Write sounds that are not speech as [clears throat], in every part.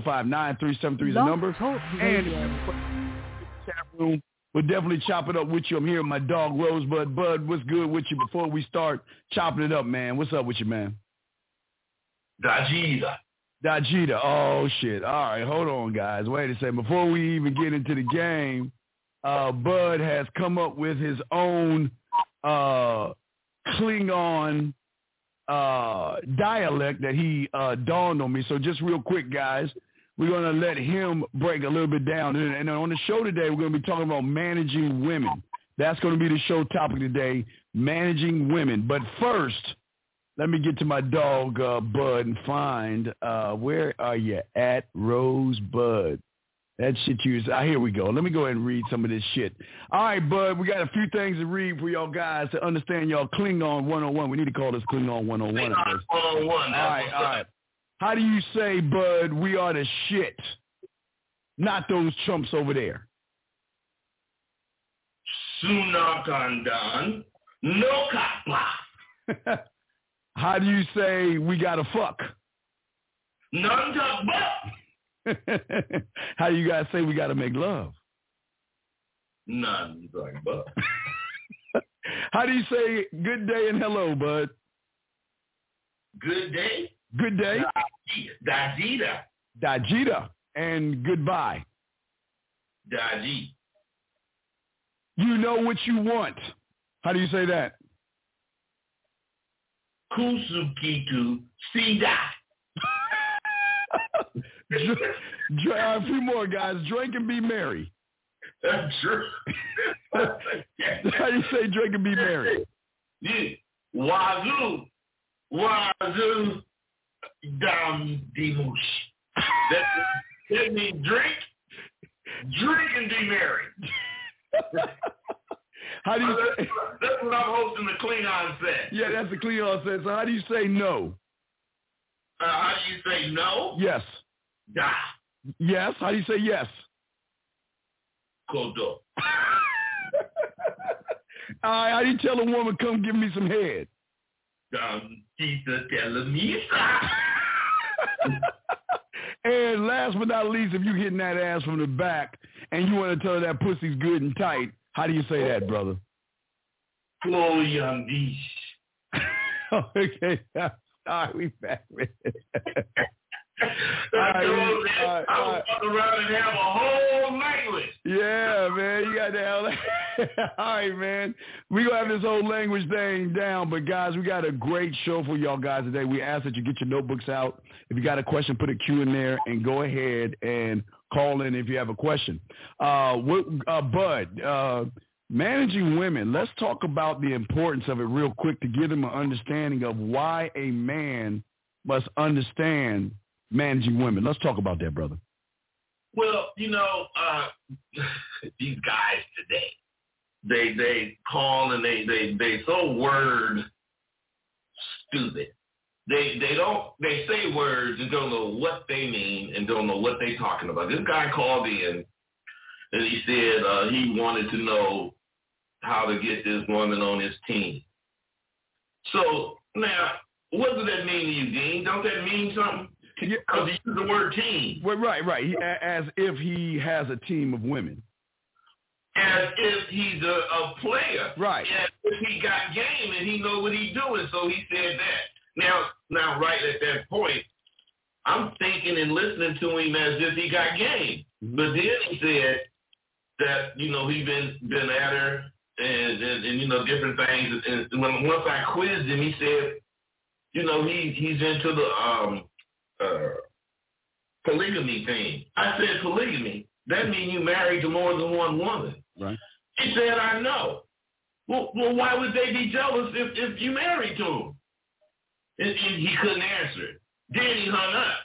605-937-3 is the number. And chat room. We'll definitely chop it up with you. I'm here with my dog Rosebud. Bud, what's good with you before we start chopping it up, man? What's up with you, man? Dajita. Dajita. Oh, shit. All right, hold on, guys. Wait a second. Before we even get into the game, uh, Bud has come up with his own uh, Klingon uh, dialect that he uh, dawned on me. So just real quick, guys, we're going to let him break a little bit down. And, on the show today, we're going to be talking about managing women. That's going to be the show topic today, managing women. But first, let me get to my dog uh, Bud and find uh, where are you at, Rosebud? That shit you is, ah, here we go. Let me go ahead and read some of this shit. All right, Bud, we got a few things to read for y'all guys to understand y'all Klingon 101. We need to call this Klingon 101. Klingon 101. All right, all right. How do you say, Bud, we are the shit? Not those chumps over there. Sunakandan no kapla. [laughs] How do you say we gotta fuck? None [laughs] How do you guys say we gotta make love? None but. [laughs] How do you say good day and hello, bud? Good day. Good day. Dajita. Dajita. And goodbye. Daji. You know what you want. How do you say that? Kusukitu Sida. A few more guys. Drink and be merry. That's true. How do you say drink and be merry? Yeah. Wazoo. Wazoo. Dam dimush. That, that means drink. Drink and be merry. [laughs] How do you? Uh, that's, that's what I'm hosting the Klingon set. Yeah, that's the Klingon set. So how do you say no? Uh, how do you say no? Yes. Da. Yes. How do you say yes? Kodo. [laughs] All right. How do you tell a woman, come give me some head? Um, Tita Telemisa. and last but not least, if you're hitting that ass from the back and you want to tell her that pussy's good and tight, how do you say that, brother? Floyandish. [laughs] okay. [laughs] All right, we back with it. all right, all right, I was walk around and have a whole language. Yeah, man, you got the hell. [laughs] all right, man. We gonna have this whole language thing down, but guys, we got a great show for y'all guys today. We ask that you get your notebooks out. If you got a question, put a Q in there and go ahead and call in if you have a question. Uh, what, uh Bud, uh, managing women. Let's talk about the importance of it real quick to give them an understanding of why a man must understand managing women. Let's talk about that, brother. Well, you know, uh, [laughs] these guys today, they they call and they they they so word stupid. They they don't they say words and don't know what they mean and don't know what they're talking about. This guy called in and he said uh, he wanted to know how to get this woman on his team. So now, what does that mean to you, Dean? Don't that mean something? Because he used the word team. Well, right, right. He, as if he has a team of women. As if he's a, a player. Right. As if he got game and he know what he's doing. So he said that. Now, now, right at that point, I'm thinking and listening to him as if he got game. Mm-hmm. But then he said that you know he been been at her and, and, and you know different things. And when once I quizzed him, he said, you know, he he's into the um uh polygamy thing. I said polygamy. That means you married to more than one woman. Right. He said, I know. Well, well, why would they be jealous if if you married to him? And, and he couldn't answer it. Then he hung up,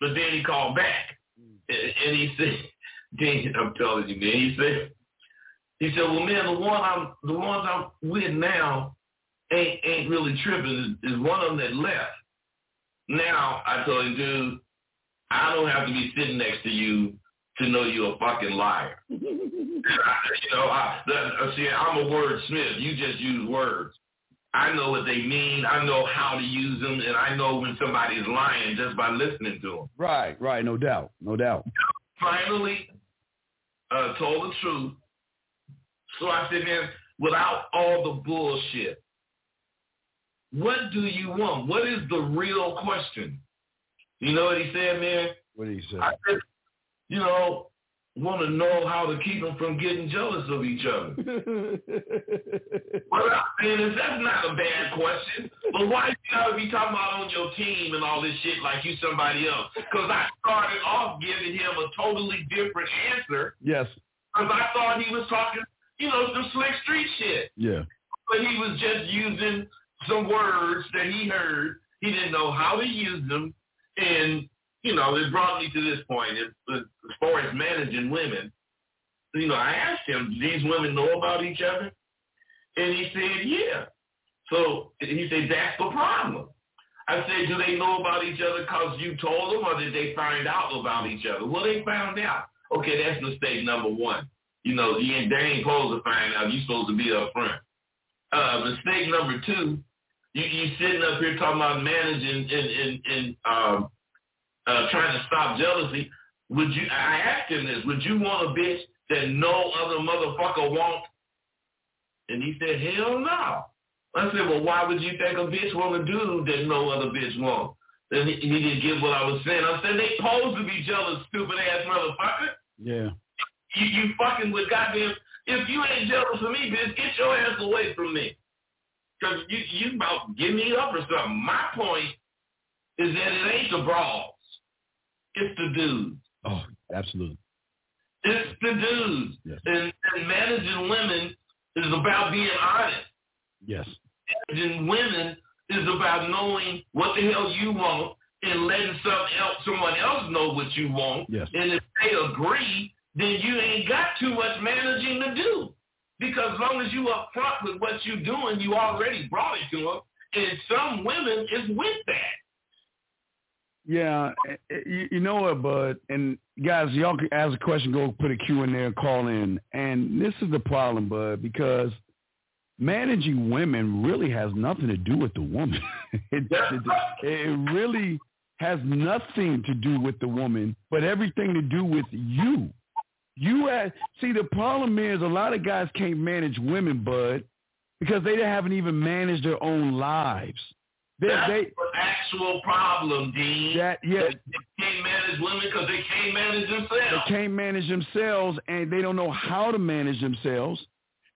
but then he called back, and, and he said, [laughs] "Then I'm telling you, man." He said, "He said, well, man, the one I'm the ones I'm with now ain't ain't really tripping. Is one of them that left. Now I told him, dude, I don't have to be sitting next to you to know you're a fucking liar. [laughs] you know, I, the, see, I'm a wordsmith. You just use words. I know what they mean. I know how to use them, and I know when somebody's lying just by listening to them. Right, right, no doubt, no doubt. Finally, uh, told the truth. So I said, man, without all the bullshit, what do you want? What is the real question? You know what he said, man? What did he say? I said, you know, want to know how to keep them from getting jealous of each other. well, I mean, that's not a bad question. But why you gotta be talking about on your team and all this shit like you somebody else? Because I started off giving him a totally different answer. Yes. Because I thought he was talking, you know, some slick street shit. Yeah. But he was just using some words that he heard. He didn't know how to use them. And you know, it brought me to this point. As far as managing women, you know, I asked him, do these women know about each other? And he said, yeah. So he said, that's the problem. I said, do they know about each other because you told them or did they find out about each other? Well, they found out. Okay, that's mistake number one. You know, you ain't, they ain't supposed to find out. You're supposed to be up front. Uh, mistake number two, you, you sitting up here talking about managing and, and, and um, uh, trying to stop jealousy, would you? I asked him this. Would you want a bitch that no other motherfucker want? And he said, hell no. I said, well, why would you think a bitch want a dude that no other bitch want? Then he, he didn't get what I was saying. I said, they supposed to be jealous, stupid ass motherfucker. Yeah. You, you fucking with goddamn, if you ain't jealous of me, bitch, get your ass away from me. Because you, you about give me up or something. My point is that it ain't the brawl. It's the dudes. Oh, absolutely. It's the dudes. Yes. And, and managing women is about being honest. Yes. Managing women is about knowing what the hell you want and letting some else, someone else know what you want. Yes. And if they agree, then you ain't got too much managing to do. Because as long as you up front with what you're doing, you already brought it to them. And some women is with that. Yeah, eh, eh, you, you know what, Bud? And guys, y'all can ask a question, go put a Q in there call in. And this is the problem, Bud, because managing women really has nothing to do with the woman. [laughs] it, it, it really has nothing to do with the woman, but everything to do with you. You see, the problem is a lot of guys can't manage women, Bud, because they haven't even managed their own lives. They, That's they, the actual problem, Dean. That, yeah. They can't manage women because they can't manage themselves. They can't manage themselves, and they don't know how to manage themselves.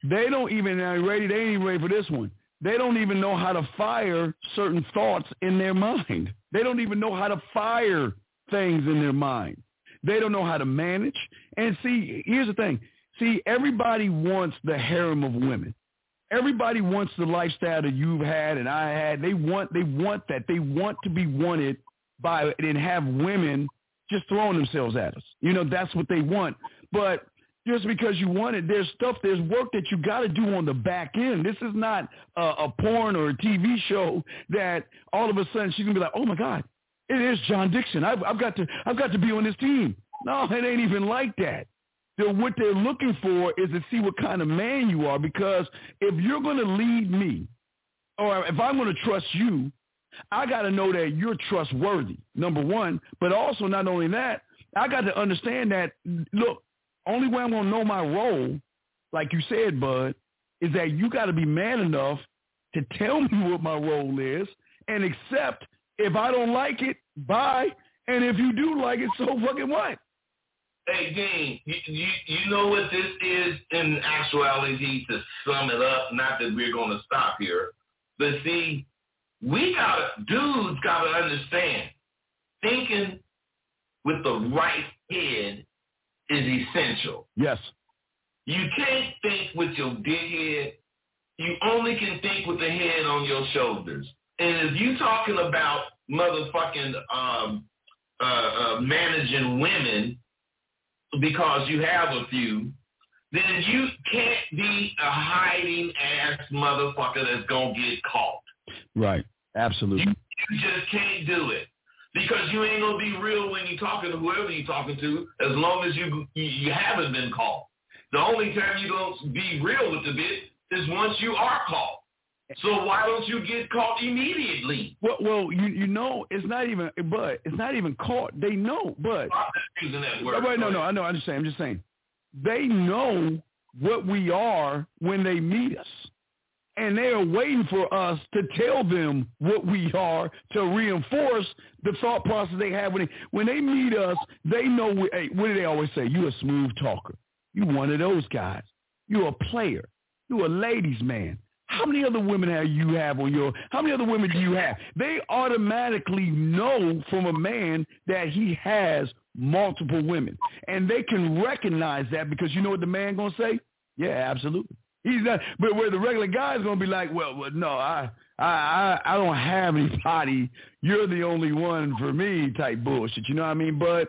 They don't even ready. They ain't even ready for this one. They don't even know how to fire certain thoughts in their mind. They don't even know how to fire things in their mind. They don't know how to manage. And see, here's the thing. See, everybody wants the harem of women. Everybody wants the lifestyle that you've had and I had. They want they want that. They want to be wanted by and have women just throwing themselves at us. You know, that's what they want. But just because you want it, there's stuff, there's work that you got to do on the back end. This is not a, a porn or a TV show that all of a sudden she's gonna be like, oh my god, it is John Dixon. I've, I've got to, I've got to be on this team. No, it ain't even like that they're, what they're looking for is to see what kind of man you are. Because if you're going to lead me, or if I'm going to trust you, I got to know that you're trustworthy, number one. But also, not only that, I got to understand that, look, only way I'm going to know my role, like you said, Bud, is that you got to be man enough to tell me [laughs] what my role is and accept if I don't like it, bye. And if you do like it, so fucking what? Hey, Dean, you, you, you know what this is in actuality to sum it up? Not that we're going to stop here. But see, we got to, dudes got to understand, thinking with the right head is essential. Yes. You can't think with your big head. You only can think with the head on your shoulders. And if you talking about motherfucking um, uh, uh, managing women, because you have a few, then you can't be a hiding ass motherfucker that's gonna get caught. Right. Absolutely. You, you just can't do it because you ain't gonna be real when you're talking to whoever you're talking to, as long as you you, you haven't been caught. The only time you're gonna be real with the bitch is once you are caught. So why don't you get caught immediately? Well, well, you you know, it's not even, but it's not even caught. They know, but using that word. No, no, I know, I'm just saying, I'm just saying, they know what we are when they meet us, and they are waiting for us to tell them what we are to reinforce the thought process they have when they when they meet us. They know. We, hey, what do they always say? You a smooth talker. You one of those guys. You a player. You a ladies' man. How many other women have you have on your? How many other women do you have? They automatically know from a man that he has multiple women, and they can recognize that because you know what the man gonna say? Yeah, absolutely. He's not, but where the regular guy is gonna be like, well, well no, I, I, I, I don't have anybody. You're the only one for me, type bullshit. You know what I mean? But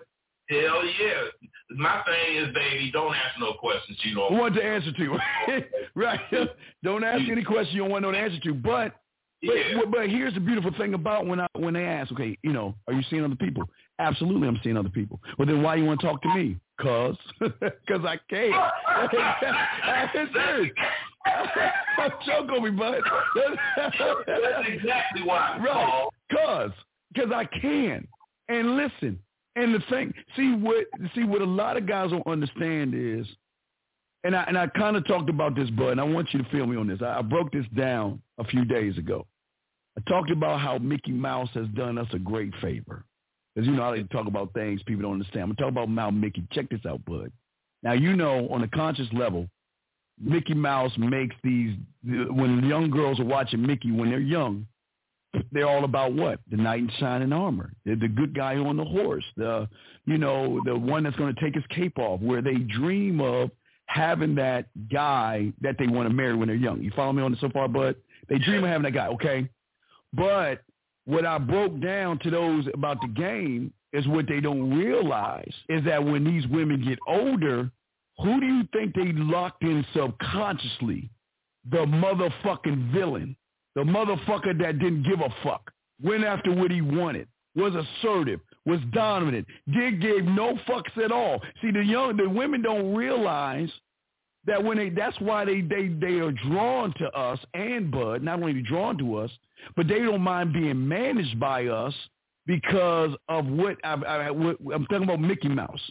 Hell yeah. My thing is, baby, don't ask no questions you don't want to answer to. [laughs] right. [laughs] Don't ask any questions you don't want no answer to. But but, Yeah. but here's the beautiful thing about when I when they ask, okay, you know, are you seeing other people? Absolutely, I'm seeing other people. Well, then why you want to talk to me? Cause, [laughs] cause I can. I'm serious. Choke on me, bud. That's exactly why. Right. Cause, cause I can. And listen, and the thing, see what, see what a lot of guys don't understand is, and I and I kind of talked about this, bud. And I want you to feel me on this. I, I broke this down a few days ago. I talked about how Mickey Mouse has done us a great favor. Because you know I like to talk about things people don't understand. I'm gonna talk about Mal Mickey. Check this out, bud. Now you know on a conscious level, Mickey Mouse makes these when young girls are watching Mickey when they're young, they're all about what? The knight in shining armor. They're the good guy on the horse. The you know, the one that's gonna take his cape off, where they dream of having that guy that they want to marry when they're young. You follow me on this so far, bud? They dream of having that guy, okay? But what I broke down to those about the game is what they don't realize is that when these women get older, who do you think they locked in subconsciously? The motherfucking villain. The motherfucker that didn't give a fuck. Went after what he wanted. Was assertive. Was dominant. Did gave no fucks at all. See, the young, the women don't realize that when they, that's why they, they, they are drawn to us and Bud, not only drawn to us, but they don't mind being managed by us because of what, I, I, what I'm talking about Mickey Mouse.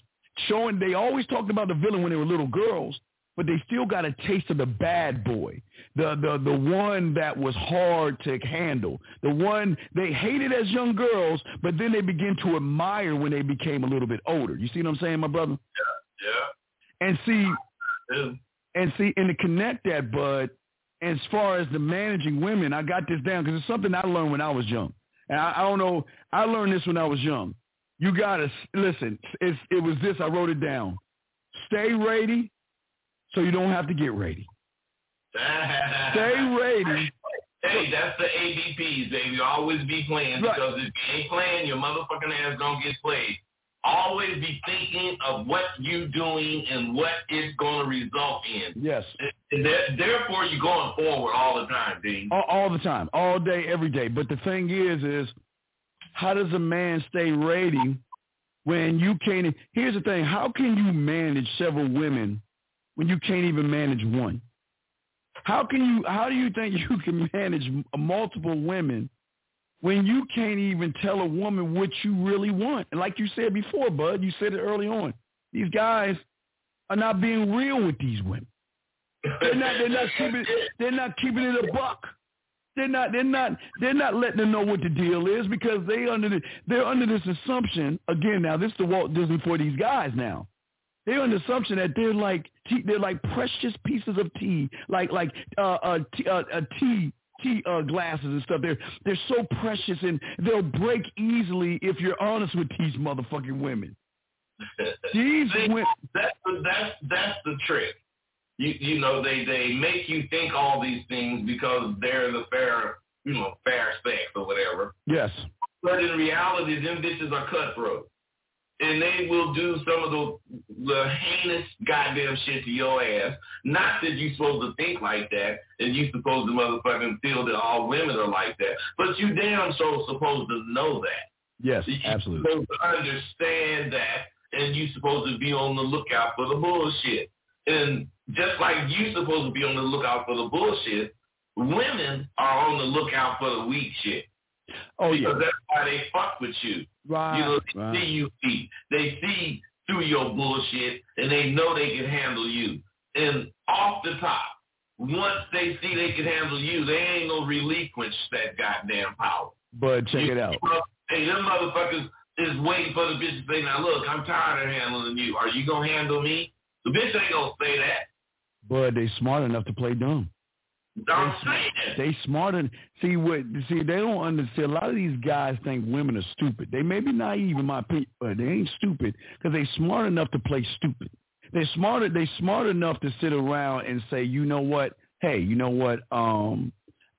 Showing, they always talked about the villain when they were little girls, but they still got a taste of the bad boy, the the the one that was hard to handle, the one they hated as young girls, but then they begin to admire when they became a little bit older. You see what I'm saying, my brother? Yeah. Yeah. And see, yeah. and see, and to connect that, bud, as far as the managing women, I got this down because it's something I learned when I was young. And I, I don't know, I learned this when I was young. You gotta listen. It's, it was this. I wrote it down. Stay ready, so you don't have to get ready. [laughs] Stay ready. Hey, that's the ABPs, baby. Always be playing Right. because if you ain't playing, your motherfucking ass don't get played. Always be thinking of what you doing and what it's going to result in. Yes, therefore, you're going forward all the time, Dean. all, all the time, all day, every day. But the thing is, is how does a man stay ready when you can't? Here's the thing: how can you manage several women when you can't even manage one? How can you? How do you think [laughs] you can manage multiple women when you can't even tell a woman what you really want? And like you said before, Bud, you said it early on. These guys are not being real with these women. They're not. They're not keeping. They're not keeping it a buck. They're not. They're not. They're not letting them know what the deal is because they under the. They're under this assumption again. Now this is the Walt Disney for these guys. Now they're the assumption that they're like tea, they're like precious pieces of tea, like like uh, uh, tea, uh, uh, tea tea uh, glasses and stuff. They're they're so precious and they'll break easily if you're honest with these motherfucking women. [laughs] These women. that's the that's that's the trick. You you know they they make you think all these things because they're the fair you know fair sex or whatever. Yes. But in reality, them bitches are cutthroat, and they will do some of the the heinous goddamn shit to your ass. Not that you're supposed to think like that, and you're supposed to motherfucking feel that all women are like that, but you damn so supposed to know that. Yes. You're Absolutely. supposed to understand that, and you're supposed to be on the lookout for the bullshit. And just like you're supposed to be on the lookout for the bullshit, women are on the lookout for the weak shit. Oh because yeah. that's why they fuck with you. Right. You know, they right. see you eat. They see through your bullshit, and they know they can handle you. And off the top, once they see they can handle you, they ain't gonna relinquish that goddamn power. But check You- it out. Hey, them motherfuckers is waiting for the bitch to say, now look, I'm tired of handling you. Are you gonna handle me? The bitch ain't gonna say that. But they smart enough to play dumb. I'm They- saying. They smart and see what see they don't understand. A lot of these guys think women are stupid. They may be naive in my opinion, but they ain't stupid because they smart enough to play stupid. They're smarter. They smart enough to sit around and say, you know what? Hey, you know what? Um,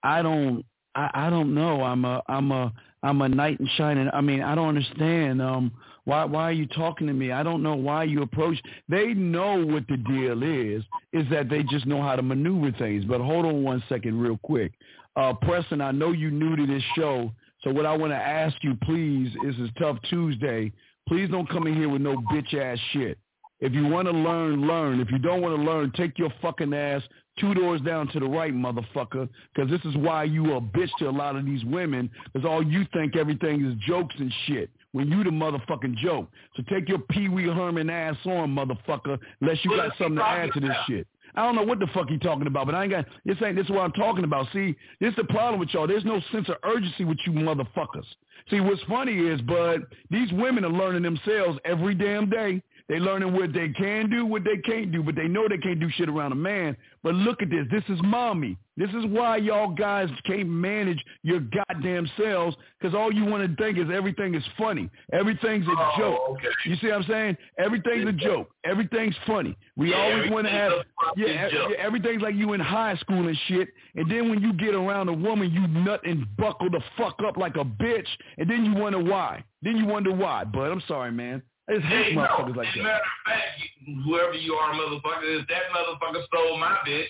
I don't. I, I don't know. I'm a. I'm a. I'm a knight in shining. I mean, I don't understand. Um, why? Why are you talking to me? I don't know why you approach. They know what the deal is. Is that they just know how to maneuver things. But hold on one second, real quick. Uh, Preston, I know you new to this show, so what I want to ask you, please, is it's Tough Tuesday. Please don't come in here with no bitch ass shit. If you want to learn, learn. If you don't want to learn, take your fucking ass two doors down to the right, motherfucker. Because this is why you a bitch to a lot of these women. Because all you think everything is jokes and shit. When you the motherfucking joke. So take your Pee Wee Herman ass on, motherfucker. Unless you got something to add to this shit. I don't know what the fuck he talking about, but I ain't got this ain't this is what I'm talking about. See, this is the problem with y'all. There's no sense of urgency with you motherfuckers. See, what's funny is, bud, these women are learning themselves every damn day. They learning what they can do, what they can't do, but they know they can't do shit around a man. But look at this. This is mommy. This is why y'all guys can't manage your goddamn selves because all you want to think is everything is funny. Everything's a Oh, joke. okay. You see what I'm saying? Everything's a joke. Everything's funny. We Yeah, always want to have yeah, yeah, everything's like you in high school and shit. And then when you get around a woman, you nut and buckle the fuck up like a bitch. And then you wonder why. Then you wonder why. But I'm sorry, man. I just hate Hey, [laughs] no. motherfuckers like As a that. matter of fact, whoever you are, motherfucker, if that motherfucker stole my bitch,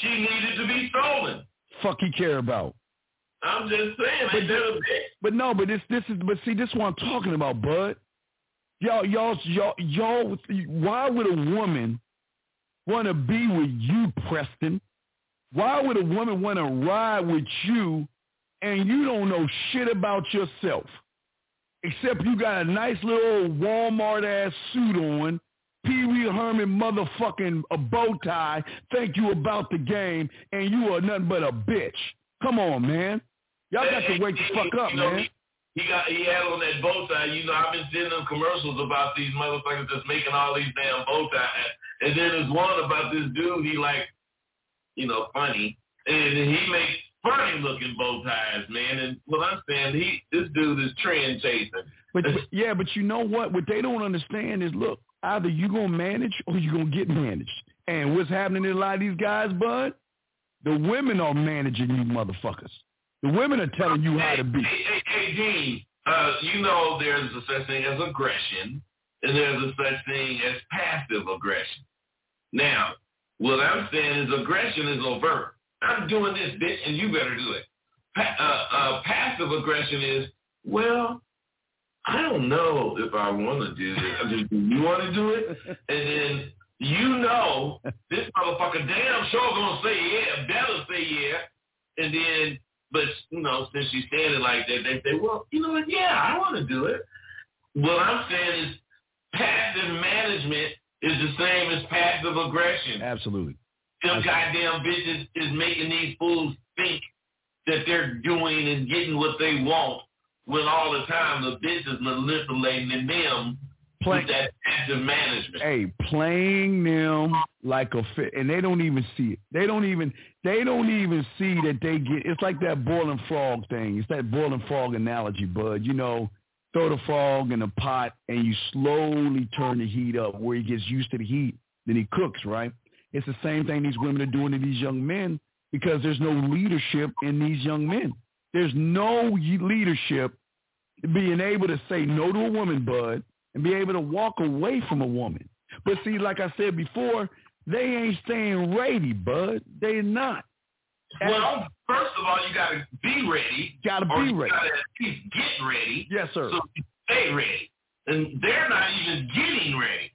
she needed to be stolen. Fuck he care about. I'm just saying, But ain't that a bitch? But no, but this this is but see this is what I'm talking about, bud. Y'all y'all y'all y'all why would a woman want to be with you, Preston? Why would a woman want to ride with you and you don't know shit about yourself? Except you got a nice little Walmart ass suit on, Pee Wee Herman motherfucking a bow tie, think you about the game, and you are nothing but a bitch. Come on, man. Y'all got to wake the fuck up, man. He got he had on that bow tie. You know, I've been seeing them commercials about these motherfuckers that's making all these damn bow ties. And then there's one about this dude. He like, you know, funny, and he makes funny looking bow ties, man. And what I'm saying, he this dude is trend chasing. But, but yeah, but you know what? What they don't understand is, look, either you gonna manage or you gonna get managed. And what's happening to a lot of these guys, bud? The women are managing you, motherfuckers. The women are telling you how to be. Hey, hey, hey, Dean, uh, you know there's a such thing as aggression, and there's a such thing as passive aggression. Now, what I'm saying is aggression is overt. I'm doing this, bitch, and you better do it. Pa- uh, uh, passive aggression is, well, I don't know if I want to do this. I just, do you want to do it? And then you know this motherfucker damn sure gonna say yeah, better say yeah. And then, but you know, since she's standing like that, they say, well, you know what? Yeah, I want to do it. What I'm saying is, passive management is the same as passive aggression. Absolutely. Them goddamn bitches is making these fools think that they're doing and getting what they want when all the time the bitch is manipulating them Play, with that passive management. hey, playing them like a fit, and they don't even see it. They don't even, they don't even see that they get. It's like that boiling frog thing. It's that boiling frog analogy, bud. You know, throw the frog in a pot and you slowly turn the heat up where he gets used to the heat. Then he cooks, right? It's the same thing these women are doing to these young men because there's no leadership in these young men. There's no leadership being able to say no to a woman, bud, and be able to walk away from a woman. But see, like I said before, they ain't staying ready, bud. They're not. Well, first of all, you got to be ready. Gotta be ready. got to at least get ready. Yes, sir. So stay ready. And they're not even getting ready.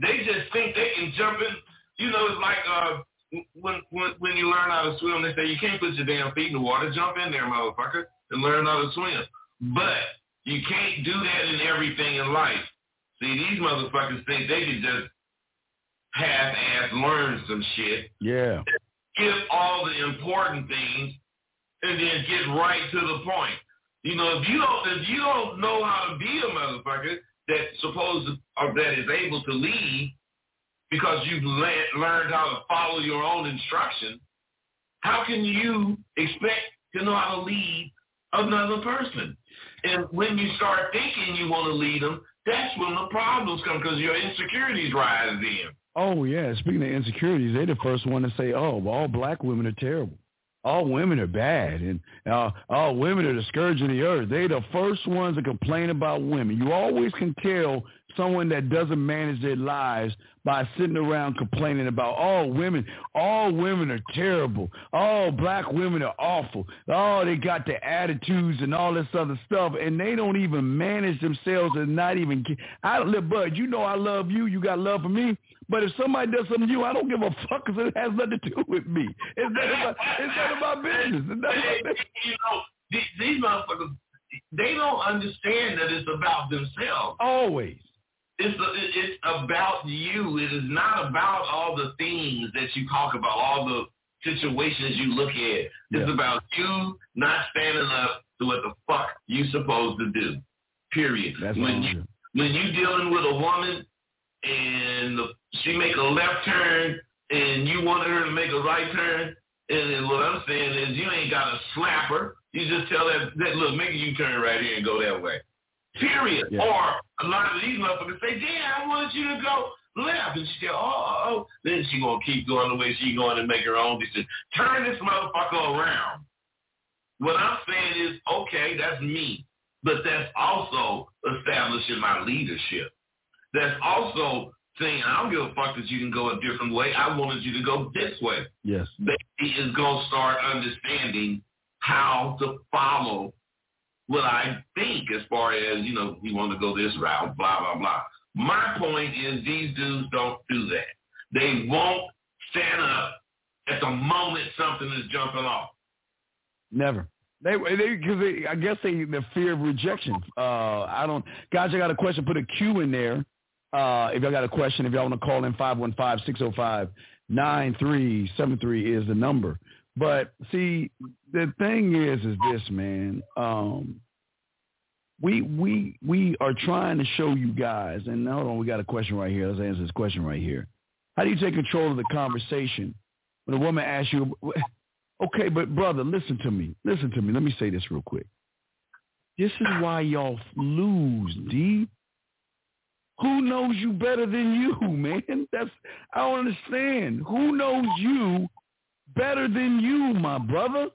They just think they can jump in. You know, it's like uh, when, when when you learn how to swim, they say you can't put your damn feet in the water. Jump in there, motherfucker, and learn how to swim. But you can't do that in everything in life. See, these motherfuckers think they can just half-ass learn some shit. Yeah. Give all the important things and then get right to the point. You know, if you don't if you don't know how to be a motherfucker that's supposed to, or that is able to lead because you've le- learned how to follow your own instruction, how can you expect to know how to lead another person? And when you start thinking you want to lead them, that's when the problems come because your insecurities rise in. Oh yeah. Speaking of insecurities, they're the first one to say, "Oh, well, all black women are terrible." all women are bad and uh, all women are the scourge of the earth. They're the first ones to complain about women. You always can tell someone that doesn't manage their lives by sitting around complaining about all women, all women are terrible. All black women are awful. Oh, they got the attitudes and all this other stuff, and they don't even manage themselves and not even. I don't, Bud, you know I love you. You got love for me. But if somebody does something to you, I don't give a fuck because it has nothing to do with me. It's none of my, it's none of my business. It's none of my business. You know, these, these motherfuckers, they don't understand that it's about themselves. Always. It's it's about you. It is not about all the things that you talk about, all the situations you look at. It's yeah. about you not standing up to what the fuck you supposed to do. Period. That's when you true. when you dealing with a woman and the, she make a left turn and you want her to make a right turn, and then what I'm saying is you ain't got to slap her. You just tell that, that look, make a U-turn right here and go that way. Period. Yeah. Or a lot of these motherfuckers say, damn, I wanted you to go left. And she said, oh, oh, oh. Then she going to keep going the way she going and make her own decision. Turn this motherfucker around. What I'm saying is, okay, that's me. But that's also establishing my leadership. That's also saying, I don't give a fuck that you can go a different way. I wanted you to go this way. Yes. Baby is going to start understanding how to follow what I think as far as, you know, you want to go this route, blah, blah, blah. My point is these dudes don't do that. They won't stand up at the moment something is jumping off. Never. They, they, cause they, I guess they, the fear of rejection. Uh, I don't, guys, I got a question. Put a Q in there. Uh, if y'all got a question, if y'all want to call in 515-605-9373 is the number. But see, the thing is, is this, man. Um, we we we are trying to show you guys, and hold on, we got a question right here. Let's answer this question right here. How do you take control of the conversation when a woman asks you? [laughs] Okay, but brother, listen to me. Listen to me. Let me say this real quick. This is why y'all lose, D. Who knows you better than you, [laughs] man? That's I don't understand. Who knows you better than you, my brother.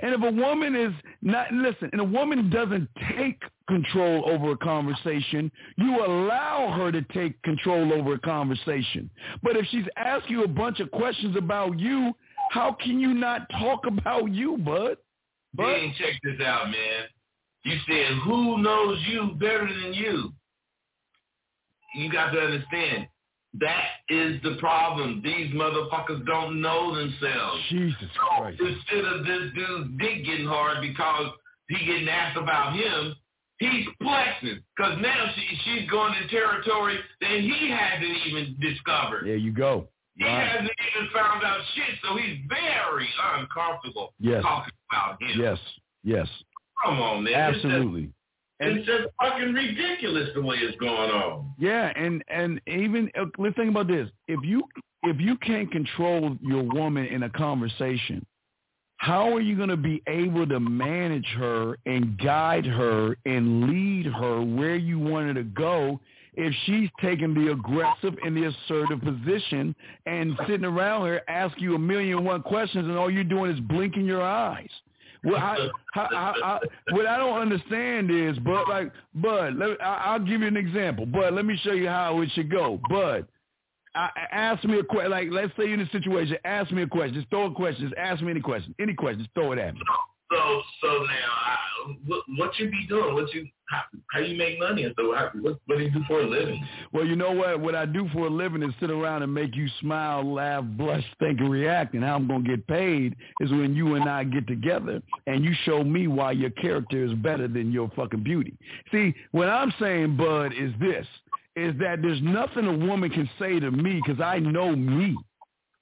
And if a woman is not, listen, and a woman doesn't take control over a conversation, you allow her to take control over a conversation. But if she's asking you a bunch of questions about you, how can you not talk about you, bud? Bud? Man, check this out, man. You said, who knows you better than you? You got to understand, that is the problem. These motherfuckers don't know themselves. Jesus so Christ. Instead of this dude's dick getting hard because he getting asked about him, he's flexing. Because now she, she's going to territory that he hasn't even discovered. There you go. He hasn't even found out shit, so he's very uncomfortable yes. talking about him. Yes, yes. Come on, man. Absolutely. And it's just fucking ridiculous the way it's going on. Yeah, and and even uh, let's think about this: if you if you can't control your woman in a conversation, how are you going to be able to manage her and guide her and lead her where you want her to go if she's taking the aggressive and the assertive position and sitting around here asking you a million and one questions and all you're doing is blinking your eyes? Well, I, I, I, what I don't understand is, but like, but let, I, will give you an example. But let me show you how it should go. But I, ask me a question. Like, let's say you're in a situation. Ask me a question. Just throw a question. Just ask me any question. Any question. Just throw it at me. So, so now, I, what, what you be doing? What you how, you make money and so how, what what do you do for a living? Well, you know what? What I do for a living is sit around and make you smile, laugh, blush, think, and react. And how I'm gonna get paid is when you and I get together and you show me why your character is better than your fucking beauty. See, what I'm saying, Bud, is this: is that there's nothing a woman can say to me because I know me.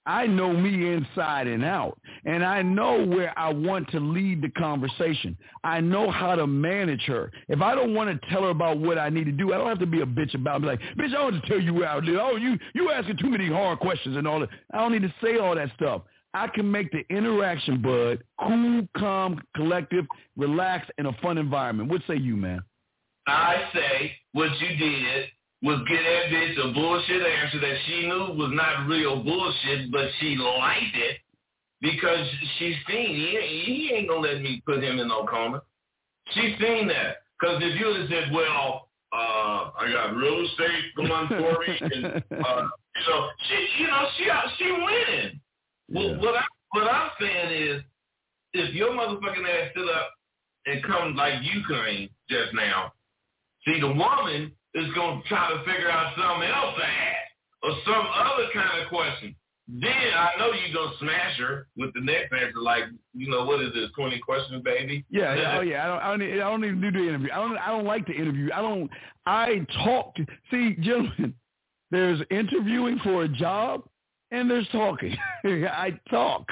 I know me inside and out. And I know where I want to lead the conversation. I know how to manage her. If I don't want to tell her about what I need to do, I don't have to be a bitch about it. Be like, bitch, I don't want to tell you where I do. Oh, you you asking too many hard questions and all that. I don't need to say all that stuff. I can make the interaction, bud, cool, calm, collective, relaxed, in a fun environment. What say you, man? I say what you did was get that bitch a bullshit answer that she knew was not real bullshit, but she liked it because she's seen he, he ain't gonna let me put him in no coma. She's seen that because if you had said, well, uh, I got real estate going for me, [laughs] and uh, so she, you know, she she winning. Yeah. Well, what I what I'm saying is, if your motherfucking ass stood up and come like you came just now, see the woman is going to try to figure out something else to ask or some other kind of question. Then I know you're going to smash her with the next answer, like, you know, what is this, 20 questions, baby? Yeah, yeah, oh [laughs] yeah. I don't, I don't, I don't even do the interview. I don't, I don't like the interview. I don't, I talk to, see, gentlemen, [laughs] there's interviewing for a job and there's talking. [laughs] I talk.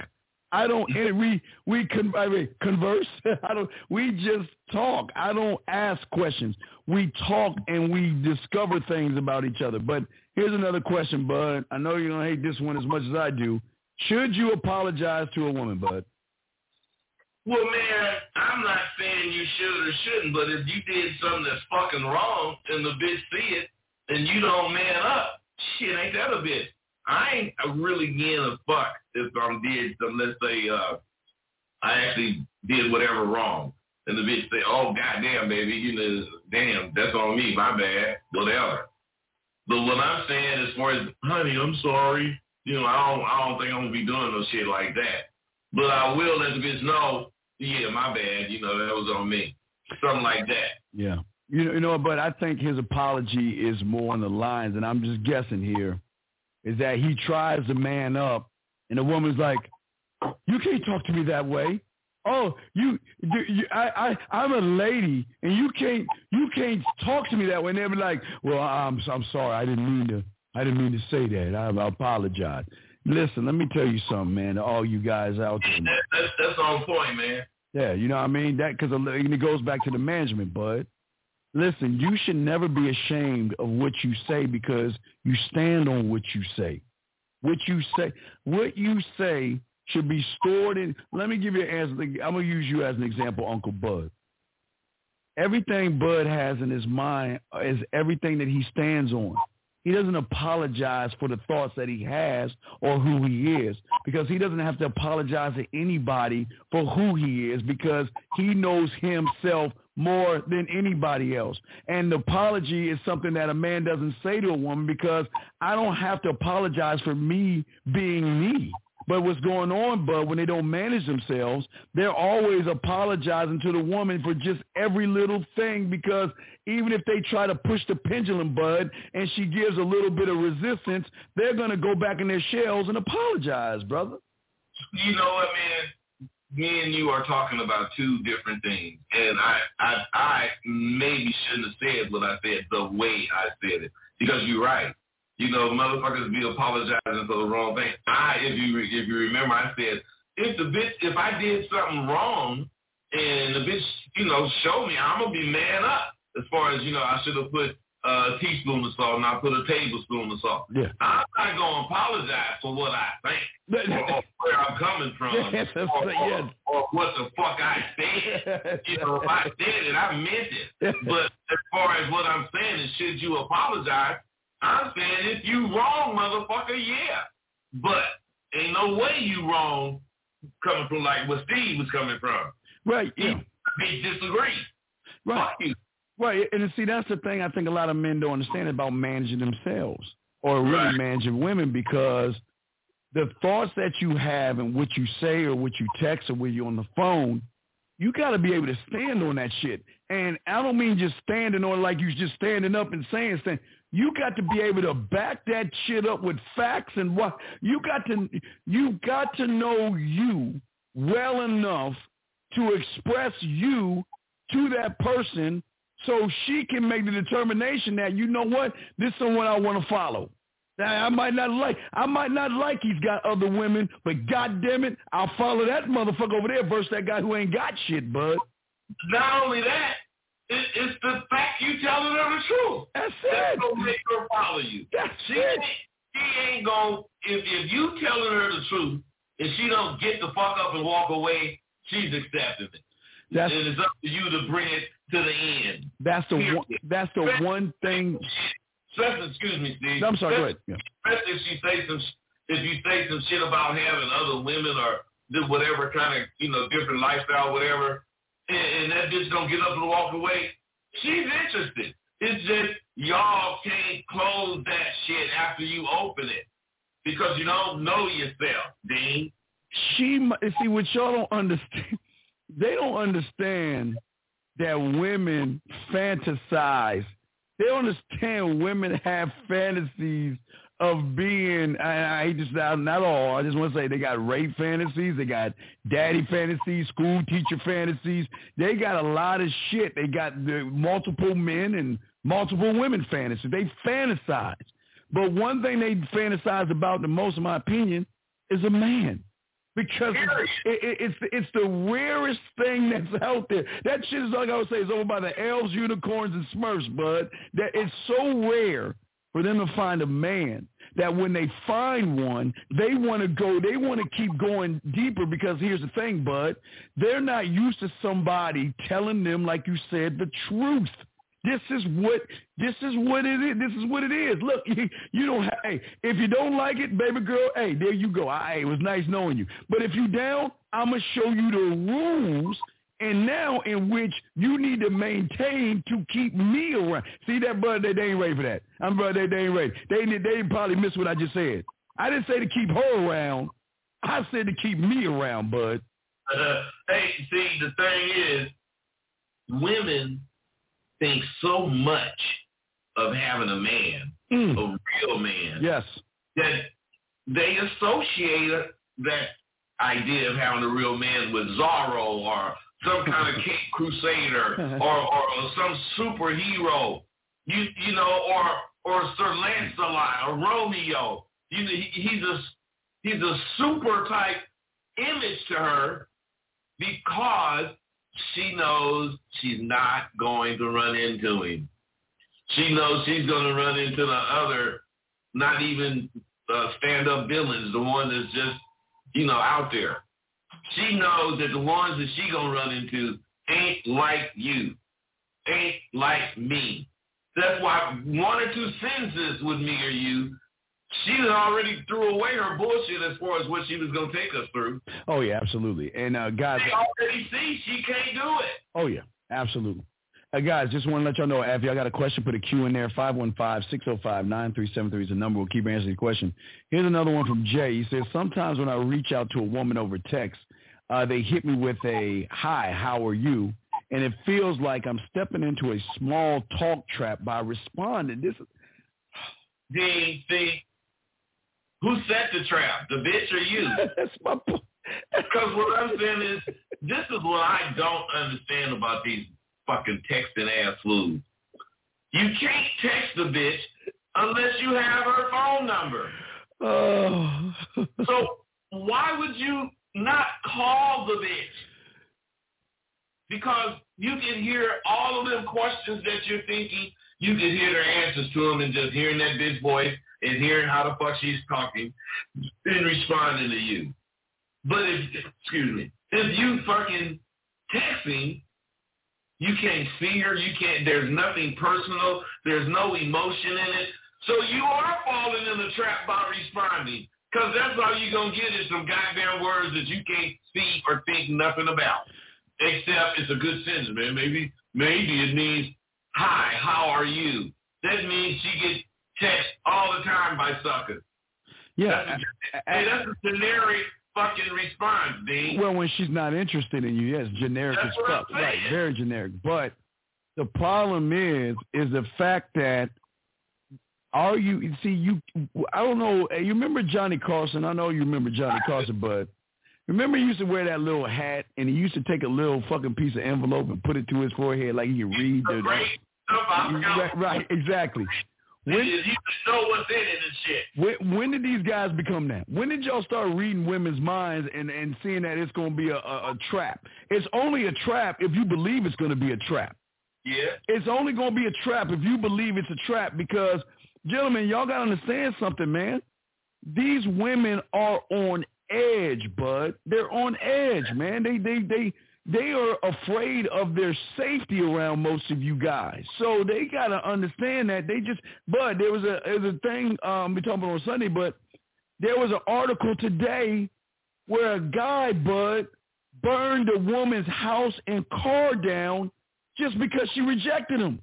I don't. We we con, I mean, converse. [laughs] I don't. We just talk. I don't ask questions. We talk and we discover things about each other. But here's another question, Bud. I know you're gonna hate this one as much as I do. Should you apologize to a woman, Bud? Well, man, I'm not saying you should or shouldn't, but if you did something that's fucking wrong and the bitch see it and you don't man up, shit, ain't that a bitch? I ain't really getting a fuck if I'm let's say, uh, I actually did whatever wrong. And the bitch say, oh, goddamn, baby, you know, damn, that's on me, my bad, whatever. But what I'm saying as far as, honey, I'm sorry, you know, I don't, I don't think I'm to be doing no shit like that. But I will let the bitch know, yeah, my bad, you know, that was on me. Something like that. Yeah. You know, you know, but I think his apology is more on the lines, and I'm just guessing here, is that he tries to man up, and the woman's like, "You can't talk to me that way." Oh, you, you I, I, I'm a lady, and you can't, you can't talk to me that way. And they'll be like, "Well, I'm, I'm sorry, I didn't mean to, I didn't mean to say that. I, I apologize." Listen, let me tell you something, man. To all you guys out there, that's, that's on point, man. Yeah, you know what I mean. That because it goes back to the management, bud. Listen, you should never be ashamed of what you say because you stand on what you say. What you say, what you say should be stored in. Let me give you an answer. I'm gonna use you as an example, Uncle Bud. Everything Bud has in his mind is everything that he stands on. He doesn't apologize for the thoughts that he has or who he is because he doesn't have to apologize to anybody for who he is because he knows himself more than anybody else. And apology is something that a man doesn't say to a woman because I don't have to apologize for me being me. But what's going on, Bud, when they don't manage themselves, they're always apologizing to the woman for just every little thing because even if they try to push the pendulum, Bud, and she gives a little bit of resistance, they're going to go back in their shells and apologize, brother. You know what, I man? Me and you are talking about two different things, and I, I, I maybe shouldn't have said what I said the way I said it because you're right. You know, motherfuckers be apologizing for the wrong thing. I, if you if you remember, I said if the bitch, if I did something wrong, and the bitch, you know, show me, I'm gonna be man up. As far as you know, I should have put a teaspoon of salt and I put a tablespoon of salt. Yeah. I'm not gonna apologize for what I think [laughs] or, or where I'm coming from [laughs] yes, or, or, or, what the fuck I said. [laughs] you know, if I said it, I meant it. But as far as what I'm saying is, should you apologize? I'm saying if you wrong, motherfucker, yeah. But ain't no way you wrong coming from like where Steve was coming from. Right. Yeah. They disagree. Right. Fuck you. Right, and see that's the thing I think a lot of men don't understand about managing themselves or really right. managing women because the thoughts that you have and what you say or what you text or when you're on the phone, you got to be able to stand on that shit. And I don't mean just standing on like you just standing up and saying things. You got to be able to back that shit up with facts and what you got to you got to know you well enough to express you to that person so she can make the determination that you know what this is someone I want to follow. Now, I might not like I might not like he's got other women, but god damn it, I'll follow that motherfucker over there versus that guy who ain't got shit, bud. Not only that, it, it's the fact you telling her the truth. That's That's it. gonna make her follow you. That's She it. ain't, she ain't gonna if if you telling her the truth and she don't get the fuck up and walk away, she's accepting it. That's and it's up to you to bring it to the end. that's the one, that's the one thing. Especially, excuse me, Steve. I'm sorry. Go ahead. Yeah. Especially if she say some, if you say some shit about having other women or do whatever kind of, you know, different lifestyle, whatever, and, and that bitch don't get up and walk away, she's interested. It's just y'all can't close that shit after you open it because you don't know yourself, Dean. She see what y'all don't understand. They don't understand that women fantasize. They understand women have fantasies of being. I, I hate to not all. I just want to say they got rape fantasies. They got daddy fantasies, school teacher fantasies. They got a lot of shit. They got multiple men and multiple women fantasies. They fantasize. But one thing they fantasize about the most, in my opinion, is a man. Because it, it, it's it's the rarest thing [laughs] that's out there. That shit is like I would say is owned by the elves, unicorns, and Smurfs, bud. That it's so rare for them to find a man that when they find one, they want to go. They want to keep going deeper because here's the thing, bud. They're not used to somebody telling them, like you said, the truth. This is what this is what it is. This is what it is. Look, [laughs] you, don't. Have, hey, if you don't like it, baby girl, hey, there you go. Hey, it was nice knowing you. But if you down, I'm gonna show you the rules, and now in which you need to maintain to keep me around. See that, bud? They, they ain't ready for that. I'm brother. They, they ain't ready. They they probably missed what I just said. I didn't say to keep her around. I said to keep me around, bud. Uh, hey, see, the thing is, women think so much of having a man, Mm. a real man, Yes. that they associate that idea of having a real man with Zorro or some [laughs] kind of Cape Crusader or, or some superhero, you you know, or or Sir Lancelot or Romeo. You know, he, he's a he's a super type image to her because she knows she's not going to run into him. She knows she's going to run into the other, not even uh, stand-up villains, the one that's just, you know, out there. She knows that the ones that she going to run into ain't like you, ain't like me. That's why one or two sentences with me or you, she already threw away her bullshit as far as what she was going to take us through. Oh yeah, absolutely. And uh, guys, They already see she can't do it. Oh yeah, absolutely. Uh, guys, just want to let y'all know if y'all got a question, put a Q in there. 515-605-9373 is the number. We'll keep answering the question. Here's another one from Jay. He says, sometimes when I reach out to a woman over text, uh, they hit me with a, hi, how are you? And it feels like I'm stepping into a small talk trap by responding. This is, [sighs] The, the, who set the trap, the bitch or you? [laughs] that's my point. Because [laughs] what I'm saying is, this is what I don't understand about these fucking texting ass fools. You can't text the bitch unless you have her phone number. Oh. So why would you not call the bitch? Because you can hear all of them questions that you're thinking. You can hear their answers to them and just hearing that bitch voice and hearing how the fuck she's talking and responding to you. But if, excuse me, if you fucking texting, you can't see her. You can't, there's nothing personal. There's no emotion in it. So you are falling in the trap by responding. Because that's all you're going to get is some goddamn words that you can't see or think nothing about. Except it's a good sentence, man. Maybe, maybe it means, hi, how are you? That means she gets text all the time by suckers. Yeah. Hey, that's a generic fucking response, Dean. Well, when she's not interested in you, yes, generic That's as fuck. Right, very generic. But The problem is, is the fact that are you see you? I don't know. You remember Johnny Carson? I know you remember Johnny Carson, but remember he used to wear that little hat, and he used to take a little fucking piece of envelope and put it to his forehead like he could read. The, right, right, exactly. When, you know what's in it and shit. When, when did these guys become that? When did y'all start reading women's minds and, and seeing that it's going to be a, a, a trap? It's only a trap if you believe it's going to be a trap. Yeah. It's only going to be a trap if you believe it's a trap because, gentlemen, y'all got to understand something, man. These women are on edge, bud. They're on edge, man. They they they they are afraid of their safety around most of you guys. So they gotta understand that they just. But there was a there was a thing um we talking about on Sunday, but there was an article today where a guy, bud, burned a woman's house and car down just because she rejected him.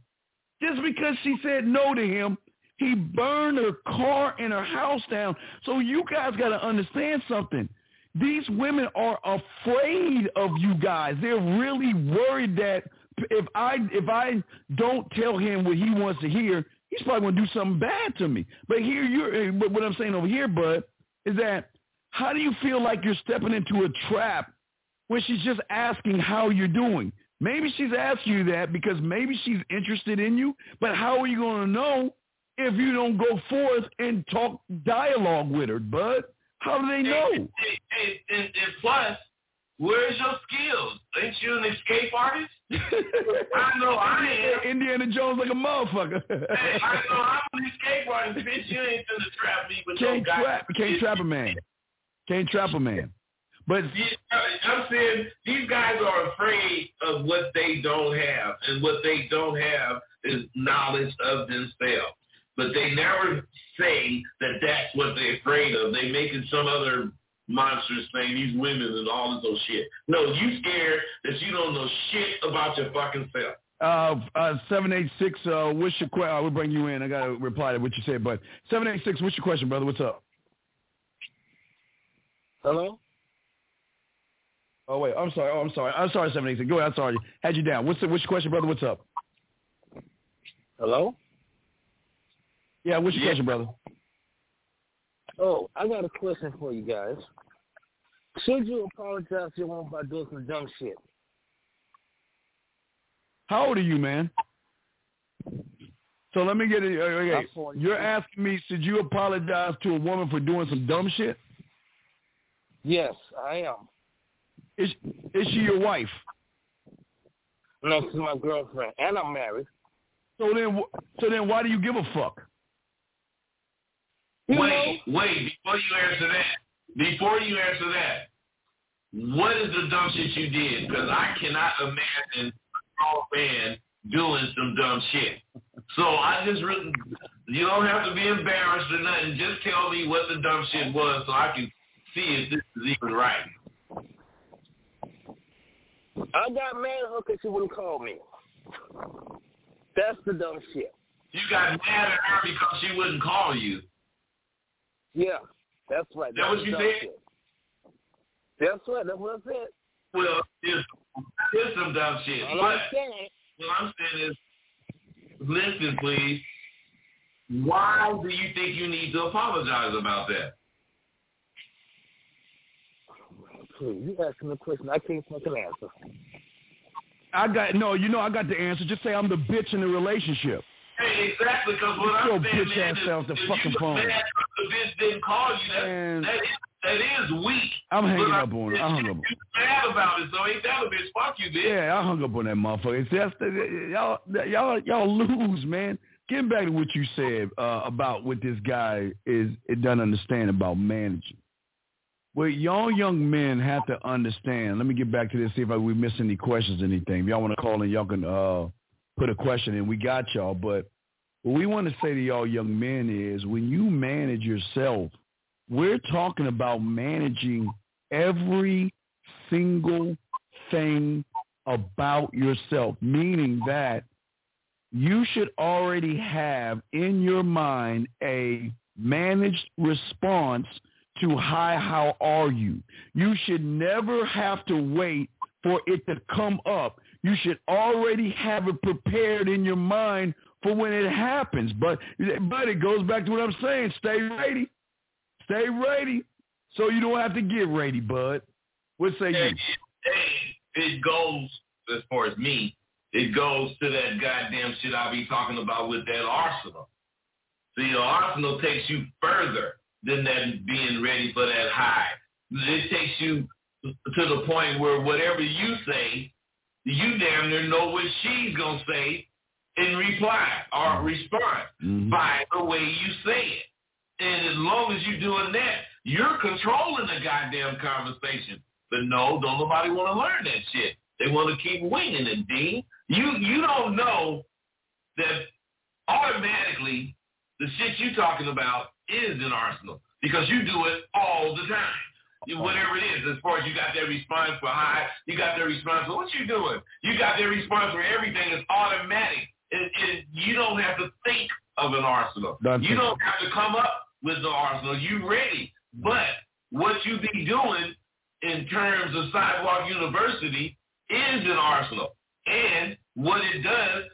Just because she said no to him, he burned her car and her house down. So you guys got to understand something. These women are afraid of you guys. They're really worried that if I if I don't tell him what he wants to hear, he's probably going to do something bad to me. But here you're eh, but what I'm saying over here, bud, is that how do you feel like you're stepping into a trap when she's just asking how you're doing? Maybe she's asking you that because maybe she's interested in you, but how are you going to know if you don't go forth and talk dialogue with her, bud? How do they know? And, and, and, and plus, where's your skills? Ain't you an escape artist? [laughs] I know I am. Indiana Jones like a motherfucker. hey, I [laughs] know I'm an escape artist, bitch. You ain't gonna trap me, but can't no trap, can't trap a man. Can't trap a man. But I'm saying these guys are afraid of what they don't have, and what they don't have is knowledge of themselves but they never say that that's what they're afraid of. They make it some other monstrous thing, these women and all this old shit. No, you scared that you don't know shit about your fucking self. Uh, uh, 786, uh, what's your question? I will bring you in. I got to reply to what you said, but 786, what's your question, brother? What's up? Hello? Oh, wait, I'm sorry. Oh, I'm sorry. I'm sorry, 786. Go ahead. I'm sorry. Had you down. What's the, what's your question, brother? What's up? Hello? Yeah, what's your yeah. question, brother? Oh, I got a question for you guys. Should you apologize to your woman by doing some dumb shit? How old are you, man? So let me get it. Okay, you're asking me, should you apologize to a woman for doing some dumb shit? Yes, I am. Is is she your wife? No, she's my girlfriend, and I'm married. So then, so then, why do you give a fuck? Wait, wait, before you answer that, before you answer that, what is the dumb shit you did? Because I cannot imagine a grown man doing some dumb shit. So I just really, you don't have to be embarrassed or nothing. Just tell me what the dumb shit was so I can see if this is even right. I got mad at her because she wouldn't call me. That's the dumb shit. You got mad at her because she wouldn't call you. Yeah, that's right. That, that what you said? That's right. That's what I said. Well, it's, it's some dumb shit. All I'm saying. What I'm saying is, listen, please. Why do you think you need to apologize about that? Please, you asking the question I can't fucking answer. I got no. You know, I got the answer. Just say I'm the bitch in the relationship. Hey, exactly, because what Get I'm saying, bitch man, ass off the fucking phone. the bitch didn't call you. That, Man. that, is, that is weak. I'm hanging but up on it. I hung up. You mad about it, so ain't that a bitch? Fuck you, bitch. Yeah, I hung up on that motherfucker. It's just, y'all, y'all, y'all lose, man. Getting back to what you said uh, about what this guy is, it doesn't understand about managing. Well, y'all young men have to understand. Let me get back to this, see if I, we miss any questions anything. If y'all want to call in, y'all can uh, put a question in. We got y'all. But what we want to say to y'all young men is when you manage yourself, we're talking about managing every single thing about yourself, meaning that you should already have in your mind a managed response to hi, how are you? You should never have to wait for it to come up you should already have it prepared in your mind for when it happens. But but it goes back to what I'm saying. Stay ready. Stay ready. So you don't have to get ready, bud. What say you? it goes as far as me. It goes to that goddamn shit I be talking about with that arsenal. See, the arsenal takes you further than that being ready for that high. It takes you to the point where whatever you say, you damn near know what she's gonna say in reply or response Mhm. by the way you say it. And as long as you're doing that, you're controlling the goddamn conversation. But no, don't nobody want to learn that shit. They want to keep winging it, Dean. You you don't know that automatically the shit you're talking about is an arsenal because you do it all the time. You- Whatever it is, as far as you got that response for high, you got that response for what you doing. You got that response for everything. It's automatic. It, it, you don't have to think of an arsenal. Don't you don't have to come up with the arsenal. You ready. But what you be doing in terms of Sidewalk University is an arsenal. And what it does,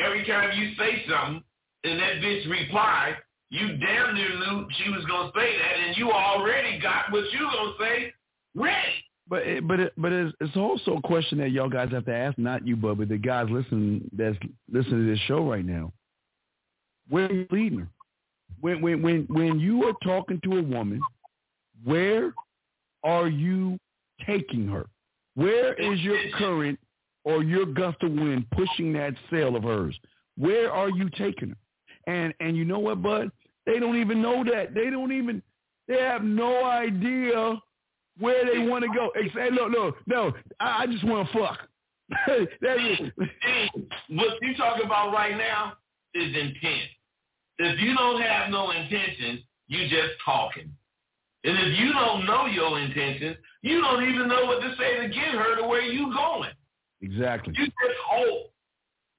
every time you say something and that bitch reply, you damn near knew she was to say that and you already got what you to say ready. But it, but it, but it's, it's also a question that y'all guys have to ask, not you, Bubba, the guys listening that's listening to this show right now. Where are you leading her? When when when when you are talking to a woman, where are you taking her? Where is your current or your gust of wind pushing that sail of hers? Where are you taking her? And and you know what, Bud? They don't even know that. They don't even. They have no idea where they want to go. They say, no, no, no. I, I just want to fuck. [laughs] that is. Dean, what you talking about right now is intent. If you don't have no intentions, you just talking. And if you don't know your intentions, you don't even know what to say to get her to where you going. Exactly. You just hope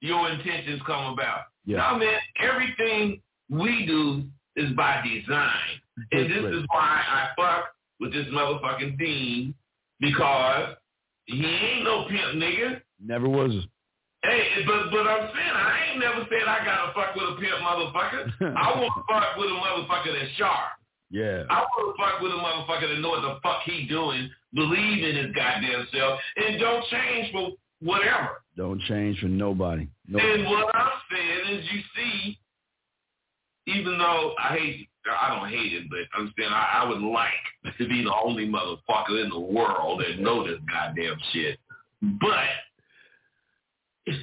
your intentions come about. Yeah. Now, man, everything we do is by design. And this is why I fuck with this motherfucking Dean because he ain't no pimp nigga. Never was. Hey, but but I'm saying I ain't never said I gotta fuck with a pimp motherfucker. [laughs] I want to fuck with a motherfucker that's sharp. Yeah. I want to fuck with a motherfucker that know what the fuck he doing, believe in his goddamn self, and don't change for whatever. Don't change for nobody. No. And what I'm saying is, you see, even though I hate, I don't hate it, but I'm saying I, I would like to be the only motherfucker in the world that know this goddamn shit. But [laughs]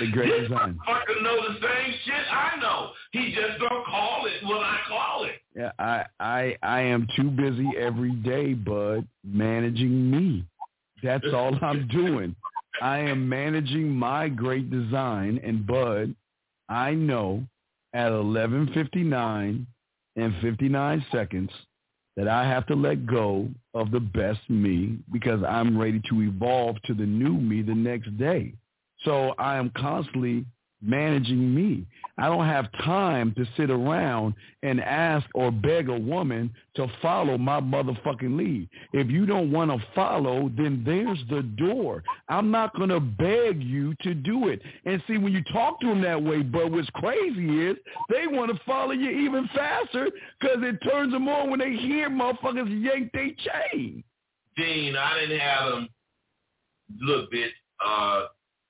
The great this design. motherfucker know the same shit I know. He just don't call it what I call it. Yeah, I I I am too busy every day, bud, managing me. That's [laughs] all I'm doing. I am managing my great design and bud, I know at 11:59 and 59 seconds that I have to let go of the best me because I'm ready to evolve to the new me the next day. So I am constantly managing me. I don't have time to sit around and ask or beg a woman to follow my motherfucking lead. If you don't want to follow, then there's the door. I'm not going to beg you to do it. And see, when you talk to them that way, but what's crazy is they want to follow you even faster because it turns them on when they hear motherfuckers yank they chain. Dean, I didn't have them. Look, bitch, uh,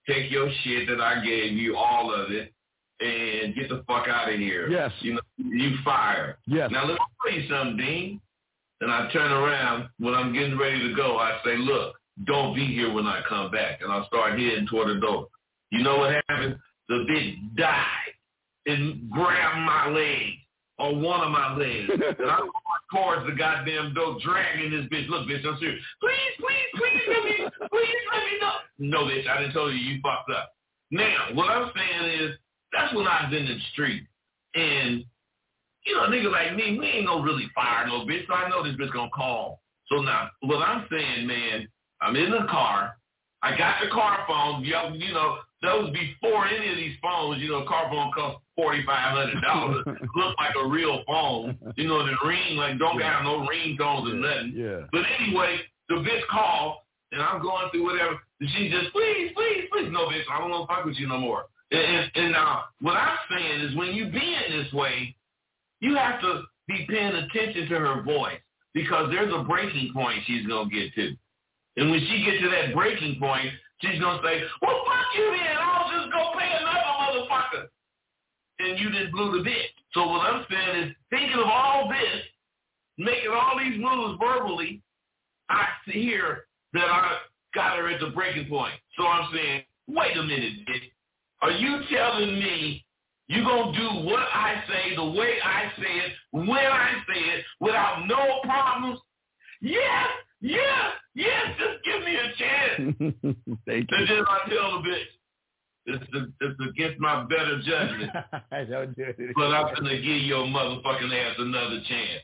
take your shit that I gave you, all of it, and get the fuck out of here. Yes. You know, you fired. Yes. Now let me tell you something, Dean. And I turn around when I'm getting ready to go. I say, look, don't be here when I come back. And I start heading toward the door. You know what happened? The bitch died and grabbed my leg or one of my legs. [laughs] and going towards the goddamn door, dragging this bitch. Look, bitch, I'm serious. Please, please, please let me, please let me know. No, bitch, I didn't tell you you fucked up. Now, what I'm saying is, that's when I was in the street. And, you know, nigga like me, we ain't gonna really fire no bitch, so I know this bitch gonna call. So now, what I'm saying, man, I'm in the car. I got the car phone. Know, you know, those before any of these phones, you know, a car phone costs forty five hundred dollars. [laughs] Look like a real phone. You know, the ring like don't got no ringtones or nothing. Yeah. But anyway, the bitch called and I'm going through whatever. And she just, please, please, please, no, bitch, I don't want to fuck with you no more. And, and, and now, what I'm saying is when you being this way, you have to be paying attention to her voice because there's a breaking point she's going to get to. And when she gets to that breaking point, she's going to say, well, fuck you then. I'll just go pay another motherfucker. And you just blew the bit. So what I'm saying is thinking of all this, making all these moves verbally, I hear that I got her at the breaking point. So I'm saying, wait a minute, bitch. Are you telling me you're going to do what I say, the way I say it, when I say it, without no problems? Yes, yes, yes, just give me a chance. [laughs] Thank And you. then I tell the bitch, it's, the, it's against my better judgment, [laughs] I don't do it. but I'm going to give your motherfucking ass another chance.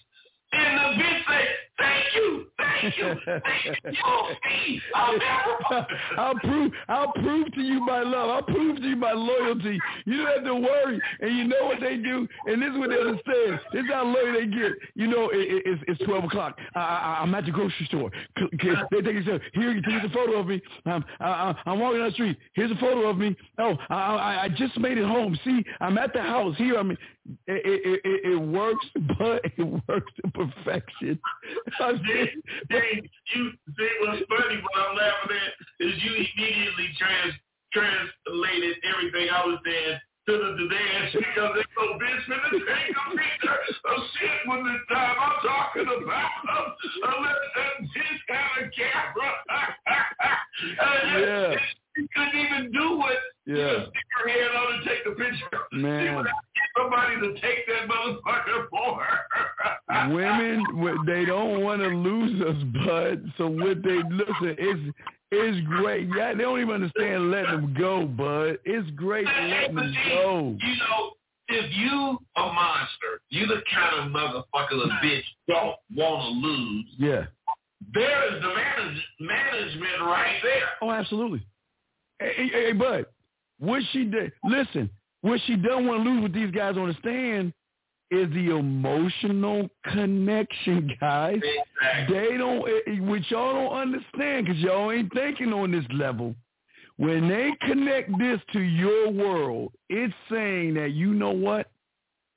And the bitch say, thank you, thank you, thank you. [laughs] I'll prove I'll prove to you my love. I'll prove to you my loyalty. You don't have to worry. And you know what they do? And this is what they understand. This is how loyal they get. You know, it, it, it's, it's 12 o'clock. I, I'm at the grocery store. They take a here, here's a photo of me. Um, I'm, I, I'm walking down the street. Here's a photo of me. Oh, I, I, I just made it home. See, I'm at the house. Here, I mean, it, it, it, it works, [laughs] but it works to perfection. [laughs] See, see, you see what's funny? What I'm laughing at is you immediately trans translated everything I was saying to the today [laughs] because they go bitch finna take a picture of shit when the time I'm talking about unless that bitch had a camera. [laughs] Yeah. She couldn't even do it. Yeah. Stick her head on and take the picture. She Man. would have somebody to take that motherfucker for her. Women [laughs] they don't want to lose us, bud. So what they listen, it's it's great. Yeah, they don't even understand letting them go, bud. It's great letting them go. You know, if you a monster, you the kind of motherfucker the bitch don't want to lose. Yeah. There is the manage, management right there. Oh, absolutely. Hey, hey, hey, bud, what she did? Listen, what she doesn't want to lose. What these guys understand is the emotional connection, guys. Exactly. They don't, eh, eh, which y'all don't understand because y'all ain't thinking on this level. When they connect this to your world, it's saying that you know what?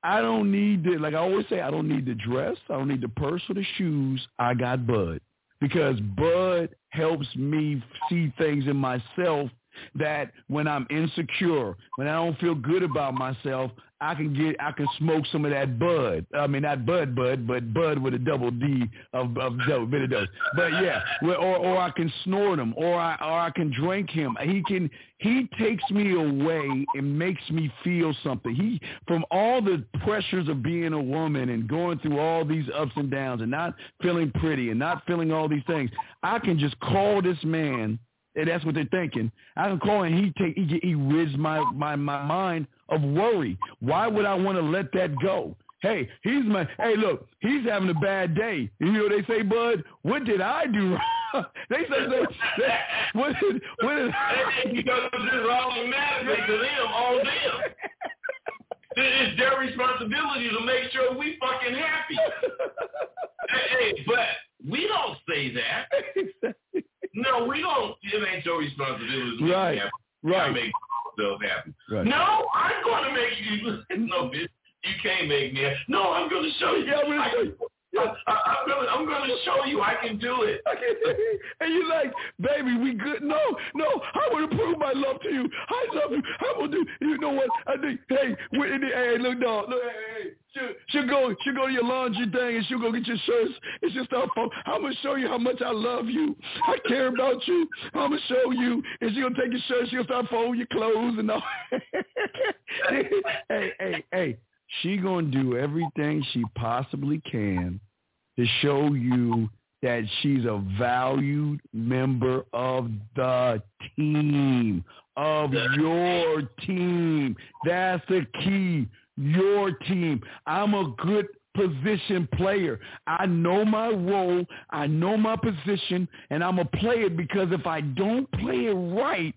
I don't need the, like I always say, I don't need the dress. I don't need the purse or the shoes. I got Bud because Bud helps me see things in myself that when I'm insecure, when I don't feel good about myself, I can get, I can smoke some of that bud. I mean, not bud, bud, but bud with a double D of of dose. But yeah, or or I can snort him, or I or I can drink him. He can, he takes me away and makes me feel something. He from all the pressures of being a woman and going through all these ups and downs and not feeling pretty and not feeling all these things. I can just call this man and that's what they're thinking. I can call and he take he, he rids my, my my mind of worry. Why would I want to let that go? Hey, he's my hey look, he's having a bad day. You know what they say, Bud? What did I do wrong? [laughs] they say they, they, what did what did because it's automatically to them, all them. It's their responsibility to make sure we fucking happy. [laughs] hey, hey, but we don't say that. No, we don't. It ain't your responsibility to make Right. I make myself happy. Right. No, I'm going to make you. [laughs] No, bitch, you can't make me. No, I'm going to show you. Yeah, I- show you. I, going to. I'm to show you I can do it. and you're like, baby, we good. No, no, I want to prove my love to you. I love you. I will do. You know what? I think. Hey, wait, hey, look, dog. Look, hey, hey. She'll, she'll go. She'll go to your laundry thing and she'll go get your shirts and she'll start. Phone. I'm gonna show you how much I love you. I care about you. I'm gonna show you. And she'll take your shirt. She'll start folding your clothes and all. [laughs] hey, hey, hey. She gonna do everything she possibly can to show you that she's a valued member of the team, of your team. That's the key. Your team. I'm a good position player. I know my role. I know my position, and I'm a to play it because if I don't play it right,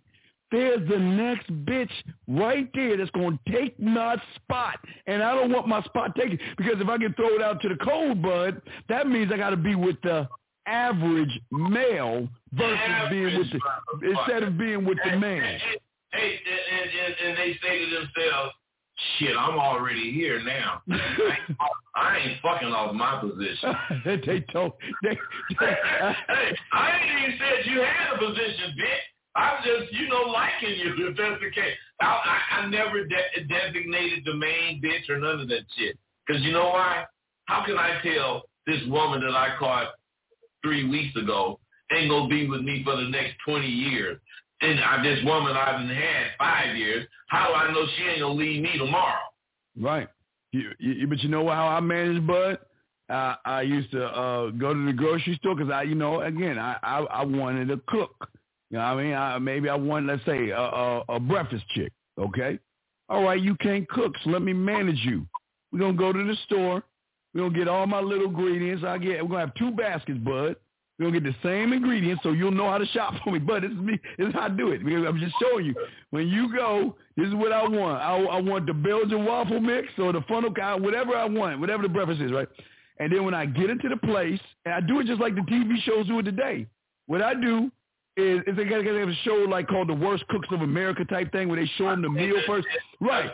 there's the next bitch right there that's going to take my spot. And I don't want my spot taken because if I get thrown out to the cold, bud, that means I got to be with the average male versus average being with the instead of being with the man. Hey, and, and, and they say to themselves, shit, I'm already here now. [laughs] I ain't fucking off my position. [laughs] they told they, they [laughs] hey, I ain't even said you had a position, bitch. I'm just, you know, liking you [laughs] if that's the case. I, I, I never de- designated the main bitch or none of that shit. Because you know why? How can I tell this woman that I caught three weeks ago ain't gonna be with me for the next 20 years? And I, this woman I've been had five years, how do I know she ain't gonna leave me tomorrow? Right. You, you, but you know how I manage, Bud? Uh, I used to uh, go to the grocery store because I, you know, again, I, I, I wanted to cook. You know I mean? I, maybe I want, let's say, a, a, a breakfast chick, okay? All right, you can't cook, so let me manage you. We're to go to the store. We're to get all my little ingredients. I get, we're to have two baskets, bud. We're to get the same ingredients so you'll know how to shop [laughs] for me. But this is me. This is how I do it. I'm just showing you. When you go, this is what I want. I, I want the Belgian waffle mix or the funnel guy, whatever I want, whatever the breakfast is, right? And then when I get into the place, and I do it just like the TV shows do it today. What I do is, is they got to have a show like called the Worst Cooks of America type thing where they show them the meal first. Right.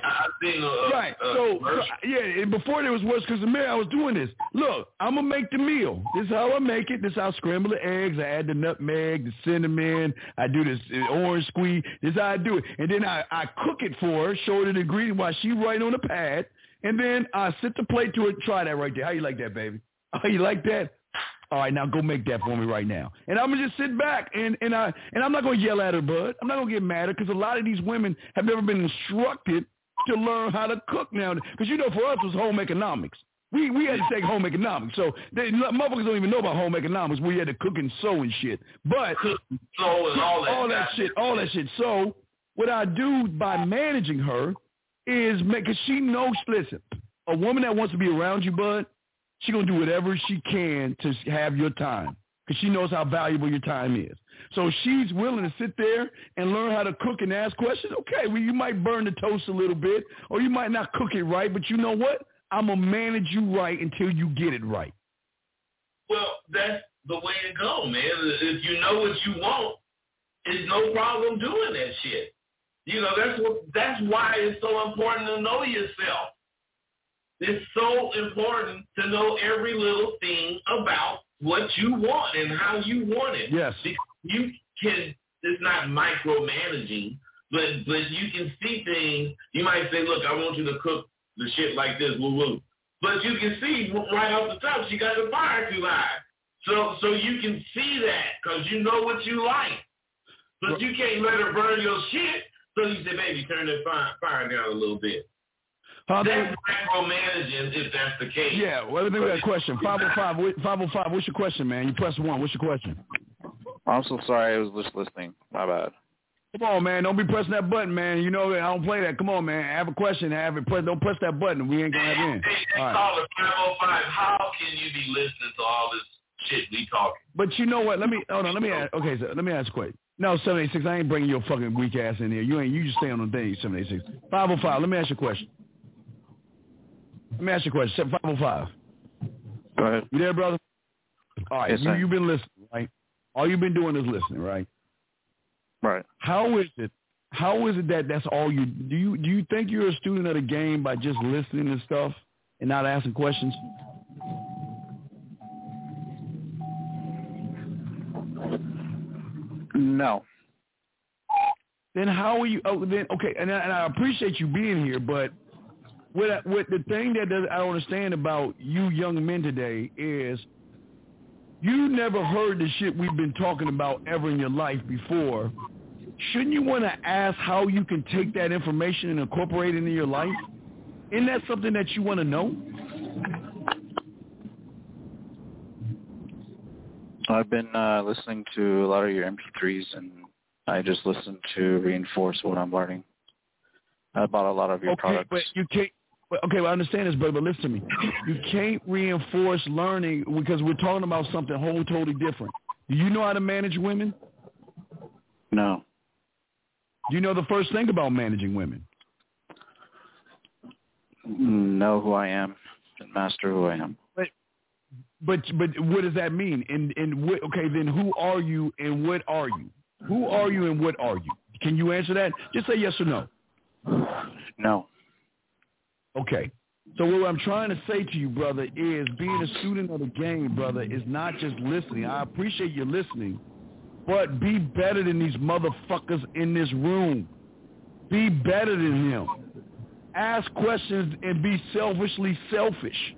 right. So, so, yeah, before there was Worst Cooks of America, I was doing this. Look, I'm gonna make the meal. This is how I make it. This is how I scramble the eggs. I add the nutmeg, the cinnamon. I do this uh, orange squeeze. This is how I do it. And then I, I cook it for her, show her the ingredient while she write on the pad. And then I sit the plate to it. Try that right there. How you like that, baby? [laughs] How you like that? All right, now go make that for me right now. And I'm gonna just sit back and and I and I'm not gonna yell at her, bud. I'm not gonna get mad at her because a lot of these women have never been instructed to learn how to cook now. Because you know, for us, it was home economics. We we had to take home economics. So they motherfuckers don't even know about home economics. We had to cook and sew and shit. But so and all that, all that shit, all that shit. So what I do by managing her is make cause she knows. Listen, a woman that wants to be around you, bud, She's going to do whatever she can to have your time because she knows how valuable your time is. So she's willing to sit there and learn how to cook and ask questions. Okay, well, you might burn the toast a little bit or you might not cook it right, but you know what? I'm going to manage you right until you get it right. Well, that's the way to go, man. If you know what you want, it's no problem doing that shit. You know, that's what that's why it's so important to know yourself. It's so important to know every little thing about what you want and how you want it. Yes. Because you can, it's not micromanaging, but but you can see things. You might say, look, I want you to cook the shit like this, woo woo. But you can see right off the top, she got the fire too high. So so you can see that because you know what you like. But you can't let her burn your shit. So you say, baby, turn that fire, fire down a little bit. How that's micromanaging if that's the case. Yeah, well, let me got a question. 505, 505, what's your question, man? You press one. What's your question? I'm so sorry. I was just listening. My bad. Come on, man. Don't be pressing that button, man. You know I don't play that. Come on, man. I Have a question. Have it. Press, don't press that button. We ain't going to have in. Hey, hey, all right. caller 505, how can you be listening to all this shit we talking? But you know what? Let me, hold on. Let me ask, okay, so let me ask a question. No, 786, I ain't bringing your fucking weak ass in here. You ain't, you just stay on the thing, 786. 505, let me ask you a question. Let me ask you a question. 505. Go ahead. You there, brother? All right. Yes, you, you've been listening, right? All you've been doing is listening, right? Right. How is it? How is it that that's all you do? You do you think you're a student of the game by just listening to stuff and not asking questions? No. Then how are you? Oh, then okay, and I, and I appreciate you being here, but what what the thing that I don't understand about you young men today is you never heard the shit we've been talking about ever in your life before. Shouldn't you want to ask how you can take that information and incorporate it into your life? Isn't that something that you want to know? I've been uh, listening to a lot of your MP3s, and I just listen to reinforce what I'm learning about a lot of your okay, products. but you can't okay, well, I understand this, brother, but listen to me. You can't reinforce learning because we're talking about something whole totally different. Do you know how to manage women? No. Do you know the first thing about managing women? Know who I am and master who I am. But But but what does that mean? And and what, okay, then who are you and what are you? Who are you and what are you? Can you answer that? Just say yes or no. No. Okay. So what I'm trying to say to you, brother, is being a student of the game, brother, is not just listening. I appreciate you listening, but be better than these motherfuckers in this room. Be better than them. Ask questions and be selfishly selfish.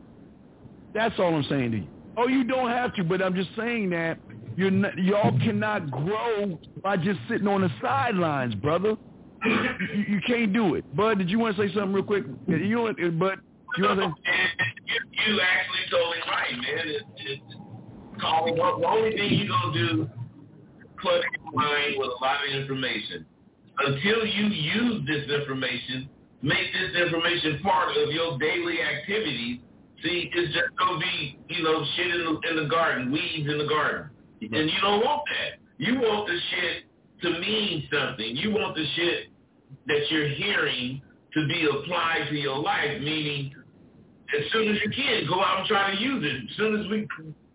That's all I'm saying to you. Oh, you don't have to, but I'm just saying that you're not, y'all cannot grow by just sitting on the sidelines, brother. You, you can't do it. Bud, did you want to say something real quick? You know what, uh, Bud? You know what I'm? You, you actually totally right, man. It, it, Colin, the only thing you're going to do clutter your mind with a lot of information. Until you use this information, make this information part of your daily activities, see, it's just going to be, you know, shit in the, in the garden, weeds in the garden. And you don't want that. You want the shit to mean something. You want the shit that you're hearing to be applied to your life, meaning as soon as you can, go out and try to use it. As soon as we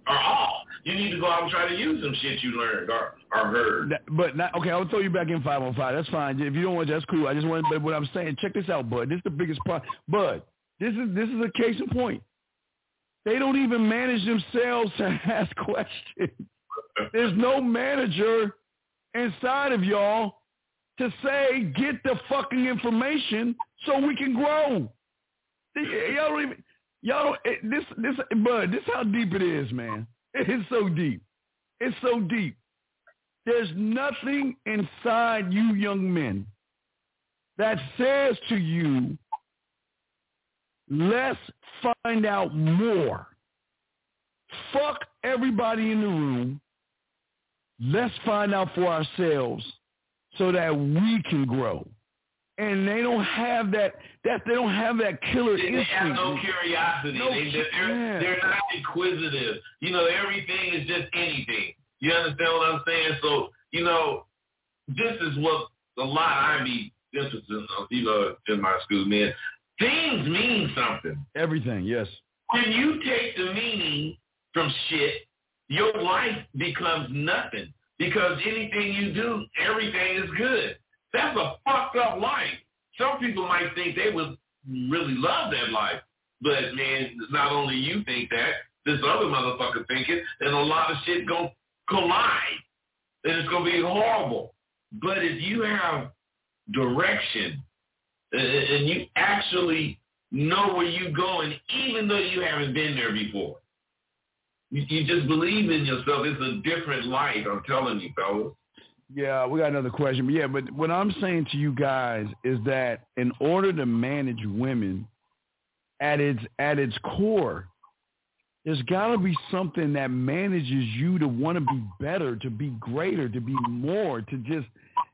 are off, you need to go out and try to use some shit you learned or, or heard. But not, okay, I'll throw you back in 505. That's fine. If you don't want, that's cool. I just want, but what I'm saying, check this out, Bud. This is the biggest part. Bud, this is this is a case in point. They don't even manage themselves to [laughs] ask questions. There's no manager inside of y'all to say, get the fucking information so we can grow. Y'all don't even, y'all don't, eh, this, this, bud, this how deep it is, man. It is so deep. It's so deep. There's nothing inside you young men that says to you, let's find out more. Fuck everybody in the room. Let's find out for ourselves so that we can grow. And they don't have that. That they don't have that killer they, instinct. They have no curiosity. No, they, they're, yeah. they're not inquisitive. You know, everything is just anything. You understand what I'm saying? So, you know, this is what a lot I be interested in, uh, you know, in my school, man. Things mean something. Everything, yes. When you take the meaning from shit, your life becomes nothing because anything you do, everything is good. That's a fucked up life. Some people might think they would really love that life, but man, not only you think that, this other motherfucker thinking, and a lot of shit gonna collide, and it's gonna be horrible. But if you have direction uh, and you actually know where you're going, even though you haven't been there before, you, you just believe in yourself. It's a different life. I'm telling you, fellas. Yeah, we got another question. But yeah, but what I'm saying to you guys is that in order to manage women at its at its core, there's got to be something that manages you to want to be better, to be greater, to be more, to just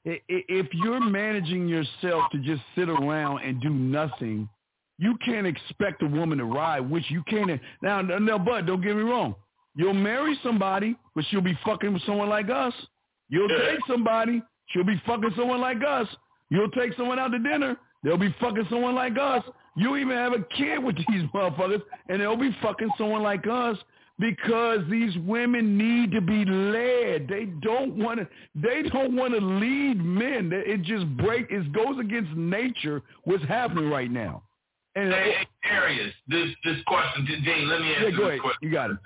if you're managing yourself to just sit around and do nothing, you can't expect a woman to ride, which you can't. Now, now, but don't get me wrong. You'll marry somebody, but she'll be fucking with someone like us. You'll take somebody, she'll be fucking someone like us. You'll take someone out to dinner, they'll be fucking someone like us. You even have a kid with [laughs] these motherfuckers, and they'll be fucking someone like us because these women need to be led. They don't want to. They don't want to lead men. It just break. It goes against nature. What's happening right now? And hey, Darius, this this question, Jane. Let me ask yeah, this question. You got it.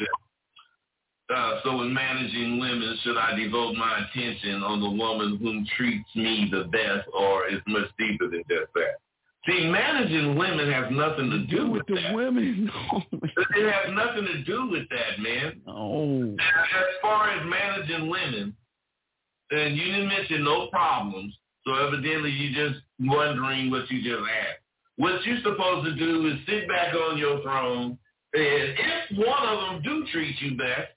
Uh, so in managing women, should I devote my attention on the woman whom treats me the best, or is much deeper than just that? See, managing women has nothing to do with, with the that. women. [laughs] it has nothing to do with that, man. Oh. As far as managing women, and you didn't mention no problems, so evidently you're just wondering what you just asked. What you're supposed to do is sit back on your throne, and if one of them do treat you best,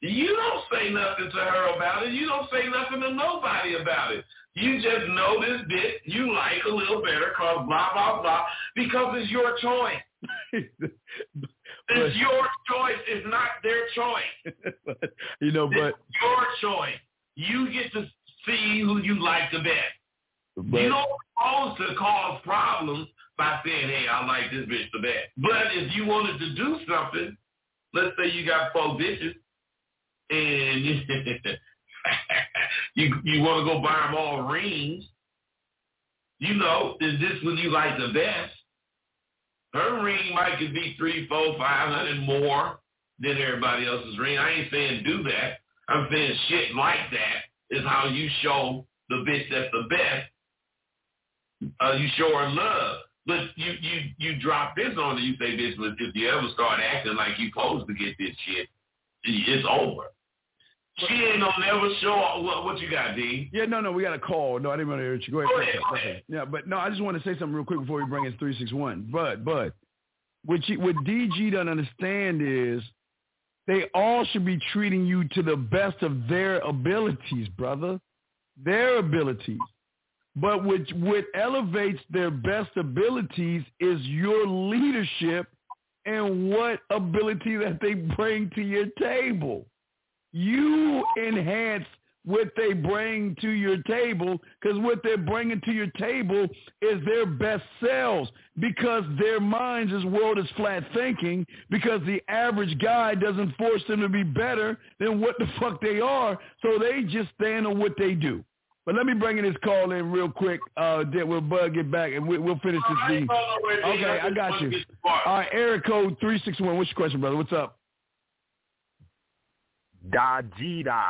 you don't say nothing to her about it. You don't say nothing to nobody about it. You just know this bit you like a little better cause blah, blah, blah, because it's your choice. [laughs] it's your choice. It's not their choice. [laughs] you know, but... It's your choice. You get to see who you like the best. But, you don't supposed to cause problems by saying, hey, I like this bitch the best. But if you wanted to do something, let's say you got four bitches, and [laughs] you you want to go buy them all rings. You know, is this what you like the best? Her ring might could be three, four, five hundred more than everybody else's ring. I ain't saying do that. I'm saying shit like that is how you show the bitch that's the best. Uh, you show her love. But you you you drop this on her. You say, bitch, if you ever start acting like you supposed to get this shit, it's over. She ain't gonna never show what, what you got, D. Yeah, no, no, we got a call. No, I didn't want to hear you. Go ahead. Go ahead, go ahead. Yeah, but no, I just want to say something real quick before we bring in three six one. But but what you, what DG doesn't understand is they all should be treating you to the best of their abilities, brother. Their abilities. But what, what elevates their best abilities is your leadership and what ability that they bring to your table. You enhance what they bring to your table because what they're bringing to your table is their best selves because their minds, this world is flat thinking because the average guy doesn't force them to be better than what the fuck they are. So they just stand on what they do. But let me bring in this call in real quick. Uh, then we'll bug it back and we, will finish this thing. Okay, I got you. All right, Eric code 361. What's your question, brother? What's up? Dajida.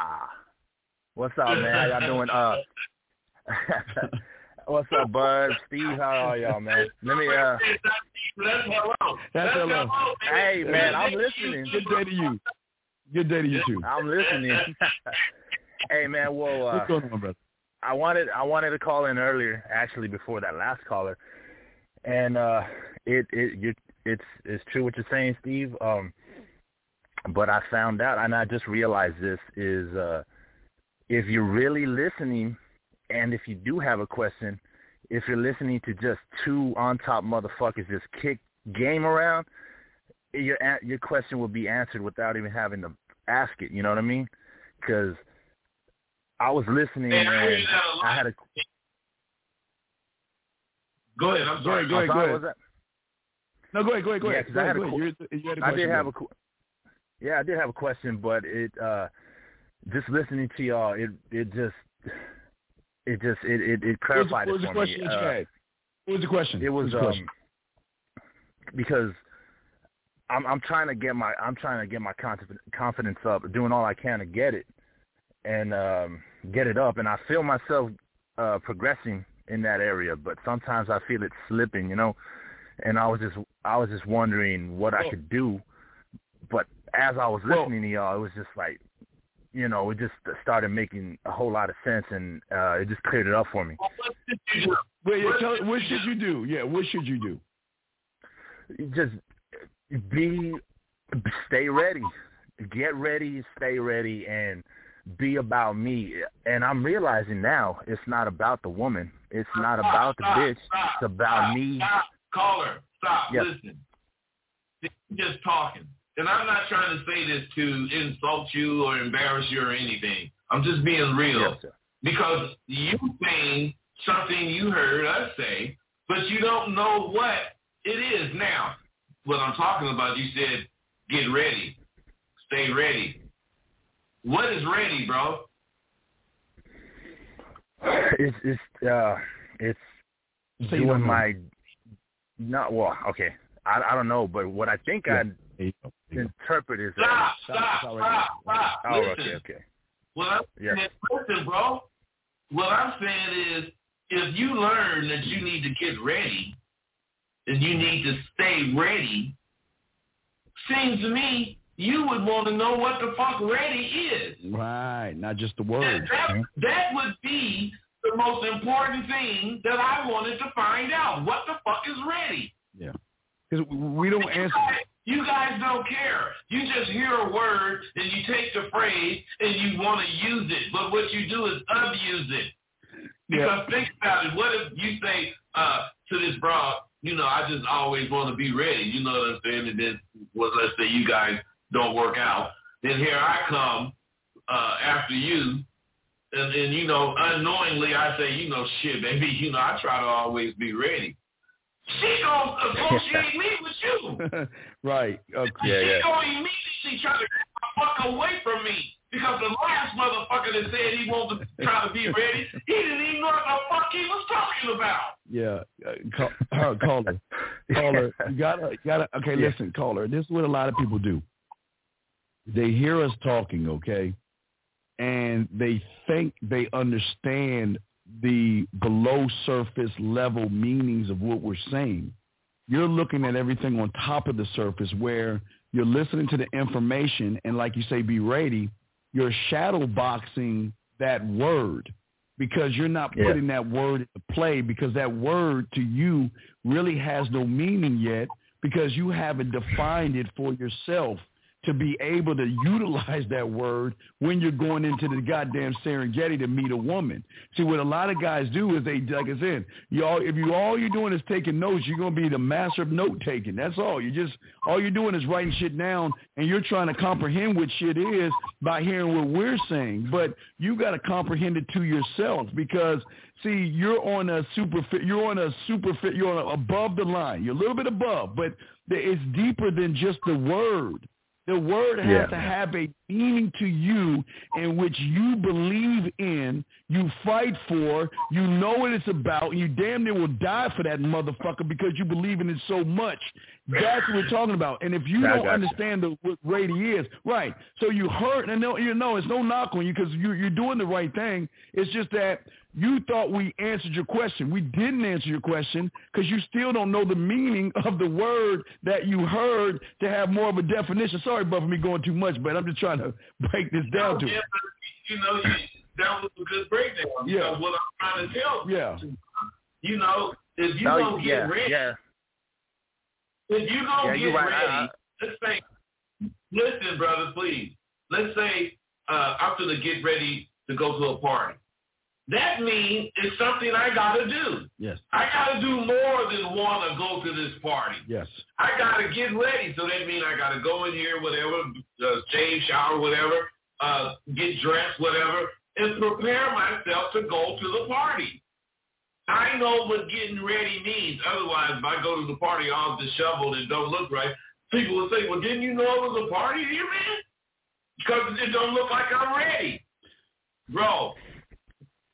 What's up, man? How y'all doing? Uh, [laughs] what's up, Bud? Steve, how are y'all, man? Let me uh. That's hello. That's hello. Hey, man, I'm listening. Good day to you. Good day to you too. I'm listening. [laughs] hey, man. Well, uh, What's going on, brother? I wanted I wanted to call in earlier, actually, before that last caller, and uh, it it you, it's it's true what you're saying, Steve. Um, but I found out, and I just realized this is uh, if you're really listening, and if you do have a question, if you're listening to just two on top motherfuckers just kick game around, your your question will be answered without even having to ask it. You know what I mean? Because I was listening I and that a lot. I had a Go ahead. I'm Go sorry. ahead, go ahead, go ahead. No, go ahead, go ahead, go ahead. Go I had a go ahead. You- you had a I did have a yeah, I did have a question, but it uh just listening to y'all, it it just it just it it, it was, clarified what was it the for me. Uh. What was the question? It was question? um because I'm I'm trying to get my I'm trying to get my confidence confidence up, doing all I can to get it and um get it up, and I feel myself uh progressing in that area, but sometimes I feel it slipping, you know. And I was just I was just wondering what I could do, as I was Well- listening to y'all, it was just like, you know, it just started making a whole lot of sense, and uh it just cleared it up for me. Well, what you? Wait, yeah, what tell, should what you should you do? Yeah, what should you do? just be stay ready get ready stay ready and be about me and i'm realizing now it's not about the woman it's not Stop, about the stop, bitch stop, it's about stop, me Stop. Caller, stop. Yes. Listen. You're just talking. And I'm not trying to say this to insult you or embarrass you or anything. I'm just being real. Yes, sir. because you saying something you heard us say, but you don't know what it is. Now, what I'm talking about, you said, get ready, stay ready. What is ready, bro? it's it's uh it's Say you doing don't my not well okay i i don't know but what i think Yeah. i There you go. There you go. interpret is Stop, Stop, stop, stop stop, oh Listen, okay okay what I'm Yes. saying, listen, bro. What I'm saying is, if you learn that you need to get ready, and you need to stay ready, seems to me you would want to know what the fuck ready is. Right, not just the That, words. that, that would be the most important thing that I wanted to find out. What the fuck is ready? Yeah, because we don't You answer. You guys don't care. You just hear a word and you take the phrase and you want to use it. But what you do is abuse it. Because think about it. What if you say uh, to this broad, you know, I just always want to be ready. You know what I'm saying? And then, well, let's say you guys don't work out. Then here I come uh, after you. And, and, you know, unknowingly I say, you know, shit, baby, [laughs] you know, I try to always be ready. She gonna associate me with you. [laughs] right. Okay. Yeah, she yeah. gonna immediately try to get the fuck away from me. Because the last motherfucker that said he wanted to try to be ready, he didn't even know what the fuck he was talking about. Yeah. Uh, call, [laughs] uh, Call her. You gotta, you gotta, okay, Yeah. listen, caller. This is what a lot of people do. They hear us talking, okay, and they think they understand the below surface level meanings of what we're saying. You're looking at everything on top of the surface where you're listening to the information and like you say, be ready, you're shadow boxing that word because you're not Yeah. putting that word into play because that word to you really has no meaning yet because you haven't defined it for yourself to be able to utilize that word when you're going into the goddamn Serengeti to meet a woman. See, what a lot of guys do is they, like I said, y'all, if you all you're doing is taking notes, you're gonna be the master of note taking. That's all. You just all you're doing is writing shit down, and you're trying to comprehend what shit is by hearing what we're saying. But you got to comprehend it to yourself because see, you're on a super. You're on a super fit. You're on a, above the line. You're a little bit above, but it's deeper than just the word. The word has Yeah. to have a meaning to you in which you believe in, you fight for, you know what it's about, and you damn near will die for that motherfucker because you believe in it so much. That's what we're talking about. And if you I don't gotcha. understand the, what Brady is, right? So you hurt, and no, you know it's no knock on you because you, you're doing the right thing. It's just that you thought we answered your question. We didn't answer your question because you still don't know the meaning of the word that you heard to have more of a definition. Sorry, but for me going too much, but I'm just trying to [laughs] break this down to yeah, it. but, you know, you, that was a good breakdown. Yeah. Because what I'm trying to tell you, Yeah. you know, if you Oh, don't get yeah, ready, yeah. If you don't Yeah, get you're right. ready, I- I- let's say, listen, brother, please. Let's say uh, I'm going to get ready to go to a party. That means it's something I got to do. Yes. I got to do more than want to go to this party. Yes. I got to get ready. So that means I got to go in here, whatever, uh, shave, shower, whatever, uh, get dressed, whatever, and prepare myself to go to the party. I know what getting ready means. Otherwise, if I go to the party all disheveled and don't look right, people will say, well, didn't you know it was a party here, man? Because it don't look like I'm ready. Bro,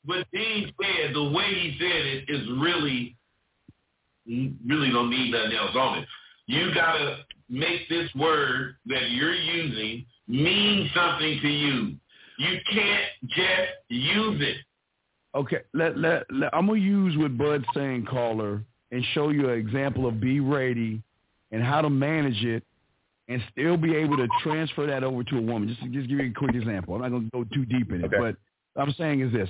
what Dean said, the way he said it is really, really don't need nothing else on it. You got to make this word that you're using mean something to you. You can't just use it. Okay, let, let, let I'm gonna use what Bud's saying, caller, and show you an example of be ready and how to manage it, and still be able to transfer that over to a woman. Just just give you a quick example. I'm not gonna go too deep in it, Okay. but what I'm saying is this: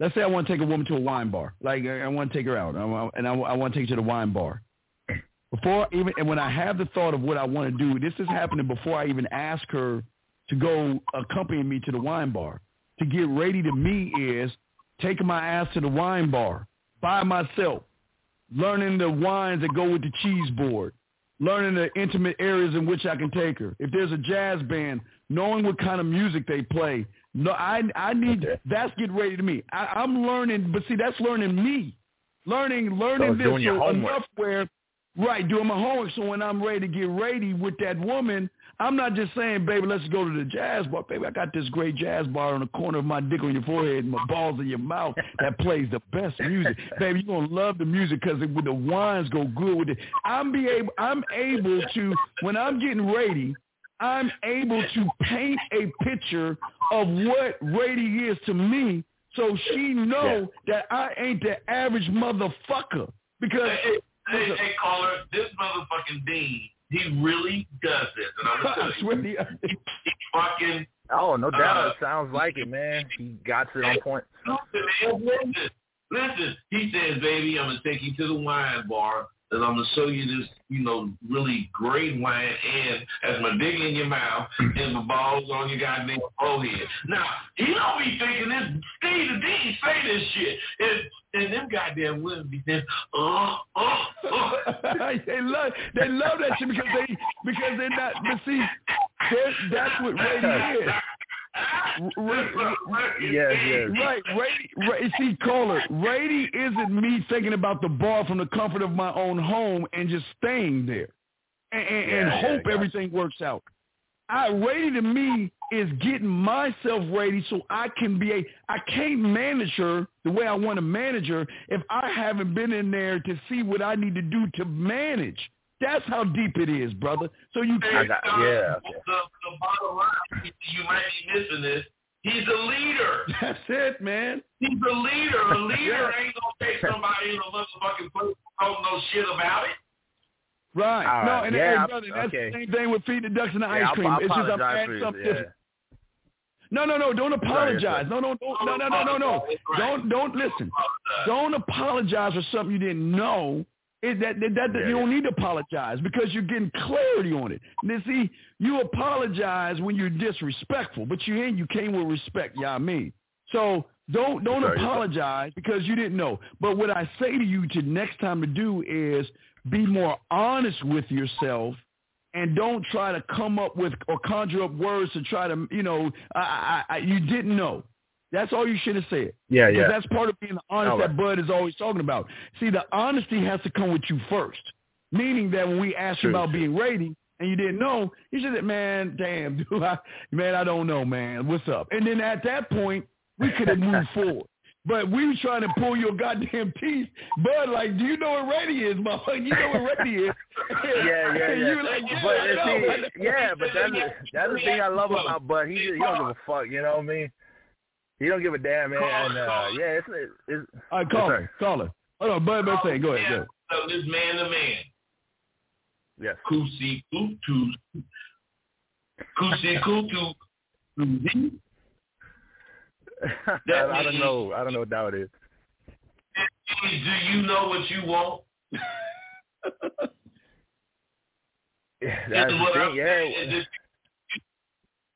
Let's say I want to take a woman to a wine bar, like I I want to take her out, I and I, I want to take her to the wine bar. Before even, and when I have the thought of what I want to do, this is happening before I even ask her to go accompany me to the wine bar. To get ready to me is taking my ass to the wine bar by myself, learning the wines that go with the cheese board, learning the intimate areas in which I can take her. If there's a jazz band, knowing what kind of music they play. No, I I need that's get ready to me. I, I'm learning, but see, that's learning me, learning learning it's this so enough where right doing my homework. So when I'm ready to get ready with that woman, I'm not just saying, baby, let's go to the jazz bar. Baby, I got this great jazz bar on the corner of my dick on your forehead and my balls in your mouth that plays the best music. baby, you're going to love the music because with the wines go good with it. I'm, be able, I'm able to, when I'm getting ready, I'm able to paint a picture of what ready is to me so she know that I ain't the average motherfucker. Because Hey, hey, hey, hey, caller, this motherfucking Dean, he really does this. And I'm [laughs] I going to tell you, you, he, he fucking Oh, no doubt. Uh, it sounds like it, man. He got it on point. Listen, man, listen, listen. He says, baby, I'm gonna take you to the wine bar, and I'm gonna show you this, you know, really great wine, and as my dick in your mouth and my balls on your goddamn forehead. Now he don't be thinking this. Steve the D say this shit, and and them goddamn women be saying, oh, oh, oh. [laughs] they love they love that shit because they because they're not but see that's what radio [laughs] is. yes, yes. Right, Rady, Rady, see, caller, Rady isn't me thinking about the ball from the comfort of my own home and just staying there and, and, and Yeah, hope yeah, everything works out. I ready to me is getting myself ready so I can be a I can't manage her the way I want to manage her if I haven't been in there to see what I need to do to manage. That's how deep it is, brother. So you can't got, yeah. The, the bottom line, you might be missing this. He's a leader. [laughs] that's it, man. He's a leader. A [laughs] leader Yeah. ain't gonna take somebody in a motherfucking place who don't know shit about it. Right. All no, right. and, Yeah, and brother, that's okay. the same thing with feeding the ducks and the Yeah, ice I'll- cream. I'll it's just I'm adding something yeah. different. No, no, no. Don't apologize. No, no, no, no, no, no, no, no. Don't, don't listen. Don't apologize for something you didn't know. It, that, that, that, Yeah, you don't need to apologize because you're getting clarity on it. Then see, you apologize when you're disrespectful, but you ain't. You came with respect. Yeah, I mean. So don't don't Sorry, yes, sir. apologize because you didn't know. But what I say to you to next time to do is be more honest with yourself and don't try to come up with or conjure up words to try to you know I, I, I, you didn't know. That's all you should have said. Yeah, yeah. that's part of being honest All that right. Bud is always talking about. See, the honesty has to come with you first. Meaning that when we asked you about true. being ready and you didn't know, you said, man, damn, [laughs] dude, I, man, I don't know, man. What's up? And then at that point, we could have moved forward. [laughs] But we were trying to pull your goddamn teeth. Bud, like, do you know what ready is, motherfucker? You know what ready is. [laughs] Yeah, yeah, [laughs] yeah. you were like, yeah, but I see, yeah, but that's the- that's the thing I love about [laughs] Bud. He just, he don't give a fuck. You know what I mean? He don't give a damn, man. And uh, yeah, it's it's. All right, call Yes, her. Call her. Hold on, Bud, Bud, say, go ahead, go ahead. So this man to man, Yes. kusi kutu, kusi kutu. [laughs] I, I don't know. I don't know what that is. Do you know what you want? [laughs] That's Is the what I'm thing. Yeah. saying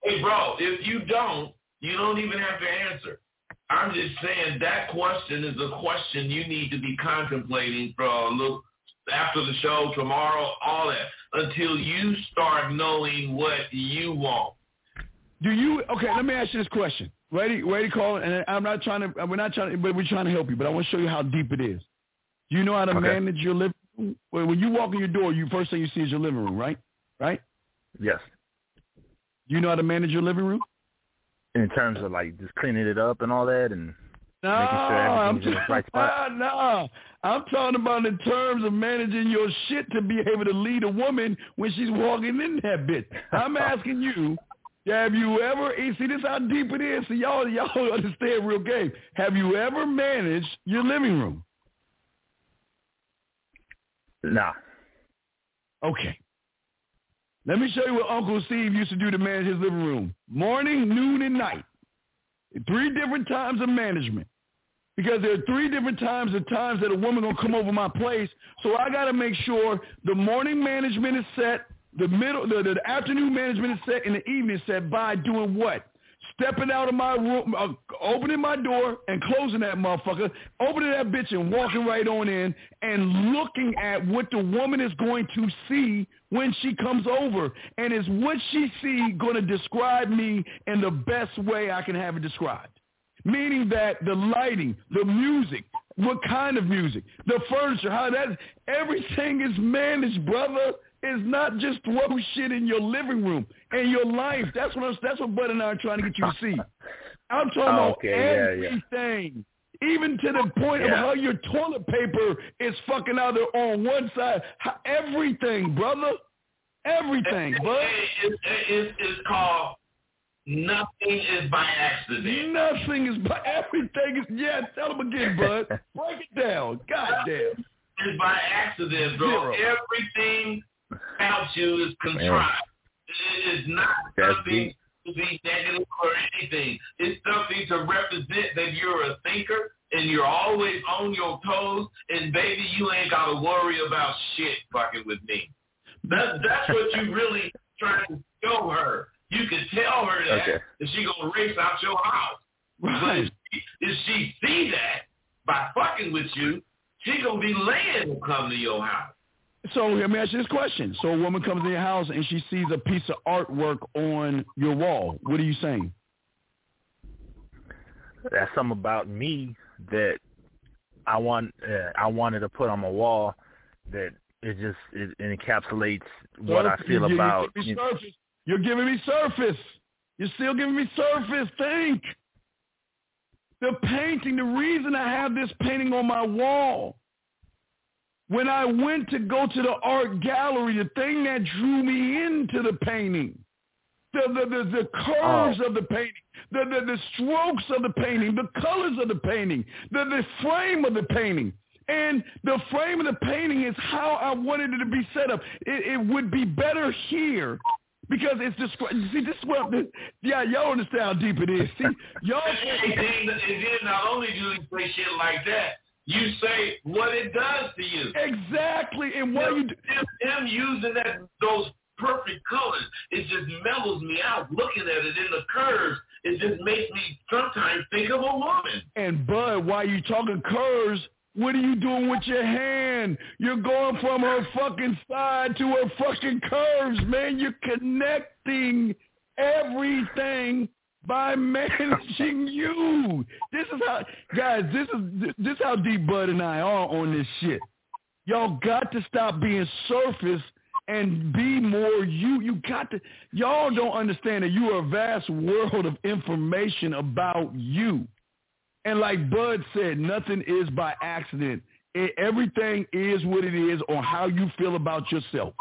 Hey, bro, if you don't, you don't even have to answer. I'm just saying that question is a question you need to be contemplating for a little after the show tomorrow, all that, until you start knowing what you want. Do you okay? Let me ask you this question. Ready, ready, call. And I'm not trying to. We're not trying to. But we're trying to help you. But I want to show you how deep it is. Do you know how to Okay. manage your living room? When you walk in your door, you first thing you see is your living room, right? Right? Yes. You know how to manage your living room? In terms of like just cleaning it up and all that, and No, Making sure I'm in its right spot? [laughs] no, I'm talking about in terms of managing your shit to be able to lead a woman when she's walking in that bitch. I'm [laughs] asking you, have you ever? See, this how deep it is. So y'all, y'all [laughs] understand real game. Have you ever managed your living room? nah. Okay. Let me show you what Uncle Steve used to do to manage his living room. Morning, noon, and night. Three different times of management. Because there are three different times of times that a woman gonna come over my place. So I gotta make sure the morning management is set, the middle the, the afternoon management is set, and the evening set by doing what? Stepping out of my room, uh, opening my door and closing that motherfucker, opening that bitch and walking right on in and looking at what the woman is going to see when she comes over. And is what she see going to describe me in the best way I can have it described? Meaning that the lighting, the music, what kind of music, the furniture, how that, everything is managed, brother. It's not just throw shit in your living room and your life. That's what I'm, that's what Bud and I are trying to get you to see. I'm talking Oh, about okay, yeah, yeah. everything. Even to the point of how your toilet paper is fucking out there on one side. How, everything, brother. Everything, bud. It's, it's, it's called nothing is by accident. Nothing is, by everything is, yeah, tell them again, [laughs] bud. Break it down. God damn. It's by accident, bro. Zero. Everything about you is contrived. It is not That's something to be negative or anything. It's something to represent that you're a thinker and you're always on your toes and baby you ain't gotta worry about shit fucking with me. That's that's what you [laughs] really trying to show her. You can tell her that Okay. and she gonna race out your house. But Right. if [laughs] she, if she see that by fucking with you, she gonna be laying to come to your house. So let me ask you this question. So a woman comes in your house and she sees a piece of artwork on your wall. What are you saying? that's something about me that I want uh, I wanted to put on my wall that it just it, it encapsulates what I feel you're, about. You're giving, surface. you're giving me surface. You're still giving me surface. Think. The painting, the reason I have this painting on my wall, when I went to go to the art gallery, the thing that drew me into the painting, the, the, the, the curves Oh. of the painting, the, the, the strokes of the painting, the colors of the painting, the, the frame of the painting. And the frame of the painting is how I wanted it to be set up. It, it would be better here because it's just see this is what the, yeah y'all understand how deep it is. See y'all And then, and then not only do you say shit like that, you say what it does to you. exactly and why you do, him, him using that those perfect colors, it just mellows me out. Looking at it in the curves, it just makes me sometimes think of a woman. and Bud while you talking curves. What are you doing with your hand? You're going from her fucking side to her fucking curves, man. You're connecting everything by managing [laughs] you. This is how, guys. This is this is how deep Bud and I are on this shit. Y'all got to stop being surface and be more you. You got to. Y'all don't understand that you are a vast world of information about you. And like Bud said, nothing is by accident. It, everything is what it is on how you feel about yourself.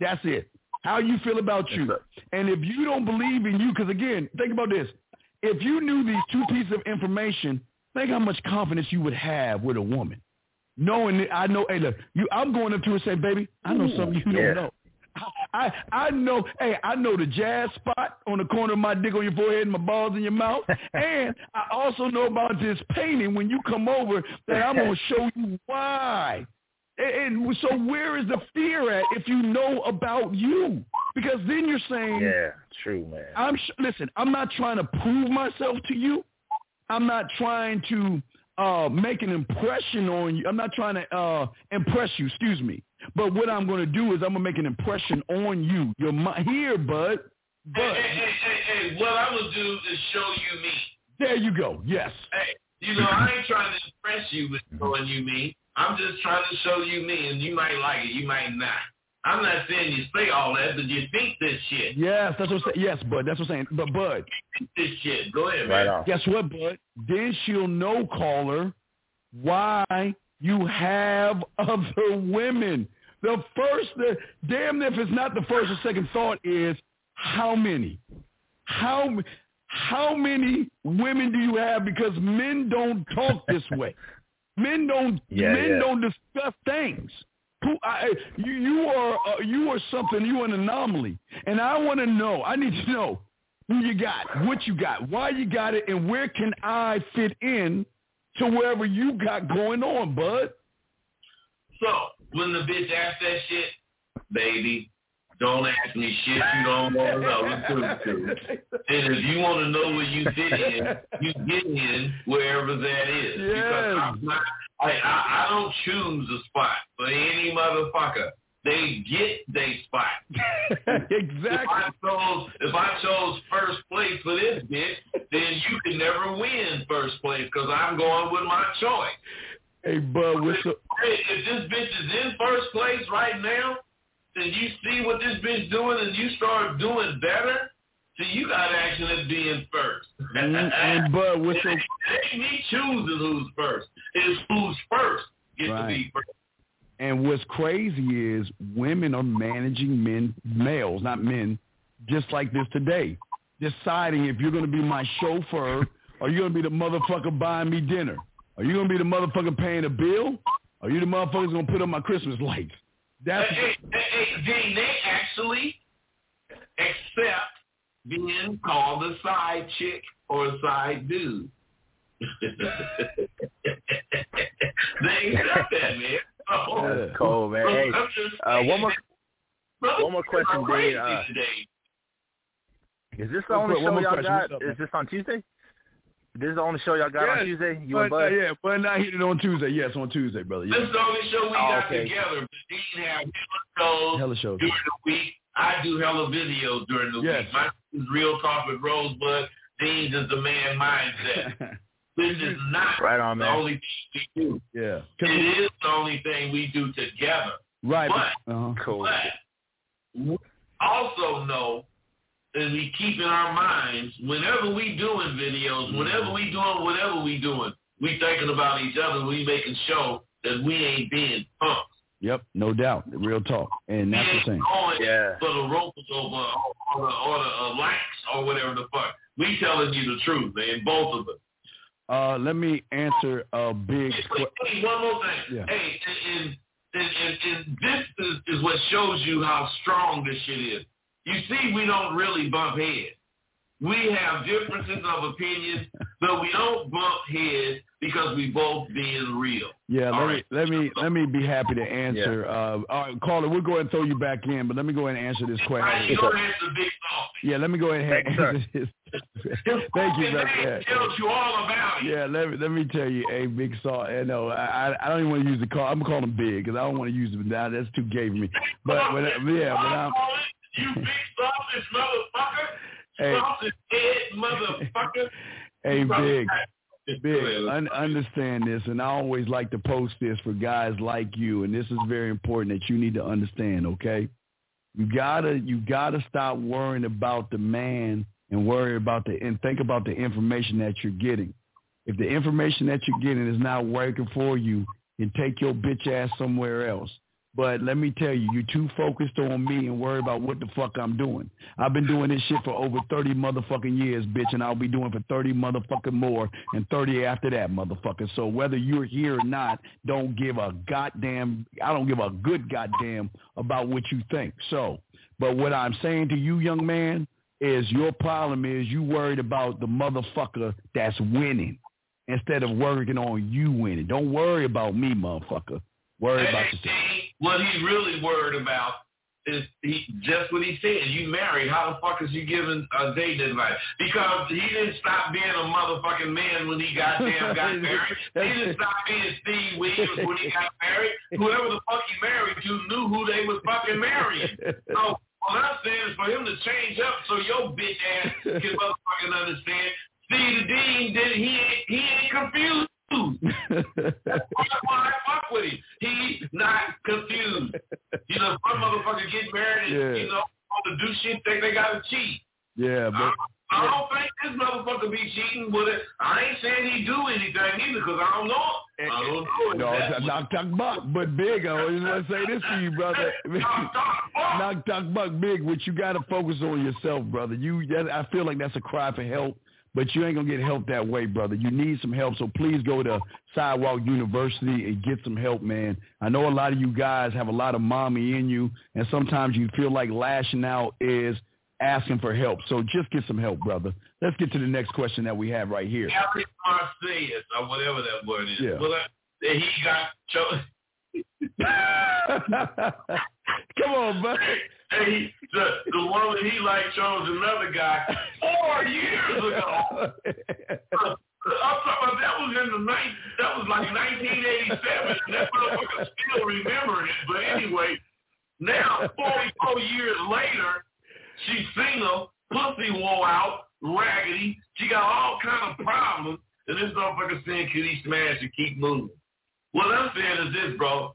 That's it. How you feel about you. sir. And if you don't believe in you, because again, think about this. If you knew these two pieces of information, think how much confidence you would have with a woman. Knowing that I know, hey, look, you, I'm going up to her and say, baby, I know something you Yeah. don't know. I I know, hey, I know the jazz spot on the corner of my dick on your forehead and my balls in your mouth, [laughs] and I also know about this painting when you come over that I'm gonna [laughs] show you why. And, and so where is the fear at if you know about you? Because then you're saying, Yeah, true, man. I'm sh- listen. I'm not trying to prove myself to you. I'm not trying to uh, make an impression on you. I'm not trying to uh, impress you. Excuse me. But what I'm going to do is I'm going to make an impression on you. You're my, here, bud. Hey, Bud. hey, hey, hey, hey, what I'm gonna do is show you me. There you go. Yes. Hey, you know, I ain't trying to impress you with showing you me. I'm just trying to show you me, and you might like it, you might not. I'm not saying you say all that, but you think this shit. Yes, that's what I'm saying. Yes, bud. That's what I'm saying. But bud, this shit. Go ahead, Right man. on. guess what, bud? Then she'll know, caller, why you have other women. The first, the damn if it's not the first or second thought is how many, how how many women do you have? Because men don't talk this way. [laughs] Men don't Yeah, men yeah. don't discuss things. Who I, you you are uh, you are something. You are an anomaly, and I want to know. I need to know who you got, what you got, why you got it, and where can I fit in to wherever you got going on, bud. So when the bitch asked that shit, baby, don't ask me shit you don't want to know. [laughs] And if you want to know where you fit in, you get in wherever that is. Because Yes. I'm not, I, I, I don't choose a spot for any motherfucker. They get they spot. [laughs] If exactly. I chose if I chose first place for this bitch, then you can never win first place because I'm going with my choice. Hey, bud, what's up? Hey, if this bitch is in first place right now, then you see what this bitch doing and you start doing better, so you got action at being first. Mm, and, and bud, what's [laughs] it ain't me choosing who's first. It's who's first gets to be first. And what's crazy is women are managing men, males, not men, just like this today, deciding if you're going to be my chauffeur or you're going to be the motherfucker buying me dinner. Are you going to be the motherfucker paying the bill? Or you the motherfuckers going to put up my Christmas lights? That's Hey, hey, hey, then they actually accept being called a side chick or a side dude. [laughs] they accept that, man. Oh, That's cold, man. Hey, I'm uh, one more- one more question, brothers Dave, uh, is this the only show y'all got? What's up, man? Is this on Tuesday? This is the only show y'all got on Tuesday? You but, and uh, Bud? yeah, but not hitting on Tuesday. Yes, on Tuesday, brother. This is the only show we Oh, got okay. together. Dean have hella shows Hella shows. during the week. I do hella videos during the Yes. week. My is Real Talk with Rosebud. Dean is the man mindset. [laughs] This is not Right on, the only thing we do. Yeah. It is the only thing we do together. Right. But, uh-huh. Cool. but we also know that we keep in our minds whenever we doing videos, whenever we doing whatever we doing, we thinking about each other. We making sure that we ain't being punks. Yep. No doubt. Real talk. And that's the ain't thing. going Yeah. for the ropes over or the, or the uh, likes or whatever the fuck. We telling you the truth, man. Both of us. Uh, let me answer a big. Hey, que- wait, hey, one more thing. Yeah. Hey, and, and, and, and this is, is what shows you how strong this shit is. You see, we don't really bump heads. We have differences of opinion, [laughs] but we don't bump heads because we both being real. Yeah, let All me right. let me let me be happy to answer. Uh, all right, caller, we'll go ahead and throw you back in, but let me go ahead and answer this Right, question. you don't answer big talk. Yeah, let me go ahead and Thanks, sir. answer this. [laughs] Thank you, fucking brother. name Yeah. tells you all about it. Yeah, let me let me tell you, a Big Saw. You know, I I- I don't even want to use the call. I'm gonna call him Big because I don't want to use him now. That's too gay for me. But when I- yeah, when I'm you big sausage motherfucker, Hey. sausage head motherfucker. [laughs] hey Big. Big, un- understand this, and I always like to post this for guys like you, and this is very important that you need to understand. Okay, you gotta you gotta stop worrying about the man and worry about the and think about the information that you're getting. If the information that you're getting is not working for you, then take your bitch ass somewhere else. But let me tell you, you're too focused on me and worry about what the fuck I'm doing. I've been doing this shit for over 30 motherfucking years, bitch, and I'll be doing for 30 motherfucking more and 30 after that, motherfucker. So whether you're here or not, don't give a goddamn, I don't give a good goddamn about what you think. So, but what I'm saying to you, young man, is your problem is you worried about the motherfucker that's winning instead of working on you winning. Don't worry about me, motherfucker. Worry about yourself. What he's really worried about is he just what he said. You married. How the fuck is he giving a date advice? Because he didn't stop being a motherfucking man when he goddamn got [laughs] married. He didn't stop being Steve Williams when he got married. Whoever the fuck he married to knew who they was fucking marrying. So what I'm saying is for him to change up so your bitch ass can motherfucking understand. Steve the Dean did he ain't he ain't confused. [laughs] That's why I fuck with him. He's not confused. You know, some motherfucker get married and, Yeah. you know, want to do shit, think they got to cheat. yeah, but I don't think this motherfucker be cheating with it. I ain't saying he do anything either because I don't know him. I don't know him. no, it's knock talk buck, but big. I always want to say this to you, brother. [laughs] Knock, knock, knock talk buck, big. What you got to focus on yourself, brother. You, that, I feel like that's a cry for help. But you ain't gonna get help that way, brother. You need some help, so please go to Sidewalk University and get some help, man. I know a lot of you guys have a lot of mommy in you, and sometimes you feel like lashing out is asking for help. So just get some help, brother. Let's get to the next question that we have right here. Alex Marcius or whatever that word is. Yeah. Well, he got cho- [laughs] Come on, bud. Hey, the, the woman he like chose another guy four years ago. I'm talking about that was in the night. That was like 1987. And that motherfucker still remembering it. But anyway, now 44 years later, she's single, pussy wore out, raggedy. She got all kind of problems. And this motherfucker saying, "Could he smash and keep moving?" What I'm saying is this, bro.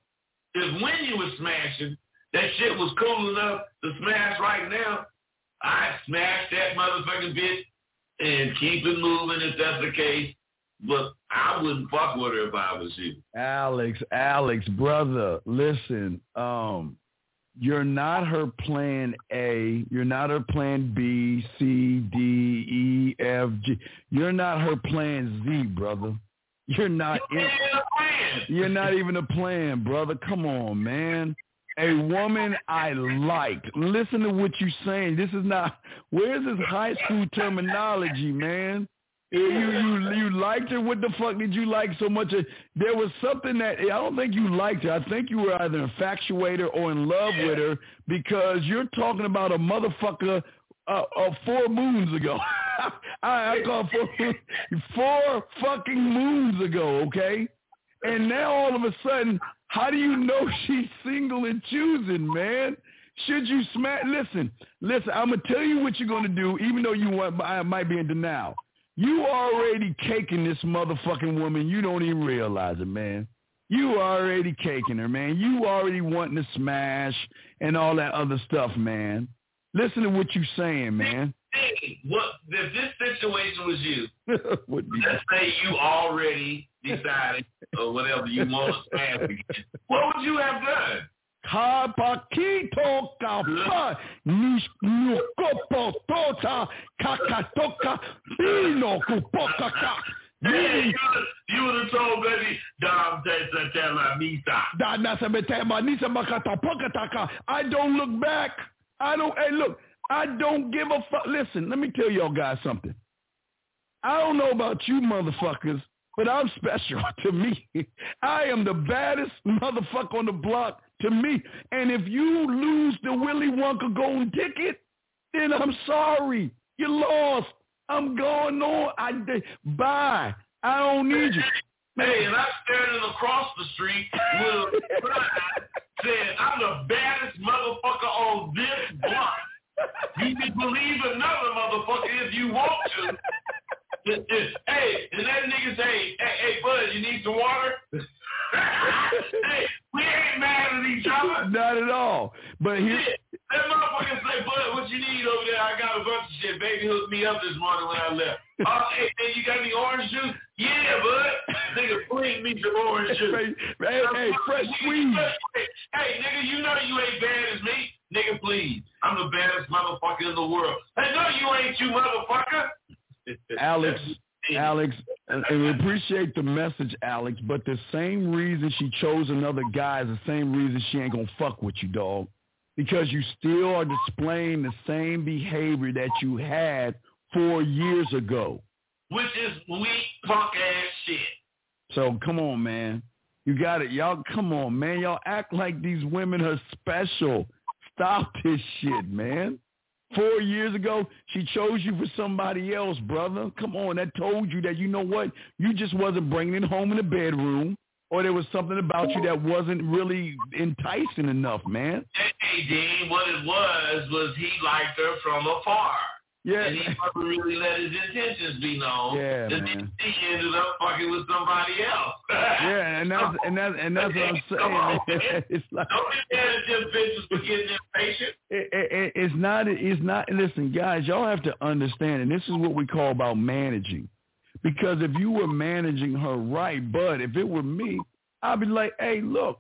If when you was smashing, that shit was cool enough to smash right now, I'd smash that motherfucking bitch and keep it moving if that's the case. But I wouldn't fuck with her if I was you. Alex, Alex, brother, listen. Um, you're not her plan A. You're not her plan B, C, D, E, F, G. You're not her plan Z, brother. You're not. You In, a plan. you're not even a plan, brother. Come on, man. A woman I liked. Listen to what you're saying. This is not. Where's this high school terminology, man? You you you liked her. What the fuck did you like so much? There was something that I don't think you liked her. I think you were either infatuated or in love with her because you're talking about a motherfucker uh, uh, four moons ago. [laughs] I, I call four four fucking moons ago. Okay, and now all of a sudden, how do you know [laughs] she's single and choosing, man? Should you smack? Listen, listen. I'm gonna tell you what you're gonna do, even though you want, I might be in denial. You already caking this motherfucking woman. You don't even realize it, man. You already caking her, man. You already wanting to smash and all that other stuff, man. Listen to what you're saying, man. Hey, what if this situation was you? [laughs] Let's say you already decided or whatever you want to again. What would you have done? Kapakito kapa nishkopotota kakatoka pino kupokaka. Hey, you, you would have told baby, Dom Tela Misa. Da nasametema nisa makata pokataka. I don't look back. I don't. Hey, look. I don't give a fuck. Listen, let me tell y'all guys something. I don't know about you motherfuckers, but I'm [laughs] special [laughs] to me. I am the baddest motherfucker on the block to me. And if you lose the Willy Wonka golden ticket, then I'm sorry. You lost. I'm going on. I bye. I don't need you. Hey, and I'm standing across the street with saying, I'm the baddest motherfucker on this block. You can believe another motherfucker if you want to. [laughs] hey, and that nigga say, hey, hey, bud, you need some water? Hey, [laughs] we ain't mad at each other. Not at all. But here. That motherfucker say, bud, what you need over there? I got a bunch of shit. Baby hooked me up this morning when I left. [laughs] Oh, hey, hey, you got any orange juice? Yeah, bud. Nigga, bring me some orange juice. hey, hey, hey, fresh squeeze. Hey, nigga, you know you ain't bad as me. Nigga, please. I'm the baddest motherfucker in the world. Hey, no, you ain't, you motherfucker. Alex, [laughs] Alex, and we appreciate the message, Alex, but the same reason she chose another guy is the same reason she ain't gonna fuck with you, dog. Because you still are displaying the same behavior that you had four years ago. Which is weak, punk ass shit. So come on, man. You got it. Y'all come on, man. Y'all act like these women are special. Stop this shit, man. Four years ago, she chose you for somebody else, brother. Come on, that told you that you know what? You just wasn't bringing it home in the bedroom, or there was something about you that wasn't really enticing enough, man. Hey, Dean, what it was, was he liked her from afar. Yeah. And he never really let his intentions be known. Yeah, and man. then he ended up fucking with somebody else. [laughs] Yeah, and that's and that's and that's what I'm [laughs] saying. man. It's like Don't be mad at them bitches for getting impatient. it, it, it- it's not it's not listen guys y'all have to understand and this is what we call about managing because if you were managing her right but if it were me i'd be like hey look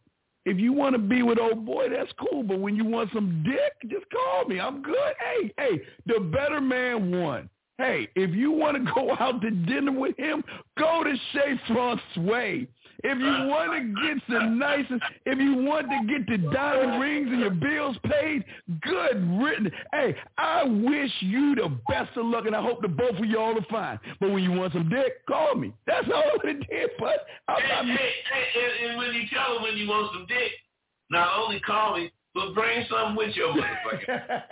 if you want to be with old boy that's cool. But when you want some dick just call me. I'm good. Hey hey the better man won. Hey if you want to [laughs] go out to dinner with him go to chez francois if you want to get some nice, if you want to get the diamond rings and your bills paid, good written. Hey, I wish you the best of luck, and I hope the both of y'all are fine. But when you want some dick, call me. That's [laughs] all it did. But I'm, Hey, I'm, hey, hey, and, and when you tell her when you want some dick, not only call me, but bring something with you, motherfucker.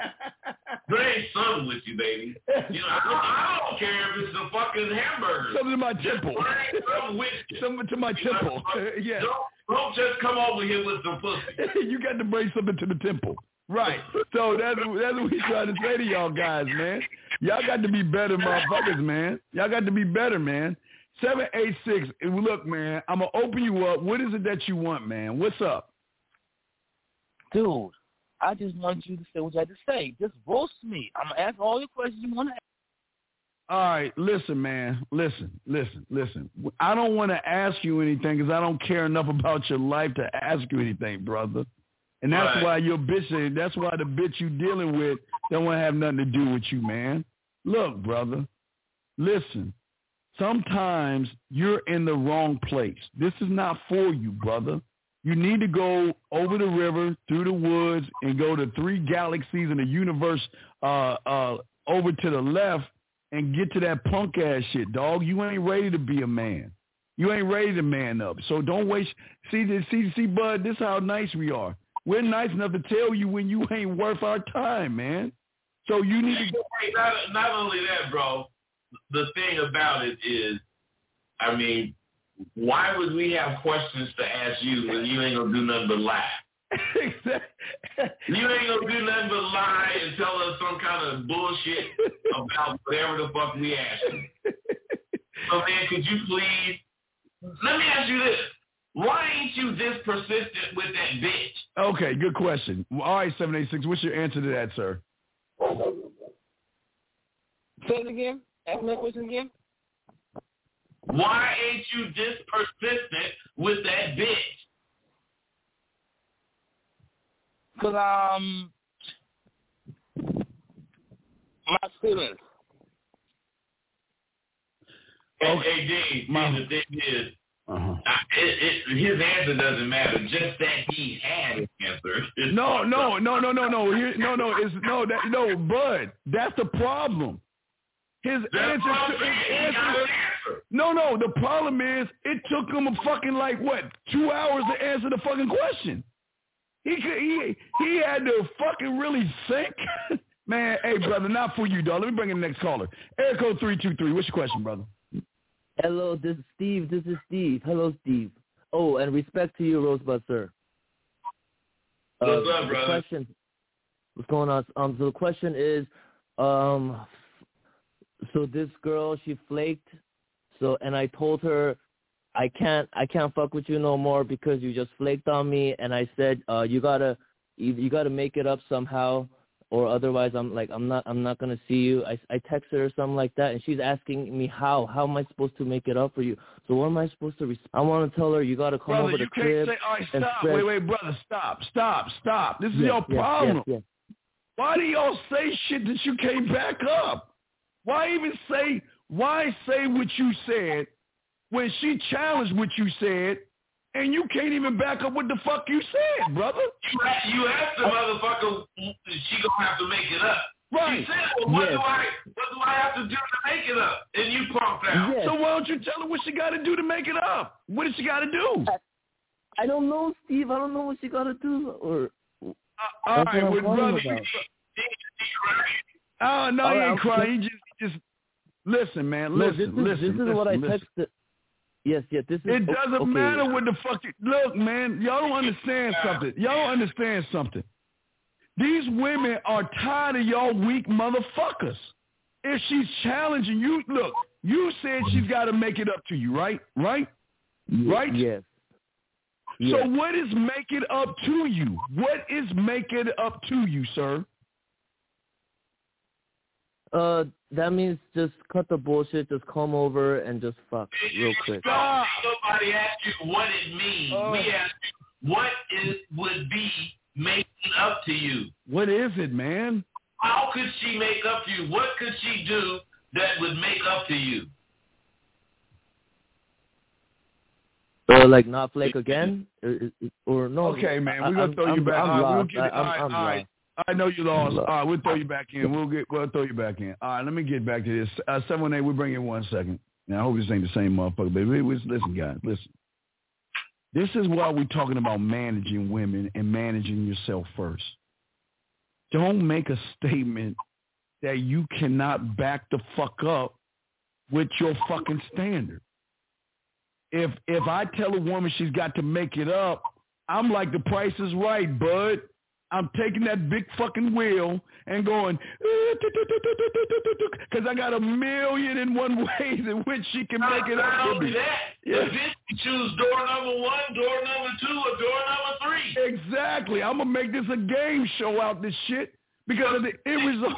bring [laughs] something with you, baby. You know, I don't, I don't care if it's a fucking hamburger. something to my temple. bring something with you. [laughs] something to my temple. [laughs] yeah. Don't, don't just come over here with some pussy. you got to bring something to the temple. Right. So that's that's what we trying to say to y'all guys, man. Y'all got to be better motherfuckers, man. Y'all got to be better, man. Seven eight six. Look, man, I'm gonna open you up. What is it that you want, man? What's up? Dude, I just want you to say what you had to say. Just roast me. I'm gonna ask all your questions you want to ask. All right, listen, man. Listen, listen, listen. I don't want to ask you anything because I don't care enough [laughs] about your life to ask you anything, brother. And that's Right. why your bitch. That's why the bitch you dealing with don't want to have nothing to do with you, man. Look, brother. Listen. Sometimes you're in the wrong place. This is not for you, brother. You need to go over the river, through the woods, and go to three galaxies in the universe uh, uh, over to the left and get to that punk ass shit, dog. You ain't ready to be a man. You ain't ready to man up. So don't waste. See, see, see, bud. This how nice we are. We're nice enough to tell you when you ain't worth our time, man. So you need to. [laughs] Hey, not, not only that, bro. The thing about it is, I mean, why would we have questions to ask you when you ain't gonna do nothing but lie? You ain't gonna do nothing but lie and tell us some kind of bullshit about whatever the fuck we ask you. So man, could you please? Let me ask you this: Why ain't you this persistent with that bitch? Okay, good question. All right, seven eight six. What's your answer to that, sir? Say it again. Ask me that question again. Why ain't you this persistent with that bitch? Cause um, my feelings. Hey, hey Dean, My- the thing is, Uh-huh. I, it, it, his answer doesn't matter. Just that he had an answer. [laughs] No, no, no, no, no, no. Here, no, no. It's no, that, no, Bud. That's the problem. His That's answer, what I'm to, his answer. An. No, no. The problem is, it took him a fucking like what two hours to answer the fucking question. He could, he he had to fucking really think. [laughs] Man, hey brother, not for you, dog. Let me bring in the next caller. Air code three two three. What's your question, brother? Hello, this is Steve. This is Steve. Hello, Steve. Oh, and respect to you, Rosebud, sir. What's up, brother? Question, what's going on? Um, so the question is, um, so this girl, she flaked. So, and I told her, I can't, I can't fuck with you no more because you just flaked on me. And I said, uh, you gotta, you, you gotta make it up somehow, or otherwise, I'm like, I'm not, I'm not gonna see you. I, I text her or something like that, and she's asking me how, how am I supposed to make it up for you? So what am I supposed to? Res- I want to tell her you gotta come brother, over you the can't crib. say. All right, and stop. Wait, wait, brother, stop, stop, stop. This is Yes, your yes, problem. yes, yes. Why do y'all say shit that you can't back up? Why even say why say what you said when she challenged what you said and you can't even back up what the fuck you said, brother? You, a- you asked the motherfucker, she gonna have to make it up. Right. She said, well, what Yes. do I, what do I have to do to make it up? And you punked out. Yes. So why don't you tell her what she got to do to make it up? What does she got to do? I don't know, Steve. I don't know what she gotta do. Or All That's right, what I'm well, calling brother. about. He, he. Oh no, All he right, ain't crying. He just, he just listen, man. no, Listen, this is listen. this is listen, what I listen. texted. Yes, yes. This is. It doesn't okay. matter what the fuck. You, look, man, y'all don't understand something. Y'all don't understand something. These women are tired of y'all weak motherfuckers. If she's challenging you, look, you said she's got to make it up to you, right? Right? Ye- right? Yes. So Yes. what is make it up to you? What is make it up to you, sir? Uh, that means just cut the bullshit. Just come over and just fuck real quick. No, nobody asked you what it means. Oh. We asked you what it would be making up to you. What is it, man? How could she make up to you? What could she do that would make up to you? Or like not flake again, or, or no? Okay, man, we're gonna I'm- throw you I'm- back. I'm All right, we'll lost. get it. I- All I'm- right, I'm all right. I know you lost. All right, we'll throw you back in. We'll get. We'll throw you back in. All right, let me get back to this. Uh, Seven one eight. We'll bring in one second. Now I hope this ain't the same motherfucker, baby. we, wait, Listen, guys, listen. This is why we're talking about managing women and managing yourself first. Don't make a statement that you cannot back the fuck up with your fucking standard. If if I tell a woman she's got to make it up, I'm like the price is right, bud. I'm taking that big fucking wheel and going because I got a million and one ways in which she can Not, make it not up to only that, Yeah. the bitch can choose door number one, door number two, or door number three. Exactly. I'm gonna make this a game show out this shit because of the end result.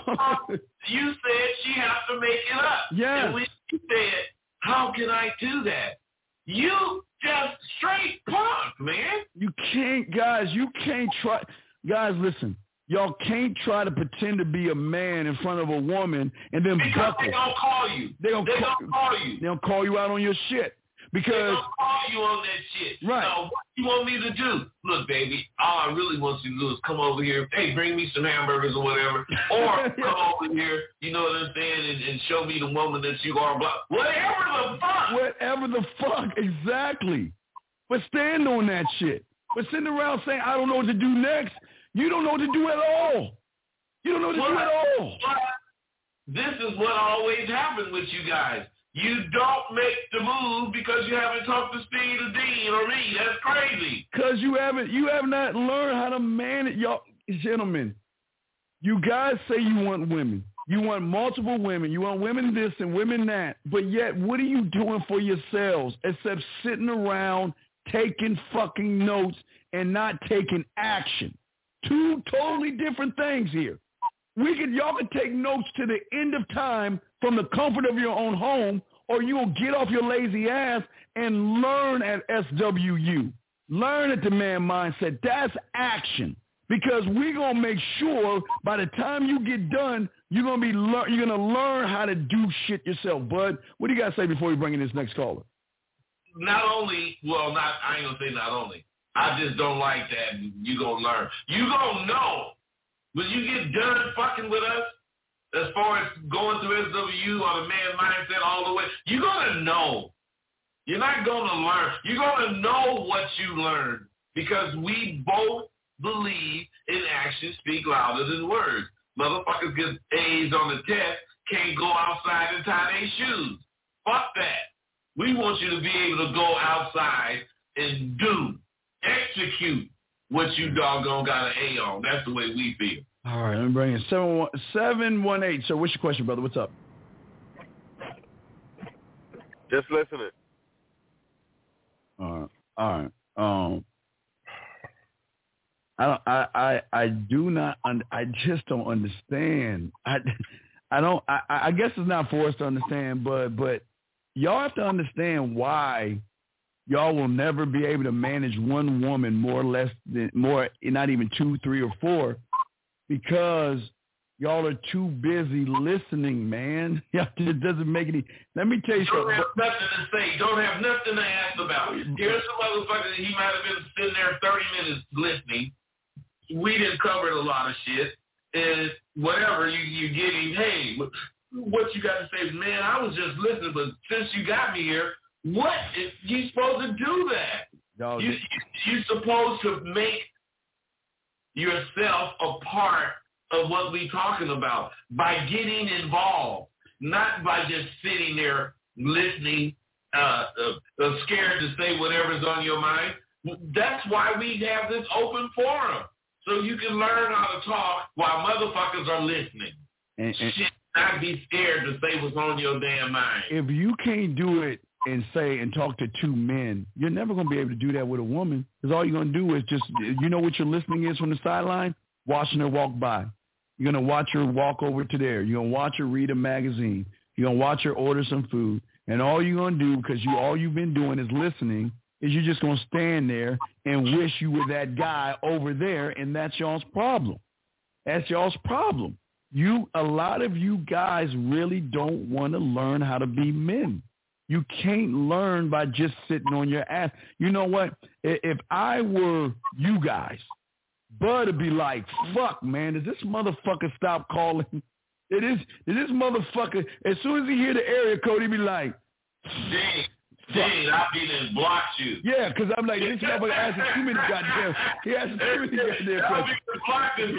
You said she has to make it up. Yes. And when said, how can I do that? You just straight punk, man. you can't, guys. You can't try. Guys, listen. Y'all can't try to pretend to be a man in front of a woman and then Because buckle. they gonna call you. They gonna They call- gonna call you. They don't call you out on your shit because They gonna call you on that shit. Right. So what you want me to do? Look, baby, all I really want you to do is come over here. Hey, bring me some hamburgers or whatever. Or [laughs] come over here, you know what I'm saying, and, and show me the woman that you are. Blah. Whatever the fuck. whatever the fuck exactly. But stand on that shit. But sitting around saying I don't know what to do next, you don't know what to do at all. You don't know what to do at all. This is what always happens with you guys. You don't make the move because you haven't talked to Steve or Dean or me. That's crazy. Cause you haven't you have not learned how to manage y'all gentlemen. You guys say you want women. You want multiple women. You want women this and women that. But yet, what are you doing for yourselves except sitting around taking fucking notes and not taking action? Two totally different things here. We could y'all could take notes to the end of time from the comfort of your own home, or you'll get off your lazy ass and learn at SWU. Learn at the man mindset. That's action. Because we're gonna make sure by the time you get done, you're gonna be lear- you're gonna learn how to do shit yourself, bud. What do you gotta say before we bring in this next caller? Not only, well, not I ain't gonna say not only. I just don't like that. You gonna learn. You gonna know when you get done fucking with us. As far as going through SWU or the man mindset all the way, you're gonna know. You're not gonna learn. You're gonna know what you learned because we both believe in actions speak louder than words. Motherfuckers get A's on the test, can't go outside and tie their shoes. Fuck that. We want you to be able to go outside and do, execute what you doggone got an A on. That's the way we feel. All right, let me bring in seven one seven one eight. So, what's your question, brother? What's up? Just listening. All right, all right. Um, I don't. I I I do not. Un, I just don't understand. I I don't. I I guess it's not for us to understand, but but y'all have to understand why y'all will never be able to manage one woman more or less than more, not even two, three, or four, because y'all are too busy listening, man. [laughs] It doesn't make any. Let me tell you Don't something. have nothing to say. Don't have nothing to ask about. Here's some motherfucker that he might have been sitting there 30 minutes listening. We didn't cover a lot of shit. And whatever, you, you getting, hey, what- what you got to say? Man, I was just listening, but since you got me here, what? Is, you supposed to do that. You, you, you're supposed to make yourself a part of what we're talking about by getting involved, not by just sitting there listening, uh, uh, uh, scared to say whatever's on your mind. That's why we have this open forum, so you can learn how to talk while motherfuckers are listening. and, and, Shit, not be scared to say what's on your damn mind. if you can't do it and say and talk to two men, you're never going to be able to do that with a woman because all you're going to do is just, you know what your listening is from the sideline? Watching her walk by. You're going to watch her walk over to there. You're going to watch her read a magazine. You're going to watch her order some food. And all you're going to do, because you all you've been doing is listening, is you're just going to stand there and wish you were that guy over there, and that's y'all's problem. That's y'all's problem. You, a lot of you guys really don't want to learn how to be men. You can't learn by just sitting on your ass. You know what? If I were you guys, Bud would be like, fuck, man, does this motherfucker stop calling? [laughs] It is, did this motherfucker, as soon as he hear the area code, he be like, Dang, dang, I be done blocked you. yeah, because I'm like, this motherfucker asking too many goddamn, he asking too many [laughs] goddamn questions. be blocked this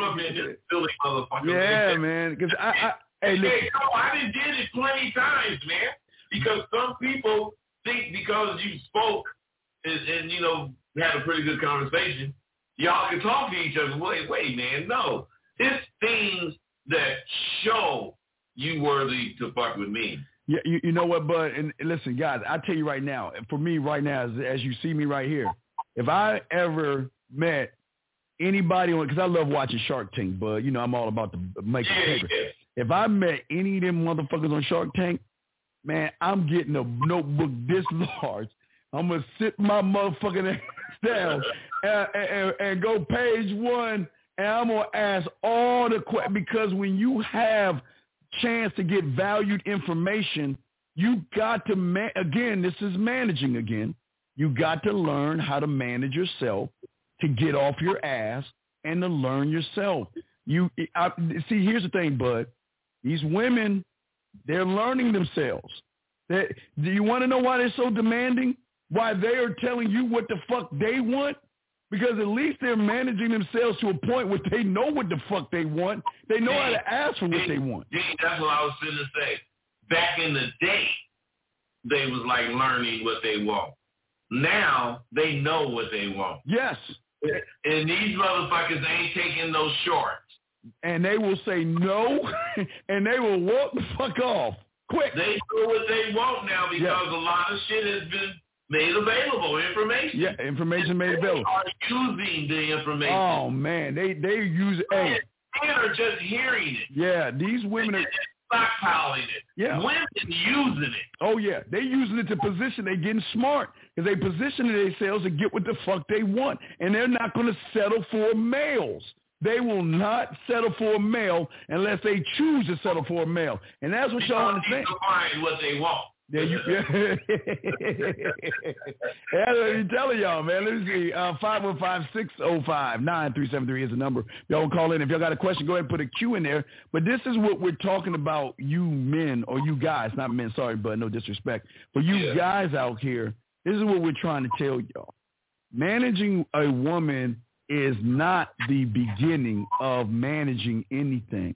silly motherfucker. Yeah, man, because I, I, hey, [laughs] listen, Hey, no, I done did it plenty times, man. Because some people think because you spoke and, and you know had a pretty good conversation, y'all can talk to each other. Wait, wait, man, no. It's things that show you worthy to fuck with me. Yeah, you, you know what, Bud? And, listen, guys, I tell you right now, for me right now, as, as you see me right here, if I ever met anybody on, because I love watching Shark Tank, Bud, you know, I'm all about the making Yeah, paper. yeah. If I met any of them motherfuckers on Shark Tank, man, I'm getting a notebook this large. I'm gonna sit my motherfucking ass [laughs] down and, and, and go page one, and I'm gonna ask all the questions because when you have chance to get valued information, you got to ma- again. This is managing again. You got to learn how to manage yourself to get off your ass and to learn yourself. You I, see. Here's the thing, Bud. These women, they're learning themselves. They, do you want to know why they're so demanding? Why they are telling you what the fuck they want? Because at least they're managing themselves to a point where they know what the fuck they want. They know how to ask for what they want. That's what I was going to say. Back in the day, they was like learning what they want. Now they know what they want. Yes. And these motherfuckers ain't taking no shorts. And they will say no, [laughs] and they will walk the fuck off quick. They do what they want now because Yeah. a lot of shit has been made available, information. Yeah, information made available. They are using the information. Oh man, they they use hey, Men are just hearing it. yeah, these women are and stockpiling it. Yeah. Women using it. oh yeah, they using it to position. They getting smart because they positioning themselves to get what the fuck they want, and they're not going to settle for males. They will not settle for a male unless they choose to settle for a male, and that's what y'all understand. they find what they want. Yeah, you, yeah. [laughs] That's what I'm telling y'all, man. Let me see. Uh, 515-605-9373 is the number. Y'all can call in. If y'all got a question, go ahead and put a Q in there. But this is what we're talking about, you men, or you guys, not men, sorry, but no disrespect. For you Yeah. guys out here, this is what we're trying to tell y'all. Managing a woman is not the beginning of managing anything.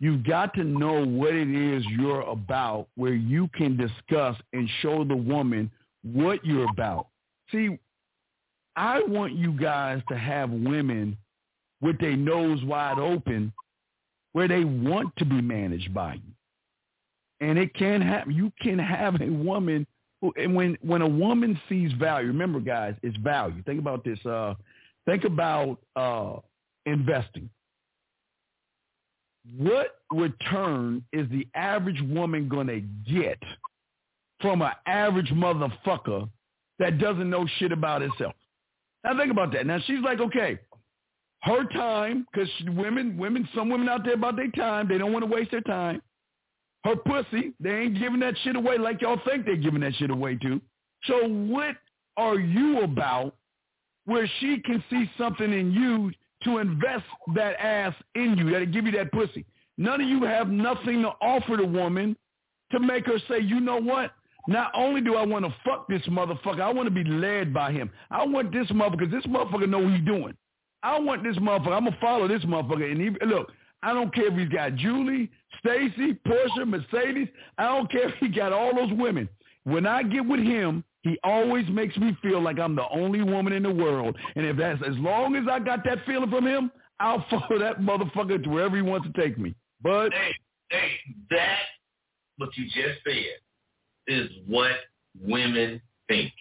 You've got to know what it is you're about where you can discuss and show the woman what you're about. See, I want you guys to have women with their nose wide open where they want to be managed by you. And it can happen. You can have a woman who, and when, when a woman sees value, remember guys, it's value. Think about this. Uh, think about uh, investing what return is the average woman going to get from an average motherfucker that doesn't know shit about herself? Now think about that. Now she's like, okay, her time, because women, women, some women out there about their time, they don't want to waste their time. Her pussy, they ain't giving that shit away like y'all think they're giving that shit away to. So what are you about where she can see something in you to invest that ass in you, that'll give you that pussy. None of you have nothing to offer the woman to make her say, you know what? Not only do I want to fuck this motherfucker, I want to be led by him. I want this motherfucker, because this motherfucker know what he's doing. I want this motherfucker. I'm going to follow this motherfucker. And he, look, I don't care if he's got Julie, Stacy, Portia, Mercedes. I don't care if he got all those women. When I get with him, he always makes me feel like I'm the only woman in the world. And if that's as long as I got that feeling from him, I'll [laughs] follow that motherfucker to wherever he wants to take me. But Hey, hey, that what you just said is what women think.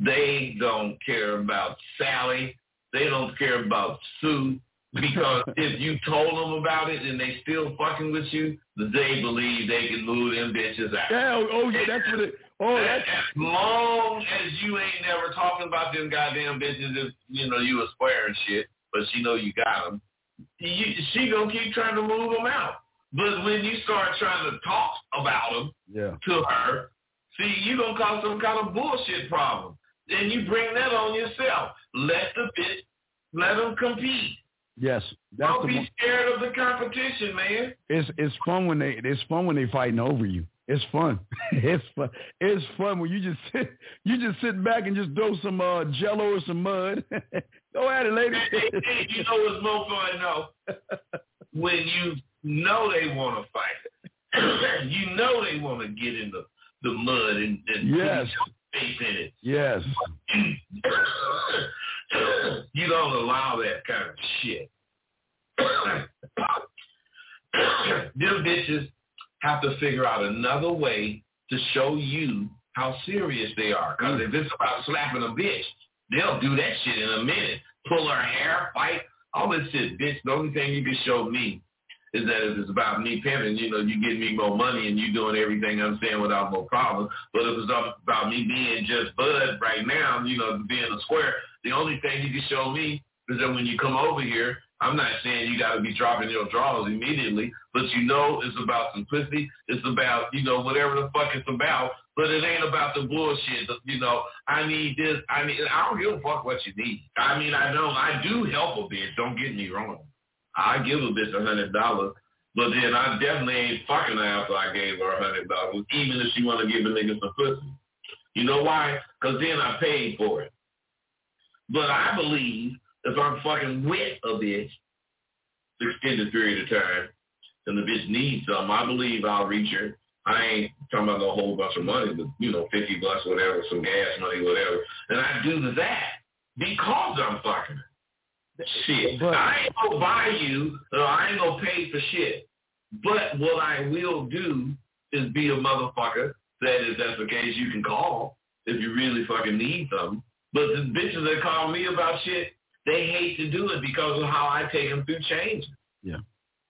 They don't care about Sally. They don't care about Sue. Because [laughs] if you told them about it and they still fucking with you, they believe they can move them bitches out. yeah, oh, oh, yeah, that's what it. Oh, as, that's as long as you ain't never talking about them goddamn bitches, if you know you a square and shit, but she know you got them, you, she gonna keep trying to move them out. But when you start trying to talk about them yeah. to her, see, you gonna cause some kind of bullshit problem. Then you bring that on yourself. Let the bitch, let them compete. Yes, that's Don't be one. scared of the competition, man. It's it's fun when they it's fun when they fighting over you. It's fun. [laughs] It's fun. It's fun when you just [laughs] sit you just sit back and just throw some uh, jello or some mud. [laughs] Go at it, lady. Hey, hey, hey, you know what's more fun though? when you know they want to fight. [clears throat] you know they want to get in the, the mud and, and Yes. put your face in it. yes. [clears throat] you don't allow that kind of shit. [clears throat] Them bitches have to figure out another way to show you how serious they are. Because if it's about slapping a bitch, they'll do that shit in a minute. Pull her hair, fight, all this shit, bitch. The only thing you can show me is that if it's about me pimping, you know, you give me more money and you doing everything I'm saying without no problem. But if it's about me being just bud right now, you know, being a square, the only thing you can show me is that when you come over here, I'm not saying you got to be dropping your drawers immediately, but you know it's about pussy. It's about, you know, whatever the fuck it's about. But it ain't about the bullshit. You know, I need this. I need. I don't give a fuck what you need. I mean, I don't. I do help a bitch. Don't get me wrong. I give a bitch a hundred dollars, but then I definitely ain't fucking her after I gave her a hundred dollars, even if she want to give a nigga some pussy. You know why? Because then I paid for it. But I believe if I'm fucking with a bitch, extended period of time, and the bitch needs something, I believe I'll reach her. I ain't talking about no whole bunch of money, but you know, fifty bucks, whatever, some gas money, whatever. And I do that because I'm fucking her. Shit. But- I ain't gonna buy you, or I ain't gonna pay for shit. But what I will do is be a motherfucker that if that's the case you can call if you really fucking need something. But the bitches that call me about shit, they hate to do it because of how I take them through change. Yeah.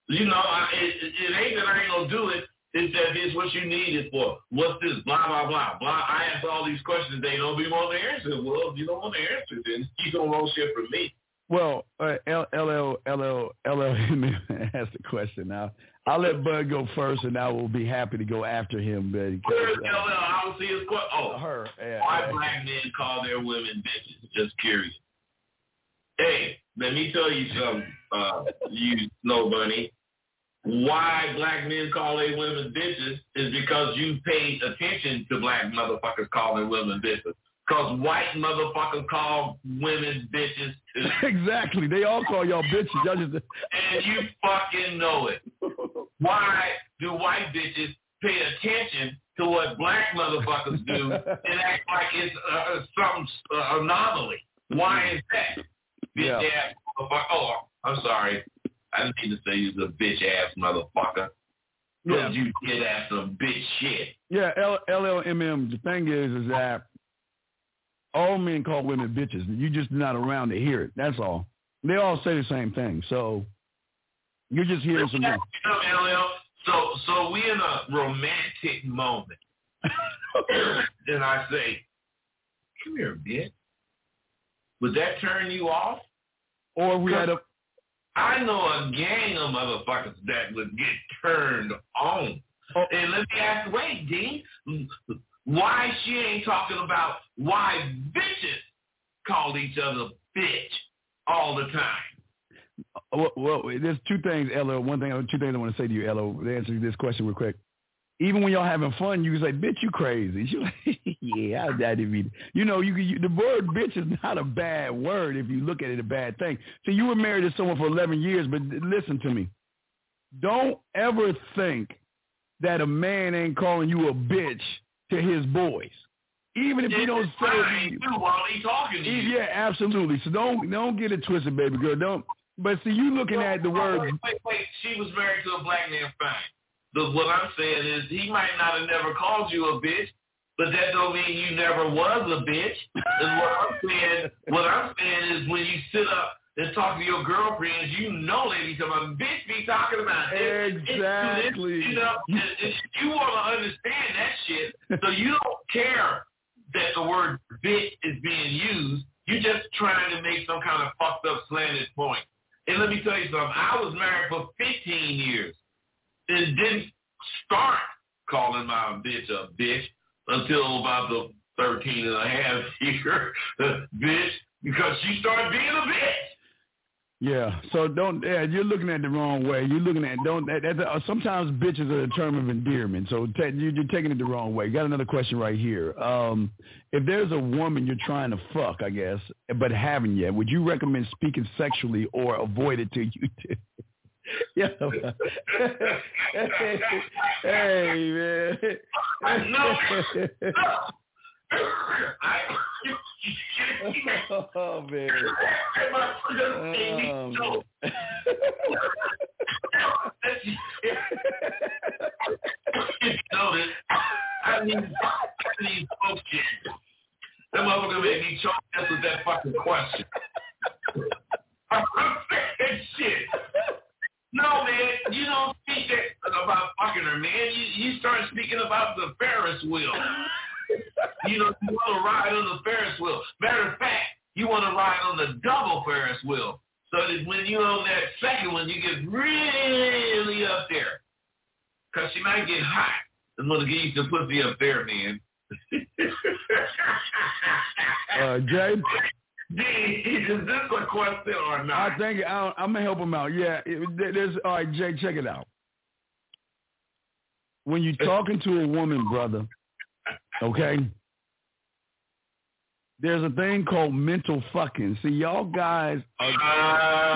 You know, I, it, it ain't that I ain't gonna do it. It's that it's what you need it for. What's this? Blah blah blah blah. I ask all these questions. They don't be wanting to answer. Well, if you don't want to answer, then you don't want shit from me. Well, uh, L L L L L L [laughs] asked the question. Now I'll let Bud go first, and I will be happy to go after him. Because, LL? I don't see his question. uh, Oh, her, yeah, why yeah. black men call their women bitches? Just curious. Hey, let me tell you something, uh, you snow bunny. Why black men call their women bitches is because you paid attention to black motherfuckers calling women bitches. Because white motherfuckers call women bitches too. [laughs] exactly. They all call y'all bitches. Y'all just and you fucking know it. Why do white bitches pay attention to what black motherfuckers do [laughs] and act like it's uh, some uh, anomaly? Why is that? Bitch Yeah. ass motherfucker. Oh, I'm sorry. I didn't mean to say you're a bitch ass motherfucker. Yeah. You did ass some bitch shit. Yeah, L- LLMM. The thing is, is that all men call women bitches. You just not around to hear it. That's all. They all say the same thing. So you're just hearing some. You know, LL, So, so we in a romantic moment. [laughs] and I say, come here, bitch. Would that turn you off? Or we had a I know a gang of motherfuckers that would get turned on. Oh. And let me ask, wait, Dean, why she ain't talking about why bitches call each other bitch all the time? well, well, there's two things, Ella. One thing, two things I want to say to you, Ella. To answer this question real quick. Even when y'all having fun, you can say, "Bitch, you crazy." [laughs] She like, "Yeah, I, I didn't mean." it." You know, you, you the word "bitch" is not a bad word if you look at it a bad thing. So you were married to someone for 11 years, but listen to me. Don't ever think that a man ain't calling you a bitch to his boys, even if he don't say it. to you. too, while he talking to you. Yeah, absolutely. So don't don't get it twisted, baby girl. Don't. But see, you looking at the word. Wait, wait, wait. She was married to a black man. Fine. The, what I'm saying is he might not have never called you a bitch, but that don't mean you never was a bitch. And what I'm saying, what I'm saying is when you sit up and talk to your girlfriends, you know they be talking about bitch be talking about this, Exactly. You know, and, and you want to understand that shit, so you don't care that the word bitch is being used. You're just trying to make some kind of fucked up slanted point. And let me tell you something. I was married for 15 years and didn't start calling my bitch a bitch until about the 13 and a half [laughs] year bitch because she started being a bitch. Yeah. So don't. Yeah, you're looking at the wrong way. You're looking at don't. That, that, uh, sometimes bitches are a term of endearment. So ta you, you're taking it the wrong way. Got another question right here. Um, if there's a woman you're trying to fuck, I guess, but haven't yet, would you recommend speaking sexually or avoid it till you [laughs] do? [laughs] yeah. [laughs] hey man. Oh man. Oh, man. I need, I need bullshit. That motherfucker made me choke up with that fucking question. I'm saying shit. No, man, you don't speak that about fucking her, man. You, you start speaking about the Ferris wheel. [laughs] You know, you want to ride on the Ferris wheel. Matter of fact, you want to ride on the double Ferris wheel. So that when you're on that second one, you get really up there. Because she might get hot. I'm going to give you some pussy up there, man. [laughs] Uh, Jay. Is this a question or not? I think I, I'm gonna help him out. Yeah, it, there's all right, Jay. Check it out. When you're talking to a woman, brother, okay, there's a thing called mental fucking. See, y'all guys are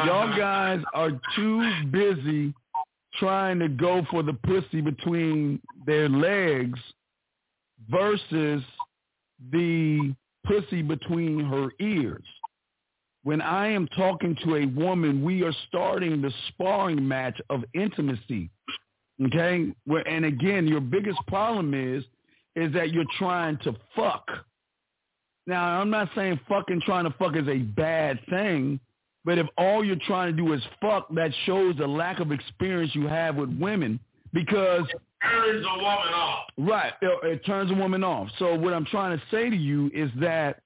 y'all ah. guys are too busy trying to go for the pussy between their legs versus the pussy between her ears. When I am talking to a woman, we are starting the sparring match of intimacy. Okay? And again, your biggest problem is is that you're trying to fuck. Now, I'm not saying fucking trying to fuck is a bad thing, but if all you're trying to do is fuck, that shows the lack of experience you have with women because turns a woman off. Right. It, it turns a woman off. So what I'm trying to say to you is that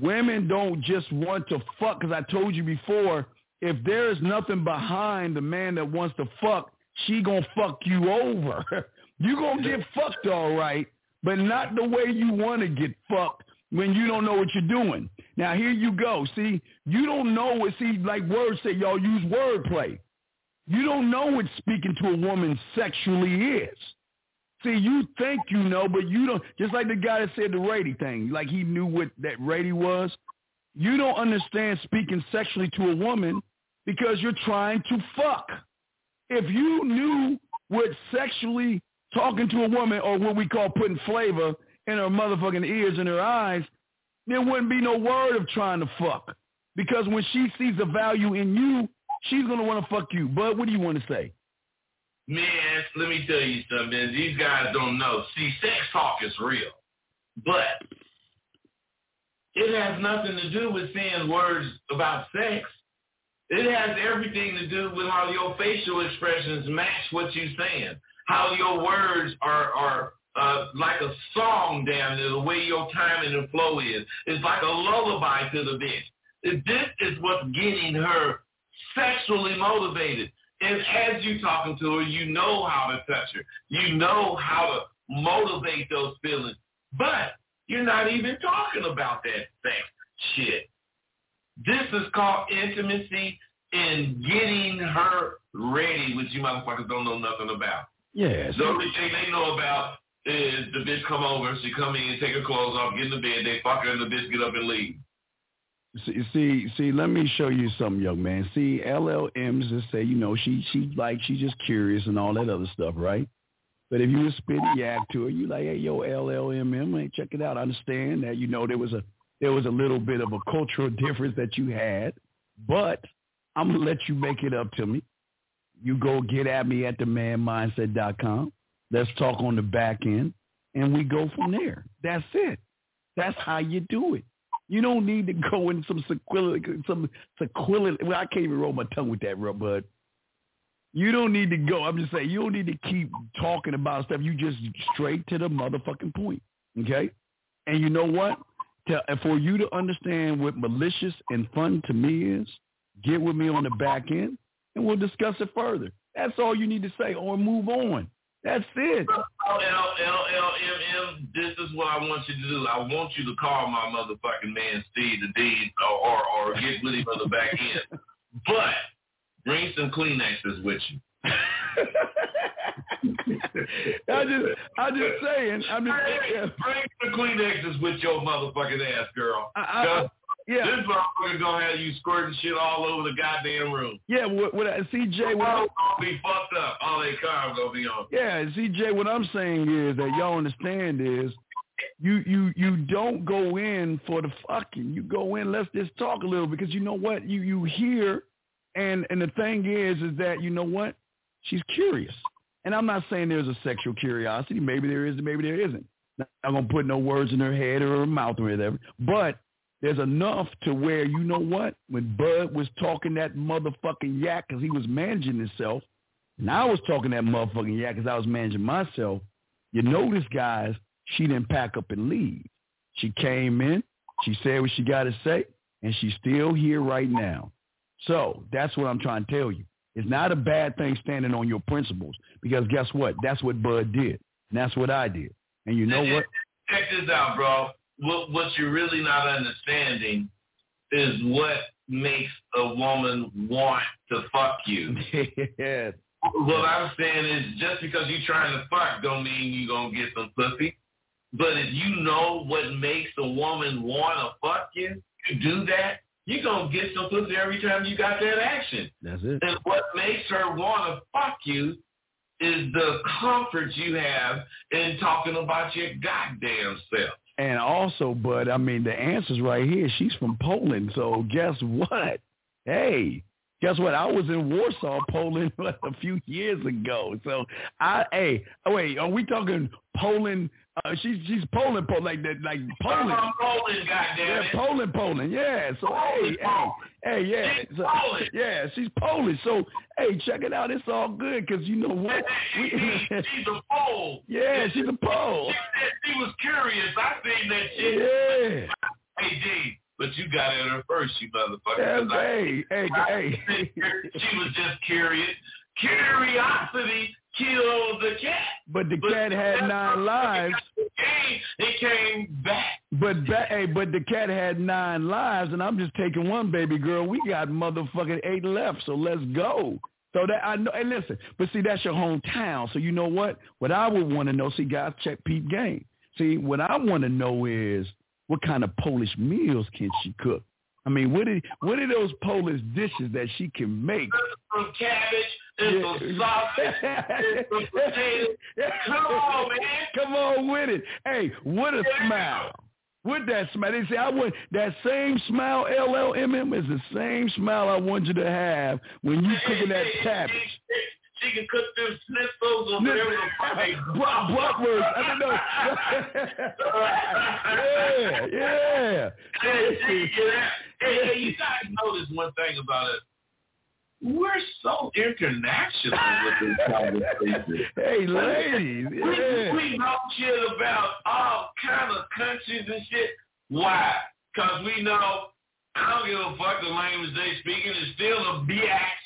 women don't just want to fuck because I told you before, if there is nothing behind the man that wants to fuck, she gonna fuck you over. [laughs] you gonna get fucked all right, but not the way you want to get fucked when you don't know what you're doing. Now here you go. See, you don't know what. See, like words say, y'all use wordplay. You don't know what speaking to a woman sexually is. See, you think you know, but you don't. Just like the guy that said the Rady thing, like he knew what that Rady was. You don't understand speaking sexually to a woman because you're trying to fuck. If you knew what sexually talking to a woman or what we call putting flavor in her motherfucking ears and her eyes, there wouldn't be no word of trying to fuck. Because when she sees the value in you, she's gonna want to fuck you. But what do you want to say? Man, let me tell you something. These guys don't know. See, sex talk is real, but it has nothing to do with saying words about sex. It has everything to do with how your facial expressions match what you're saying, how your words are are uh, like a song down there, the way your timing and flow is. It's like a lullaby to the bitch. This is what's getting her sexually motivated. And as you talking to her, you know how to touch her. You know how to motivate those feelings. But you're not even talking about that sex shit. This is called intimacy and getting her ready, which you motherfuckers don't know nothing about. Yes. The only thing they know about is the bitch come over, she come in, take her clothes off, get in the bed, they fuck her, and the bitch get up and leave. See, see, see, let me show you something, young man. See, LLMs just say, you know, she, she like, she's just curious and all that other stuff, right? But if you was spitting yak to her, you like, hey, yo, LLMM, hey, check it out. I understand that, you know, there was a, there was a little bit of a cultural [laughs] difference that you had, but I'm gonna let you make it up to me. You go get at me at themanmindset.com. Let's talk on the back end, and we go from there. That's it. That's how you do it. You don't need to [laughs] go in some sequility, some sequility. Well, I can't even roll my tongue with that, bro, but you don't need to go. I'm just saying, you don't need to keep talking about stuff. You just straight to the motherfucking point, okay? And you know what? To, for you to understand what malicious and fun to me is, get with me on the back end, and we'll discuss it further. That's all you need to say, or move on. That's it. L-L-L-M-M, this is what I want you to do. I want you to call my motherfucking man Steve the Dean or, or, or get on the back end. [laughs] But bring some Kleenexes with you. [laughs] I just, I just saying. I'm just bring, bring the Kleenexes with your motherfucking ass, girl. I, I, yeah. This motherfucker gonna have you squirting shit all over the goddamn room. Yeah, what, what CJ, what I'm gonna be fucked up. All they cars gonna be on. Yeah, CJ, what I'm saying is that y'all understand is you you you don't go in for the fucking. You go in. Let's just talk a little because you know what you you hear, and and the thing is is that you know what she's curious, and I'm not saying there's a sexual curiosity. Maybe there is, maybe there isn't. I'm gonna put no words in her head or her mouth or whatever, but there's enough to where you know what when Bud was talking that motherfucking yak because he was managing himself, and I was talking that motherfucking yak because I was managing myself. You notice, guys, she didn't pack up and leave. She came in, she said what she got to say, and she's still here right now. So that's what I'm trying to tell you. It's not a bad thing standing on your principles because guess what? That's what Bud did. And that's what I did. And you know what? Check this out, bro what what you're really not understanding is what makes a woman want to fuck you. [laughs] yes. What I'm saying is just because you're trying to fuck don't mean you're gonna get some pussy. But if you know what makes a woman want to fuck you, you do that, you're gonna get some pussy every time you got that action. That's it. And what makes her want to fuck you is the comfort you have in talking about your goddamn self. And also, but I mean, the answer's right here. She's from Poland. So guess what? Hey, guess what? I was in Warsaw, Poland, [laughs] a few years ago. So I, hey, oh, wait, are we talking Poland? Uh, she's she's Poland, Poland, like that, like Poland. I'm Poland, goddamn Yeah, it. Poland, Poland. Yeah. So Poland, hey, hey, hey, yeah. She's So, Polish. yeah, she's Polish. So hey, check it out. It's all good because you know what? She, she, [laughs] she's a Pole. yeah, she's a Pole. She said she was curious. I seen that shit. Yeah. Hey, D, but you got it her first, you motherfucker. Yeah, 'cause I- hey, hey, hey. she was just curious. Curiosity killed the cat. But the cat had nine lives. It came, it came back. But ba- hey, but the cat had nine lives, and I'm just taking one baby girl. We got motherfucking eight left, so let's go. So that I know. And listen, but see, that's your hometown. So you know what? What I would want to know, see, guys, check Pete game. See, what I want to know is what kind of Polish meals can she cook? I mean, what are what are those Polish dishes that she can make? Some cabbage and some sausage and some potatoes. Come on, man. Come on with it. Hey, what a smile. With that smile. They say I want that same smile, LLMM, is the same smile I want you to have when you cooking that cabbage. She, she can cook them schnitzels or whatever the [laughs] fuck they Bratwurst. I don't know. [laughs] yeah, yeah. Hey, yeah. hey, hey, you guys notice one thing about it. We're so international with this [laughs] conversation. Hey, ladies. We, Yeah. we know shit about all kind of countries and shit. Why? Because we know I don't give a fuck the language they speaking. It's still a biatch.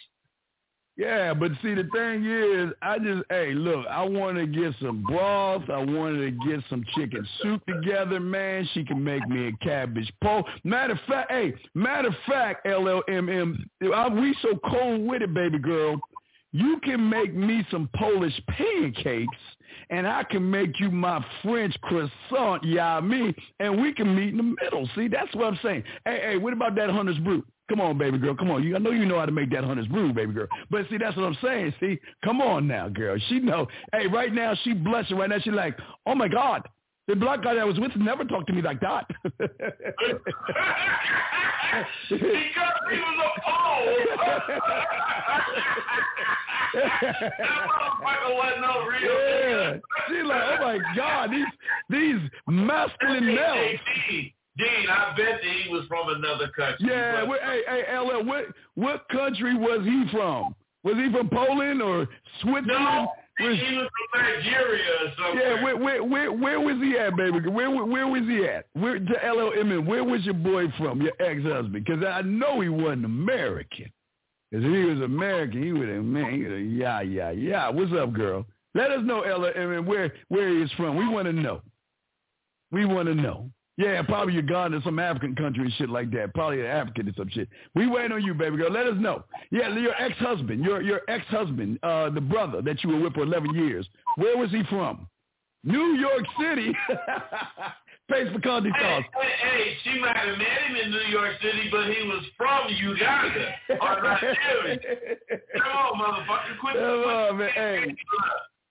Yeah, but see, the thing is, I just, hey, look, I want to get some broth. I wanted to get some chicken soup together, man. She can make me a cabbage pole. Matter of fact, hey, matter of fact, LLMM, I, we so cold with it, baby girl. You can make me some Polish pancakes, and I can make you my French croissant, yeah, me, and we can meet in the middle. See, that's what I'm saying. Hey, hey, what about that Hunter's Brew? Come on, baby girl. Come on. You, I know you know how to make that Hunter's Brew, baby girl. But see, that's what I'm saying. See, come on now, girl. She know. Hey, right now she blushing. Right now she like, oh my God, the black guy that was with never talked to me like that. [laughs] because he was a pole. that motherfucker wasn't no real yeah. like, oh my God, these these masculine males. Dean, I bet that he was from another country. Yeah, But- hey, hey, LL, what what country was he from? Was he from Poland or Switzerland? no, Was- he was from Nigeria or something. yeah, where, where where where was he at, baby? Where where, where was he at? Where to LLM? Where was your boy from? Your ex-husband? Because I know he wasn't American. Because if he was American, he would have man, he would have yeah yeah yeah. What's up, girl? Let us know, LLM, where where he is from. We want to know. We want to know. Yeah, probably Uganda, some African country and shit like that. Probably an African or some shit. We waiting on you, baby girl. Let us know. Yeah, your ex-husband, your your ex-husband, uh, the brother that you were with for 11 years. Where was he from? New York City. [laughs] Pace for Conde Hey, hey, hey, she might have met him in New York City, but he was from Uganda or Nigeria. [laughs] Come on, motherfucker. Quit, Come on, man. Hey.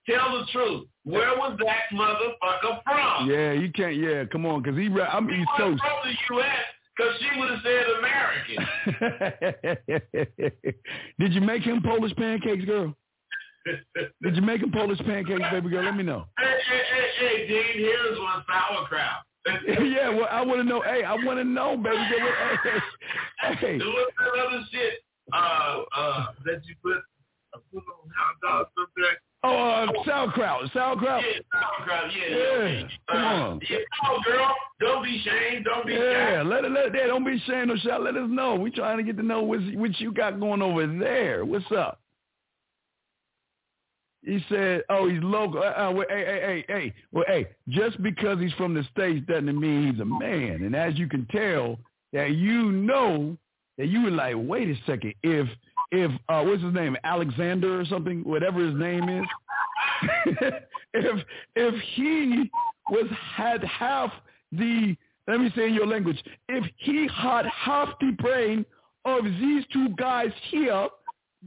Tell the truth. Where was that motherfucker from? Yeah, you can't. Yeah, come on, because he. I'm He East Coast. from the U.S. because she would have said American. [laughs] Did you make him Polish pancakes, girl? Did you make him Polish pancakes, baby girl? Let me know. hey, hey, hey, hey, Dean, here's one sauerkraut. [laughs] yeah, well, I want to know. Hey, I want to know, baby girl. Hey, hey. What's that other shit uh, uh, that you put, put on hot dogs up there? Oh, uh, sauerkraut, sauerkraut. Yeah, sauerkraut. Yeah, Yeah, yeah. come Uh, on. Yeah, come on, girl. Don't be ashamed. Don't be Yeah, shy. let it, let it, there. Don't be ashamed or shy. Let us know. We trying to get to know what what you got going over there. What's up? He said, "Oh, he's local. Uh, uh, wait, hey, hey, hey, hey. Well, hey, just because he's from the states doesn't mean he's a man. And as you can tell, that you know that you were like, wait a second. If if uh, what's his name, Alexander or something, whatever his name is, [laughs] if if he was had half the let me say in your language, if he had half the brain of these two guys here,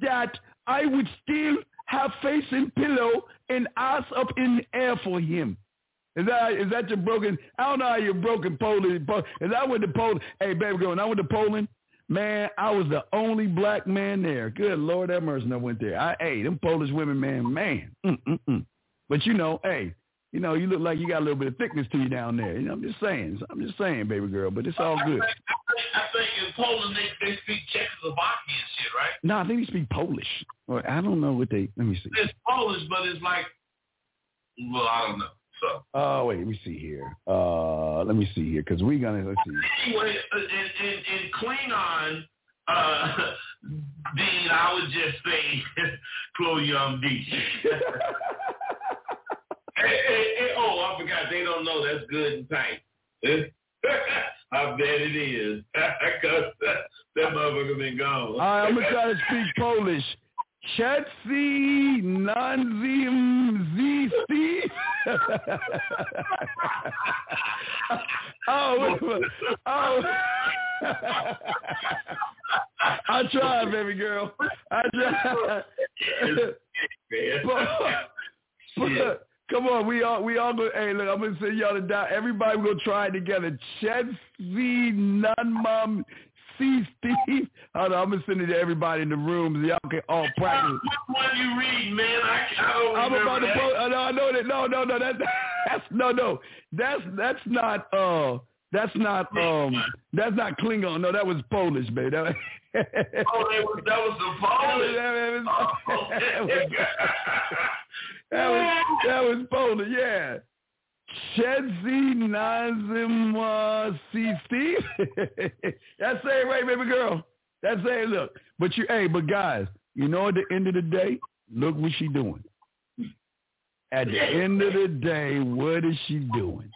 that I would still have face in pillow and ass up in the air for him. Is that is that your broken? I don't know how you're broken Poland. Is that went the Poland? Hey, baby girl, when I went to Poland, man, I was the only black man there. Good Lord have mercy, I went there. I, hey, them Polish women, man, man. Mm-mm-mm. But you know, hey, you know, you look like you got a little bit of thickness to you down there. You know, I'm just saying. I'm just saying, baby girl. But it's all good. I think, I think in Poland they, they speak Czechoslovakian shit, right? No, I think they speak Polish. Or I don't know what they. Let me see. It's Polish, but it's like, well, I don't know. So. Oh wait, let me see here. Uh, let me see here because we're gonna let's see. Anyway, in in, in Klingon, uh, [laughs] Dean, I would just say [laughs] Chloe Young D. [laughs] hey, hey, hey, oh, I forgot. They don't know that's good and tight. I bet it is. Because that, motherfucker been gone. All right, I'm going to try to speak Polish. Chetsi Nanzim Z Steve. [laughs] oh, oh. [laughs] I tried, baby girl. I tried. [laughs] but, come on, we all we all go. Hey, look, I'm gonna send y'all to die. Everybody, we gonna try it together. Chetsi Nanmum see Steve. Hold on, I'm gonna send it to everybody in the room so y'all can all practice. Which one you read, man? I, I don't I'm remember about that. to post. Uh, no, I know that. No, no, no. That, that's no, no. That's that's not. Uh, that's not. Um, that's not Klingon. No, that was Polish, baby. That oh, that was that was the [laughs] Polish. that, was, Oh, [laughs] that, was, [laughs] that was that was Polish. Yeah. Chedzi Nazim C Steve. That's it right, baby girl. That's it. Look, but you, hey, but guys, you know, at the end of the day, look what she doing. At the end of the day, what is she doing?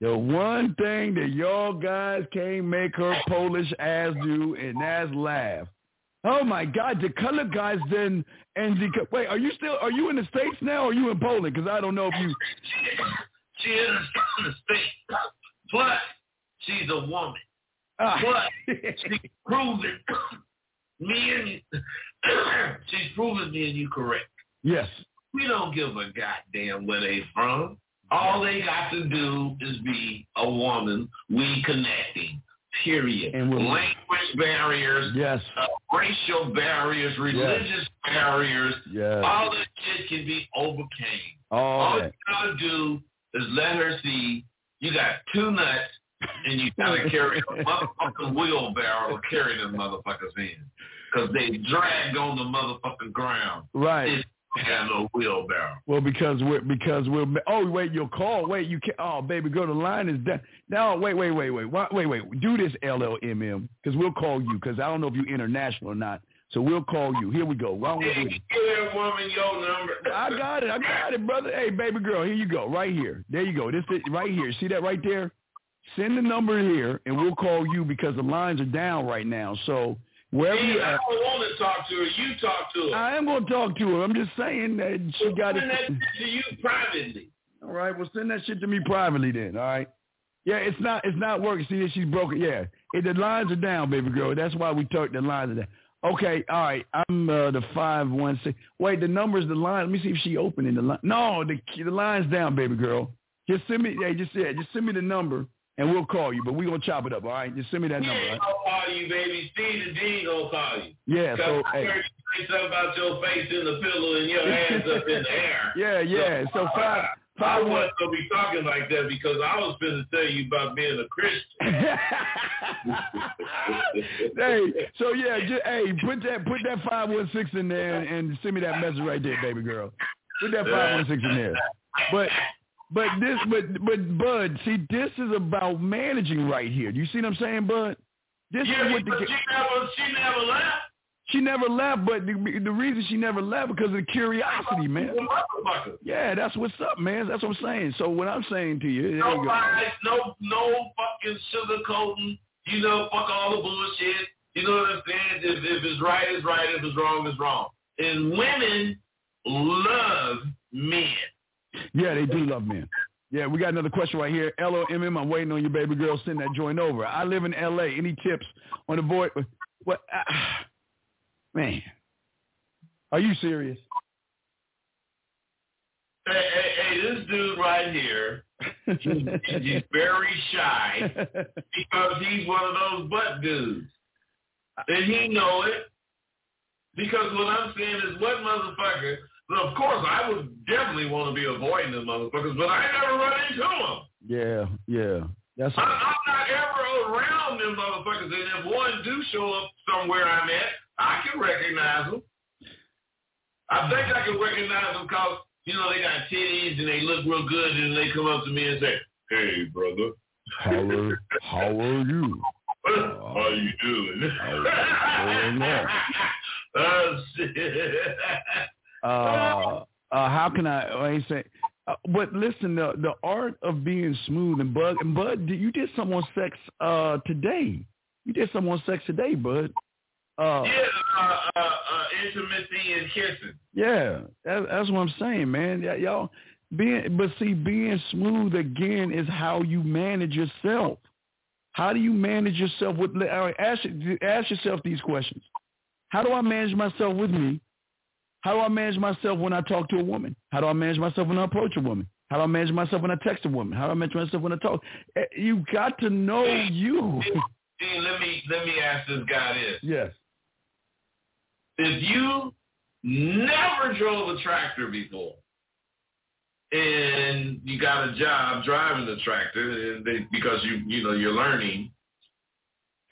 The one thing that y'all guys can't make her Polish ass do, and that's laugh. Oh my God, the color guys then and the wait, are you still are you in the states now? or Are you in Poland? Because I don't know if you. She is in the states, but she's a woman. Ah. But [laughs] she's proven me and you, [coughs] she's proven me and you correct. yes. We don't give a goddamn where they from. All they got to do is be a woman. We connecting. Period. And we're- Language barriers, Yes. uh, racial barriers, religious barriers. Yes. All this shit can be overcame. All All you gotta do is let her see you got two nuts and you gotta [laughs] carry a motherfucking wheelbarrow to carry them motherfuckers in. Cause they dragged on the motherfucking ground. Right. They got no wheelbarrow. Well, because we're because we're oh wait, your call. Wait, you can't. Oh, baby, go. The line is down. No, wait, wait, wait, wait, wait, wait, wait. Do this LLMM because we'll call you because I don't know if you're international or not. So we'll call you. Here we go. Why don't we do Hey, it? give that woman your number. I got it. I got it, brother. Hey, baby girl, here you go. Right here. There you go. This is right here. See that right there? Send the number here, and we'll call you because the lines are down right now. So wherever Hey, you I don't want to talk to her. You talk to her. I am going to talk to her. I'm just saying that she got Send that it. to you privately. All right, well send that shit to me privately then. All right. Yeah, it's not it's not working. See, she's broken. Yeah, it, the lines are down, baby girl. That's why we took the lines are down. Okay, all right. I'm uh, the five one six. Wait, the numbers, the line. Let me see if she opening the line. No, the the line's down, baby girl. Just send me. Yeah, just yeah, just send me the number and we'll call you. But we're gonna chop it up. All right, just send me that number. ain't right? gonna call you, baby. Steve the Dean gonna call you. Yeah. So I hey. heard you say something about your face in the pillow and your hands up in the air. [laughs] Yeah, yeah. So five I five one. wasn't gonna be talking like that because I was gonna tell you about being a Christian. [laughs] hey, so yeah, just, hey, put that put that five one six in there and, and send me that message right there, baby girl. Put that five one six in there. But but this but but Bud, see, this is about managing right here. Do you see what I'm saying, Bud? This yeah, is what but the she never, she never left. she never left, but the, the reason she never left because of the curiosity, man. Yeah, that's what's up, man. That's what I'm saying. So what I'm saying to you, there No you go. lies, no, no fucking sugarcoating. You know, fuck all the bullshit. You know what I'm saying? If, if it's right, it's right. If it's wrong, it's wrong. And women love men. Yeah, they do love men. Yeah, we got another question right here. L-O-M-M, I'm waiting on you, baby girl. Send that joint over. I live in L.A. Any tips on the boy? What? Uh, man, are you serious? Hey, hey, hey, this dude right here, he's, he's [laughs] very shy [laughs] because he's one of those butt dudes. And he know it. Because what I'm saying is what motherfucker, well, of course I would definitely want to be avoiding the motherfuckers, but I never run into them. Yeah, yeah. That's I, I'm not ever around them motherfuckers. And if one do show up somewhere I'm at, I can recognize them. I think I can recognize them because, you know, they got titties and they look real good and they come up to me and say, hey, brother. how are, how are you? [laughs] How are you doing? going [laughs] on? oh, shit. Uh, uh, uh how can I? I say. Uh, but listen, the the art of being smooth and Bud and Bud, you did some on sex uh today. You did some on sex today, Bud. Uh, yeah, uh, uh, uh, intimacy and kissing. Yeah, that, that's what I'm saying, man. Y- y'all being, but see, being smooth again is how you manage yourself. How do you manage yourself with? all right, Ask ask yourself these questions. How do I manage myself with me? How do I manage myself when I talk to a woman? How do I manage myself when I approach a woman? How do I manage myself when I text a woman? How do I manage myself when I talk? Eh, You got to know you. Let me let me ask this guy this: yes. If you never drove a tractor before, and you got a job driving the tractor, and they, because you you know you're learning,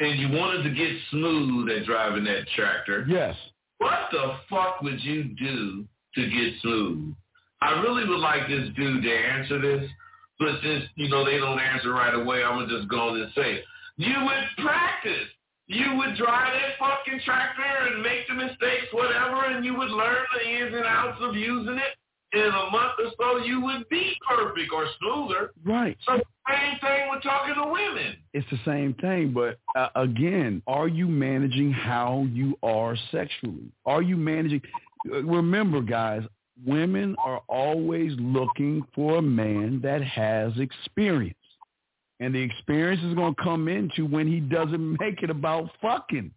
and you wanted to get smooth at driving that tractor, Yes. What the fuck would you do to get smooth? I really would like this dude to answer this, but since, you know, they don't answer right away, I'm going to just go on and say, you would practice. You would drive that fucking tractor and make the mistakes, whatever, and you would learn the ins and outs of using it. In a month or so, you would be perfect or smoother. Right. So same thing with talking to women. It's the same thing, but uh, again, are you managing how you are sexually? Are you managing? uh, Remember, guys, women are always looking for a man that has experience, and the experience is going to come into when he doesn't [laughs] make it about fucking.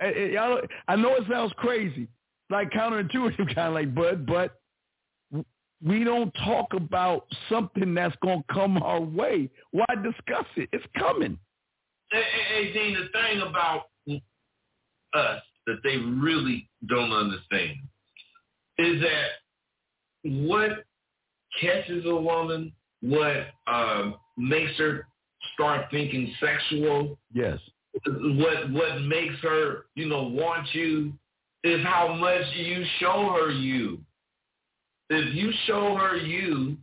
Eh, eh, y'all- I know it sounds crazy, like counterintuitive, [laughs] kind of like, but but we don't talk about something that's going to come our way. Why discuss it? It's coming. Hey, hey, Dean, the thing about us that they really don't understand is that what catches a woman, what um, makes her start thinking sexual, Yes. what what makes her, you know, want you, is how much you show her you. If you show her you,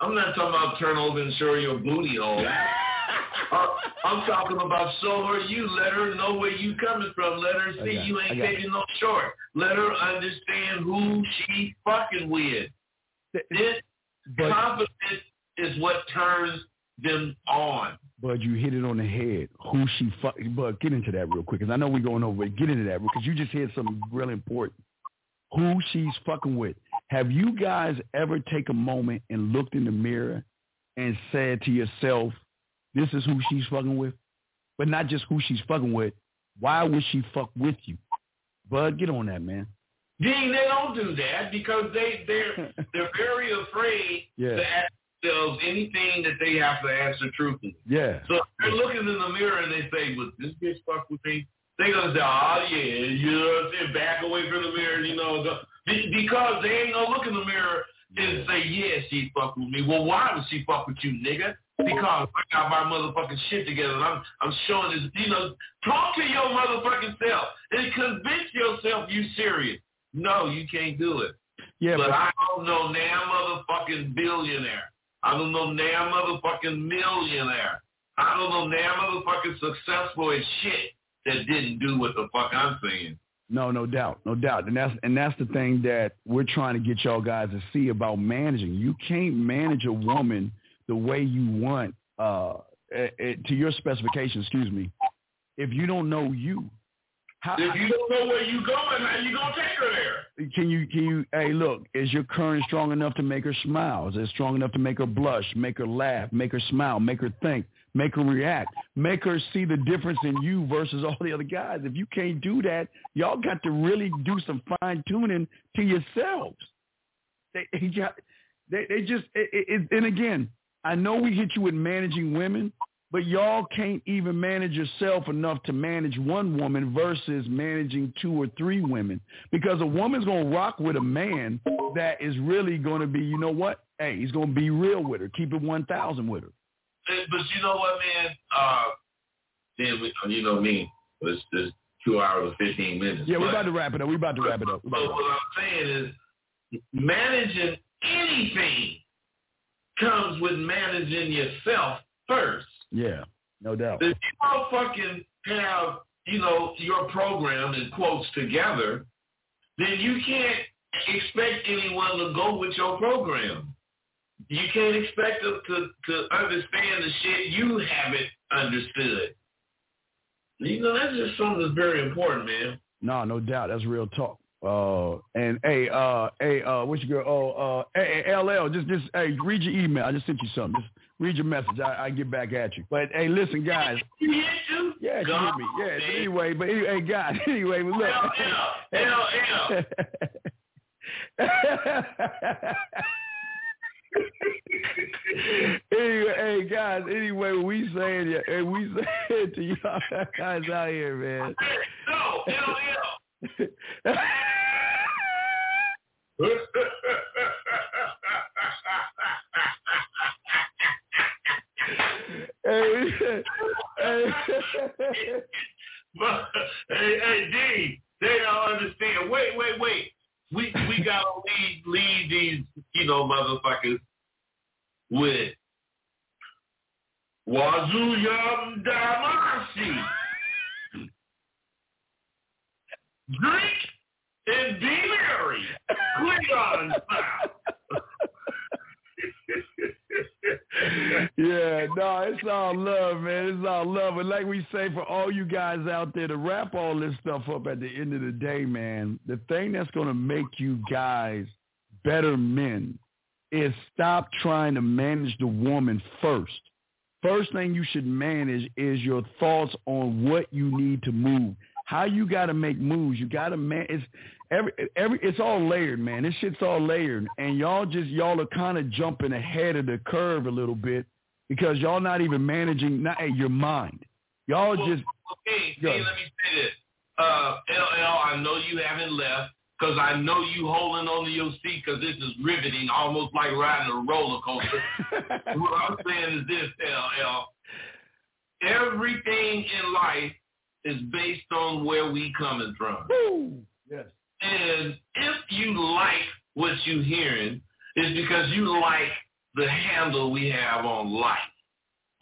I'm not talking about turn over and show her your booty hole. [laughs] Uh, I'm talking about show her you. Let her know where you coming from. Let her see you ain't taking no short. Let her understand who she fucking with. This But confidence is what turns them on. but you hit it on the head. Who she fuck? But get into that real quick, because I know we're going over. Get into that because you just hit something really important. Who she's fucking with. Have you guys ever take a moment and looked in the mirror and said to yourself, "This is who she's fucking with," but not just who she's fucking with. Why would she fuck with you? Bud, get on that, man. Dean, they don't do that because they they're [laughs] they're very afraid Yeah. to ask themselves anything that they have to answer truthfully. Yeah. So if they're looking in the mirror and they say, "Would this bitch fuck with me?" They gonna say, "Oh yeah," you know what I'm saying? Back away from the mirror, you know, because they ain't gonna look in the mirror and say, "Yeah, she fuck with me." Well, why would she fuck with you, nigga? Because I got my motherfucking shit together. And I'm I'm showing this. You know, talk to your motherfucking self and convince yourself you serious. No, you can't do it. Yeah, but but I don't know now motherfucking billionaire. I don't know now motherfucking millionaire. I don't know now motherfucking successful as shit that didn't do what the fuck I'm saying. No, no doubt, no doubt, and that's and that's the thing that we're trying to get y'all guys to see about managing. You can't manage a woman the way you want uh, eh, eh, to your specifications. Excuse me. If you don't know you, how If you don't know where you going, how you gonna take her there? can you can you? Hey, look, is your current strong enough to make her smile? Is it strong enough to make her blush, make her laugh, make her smile, make her think, make her react, make her see the difference in you versus all the other guys? If you can't do that, y'all got to really do some fine tuning to yourselves. They, [laughs] They they just it, it, and again, I know we hit you with managing women, but y'all can't even manage yourself enough to manage one woman versus managing two or three women. Because a woman's gonna rock with a man that is really gonna be, you know what? Hey, he's gonna be real with her, keep it one thousand with her. But you know what, man? Uh, then we, you know me. It's, it's two hours and fifteen minutes. Yeah, we're about to wrap it up. We're about to wrap it up. But what I'm saying is managing anything comes with managing yourself first. Yeah, no doubt. If you don't fucking have, you know, your program and quotes together, then you can't expect anyone to go with your program. You can't expect them to, to understand the shit you haven't understood. You know, that's just something that's very important, man. No, no doubt. That's real talk. Uh, and hey, uh, hey, uh, what's your girl? Oh, uh, hey, hey, LL, just, just, hey, read your email. I just sent you something. Just read your message. I, I get back at you. But hey, listen, guys. [laughs] You hit you? Yeah, she hit me. Yeah. man. Anyway, but hey, guys. [laughs] Anyway, but look. Hell, hell, [laughs] anyway, hey guys. Anyway, we saying yeah, hey, we [laughs] saying to y'all guys out here, man. No, hell, hell. [laughs] hey, hey. But, [laughs] hey, hey, D, they don't understand. Wait, wait, wait. We we gotta lead lead these, know, motherfuckers with Wazoo Yum Damasi. Drink and be merry. Klingon yeah, no, it's all love, man. It's all love. And like we say for all you guys out there to wrap all this stuff up at the end of the day, man, the thing that's going to make you guys better men is stop trying to manage the woman first. First thing you should manage is your thoughts on what you need to move. How you got to make moves. You got to man. It's every every. It's all layered, man. This shit's all layered, and y'all just y'all are kind of jumping ahead of the curve a little bit because y'all not even managing not hey, your mind. Y'all Well, just Okay, ahead. let me say this. Uh, LL, I know you haven't left because I know you holding on to your seat because this is riveting, almost like riding a roller coaster. [laughs] what I'm saying is this, LL. Everything in life is based on where we coming from. Woo! yes. And if you like what you hearing, it's because you like the handle we have on life.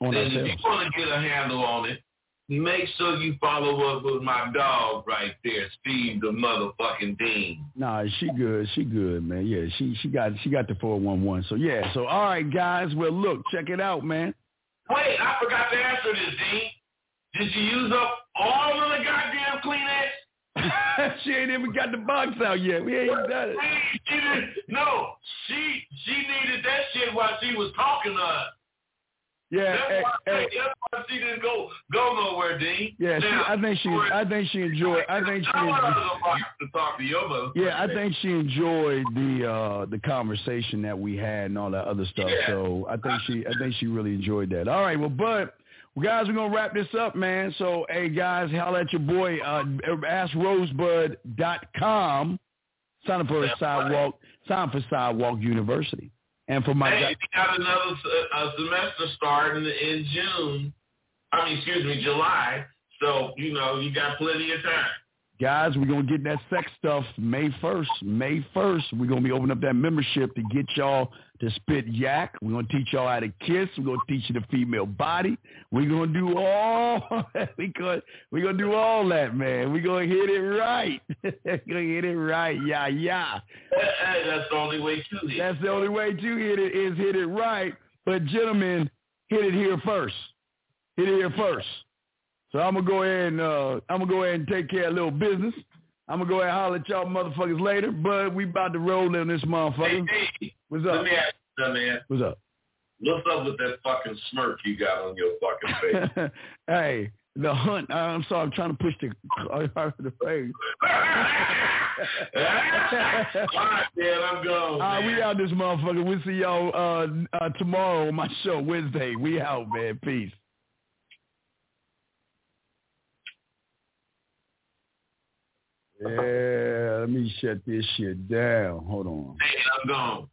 On And if you want to get a handle on it, make sure you follow up with my dog right there, Steve the motherfucking Dean. Nah, she good. She good, man. Yeah, she she got she got the four one one. So yeah. So all right, guys. Well, look, check it out, man. Wait, I forgot to answer this, Dean. Did you use up all of the goddamn Kleenex? [laughs] she ain't even got the box out yet. We ain't even done it. She, [laughs] she didn't, no, she she needed that shit while she was talking to us. Yeah, That's hey, why, hey, that's why she didn't go go nowhere, Dean. yeah. She, I think she, I think she enjoyed. I think she. I Enjoyed, to talk to your mother. yeah, I think she enjoyed the uh the conversation that we had and all that other stuff. Yeah. So I think she, I think she really enjoyed that. All right, well, Bud, well, guys, we're gonna wrap this up, man. So, hey, guys, holla at your boy. Uh, AskRosebud.com. Sign up for a sidewalk. Sign up for Sidewalk University. And for my Hey, we got another uh, semester starting in June. I mean, excuse me, July. So you know, you got plenty of time. guys, we're gonna get that sex stuff May first. May first, we're gonna be opening up that membership to get y'all to spit yak. We're gonna teach y'all how to kiss. We're gonna teach you the female body. We're gonna do all [laughs] we gonna we gonna do all that, man. We're gonna hit it right. [laughs] we're gonna hit it right. Yeah, yeah. Hey, that's the only way to it. That's the only way to hit it is hit it right. But gentlemen, hit it here first. Hit it here first. So I'm gonna go ahead and uh, I'm gonna go ahead and take care of a little business. I'm gonna go ahead and holler at y'all motherfuckers later, but we about to roll in this Hey, motherfucker. hey, What's up? let me ask you, something, man. What's up? What's up with that fucking smirk you got on your fucking face? [laughs] hey, the hunt. I'm sorry, I'm trying to push the [laughs] out of the face. [laughs] All right, man, I'm going. All right, man. we out this motherfucker. We'll see y'all uh, uh, tomorrow on my show, Wednesday. We out, man. Peace. Yeah, let me shut this shit down. Hold on. Hey, I'm gone.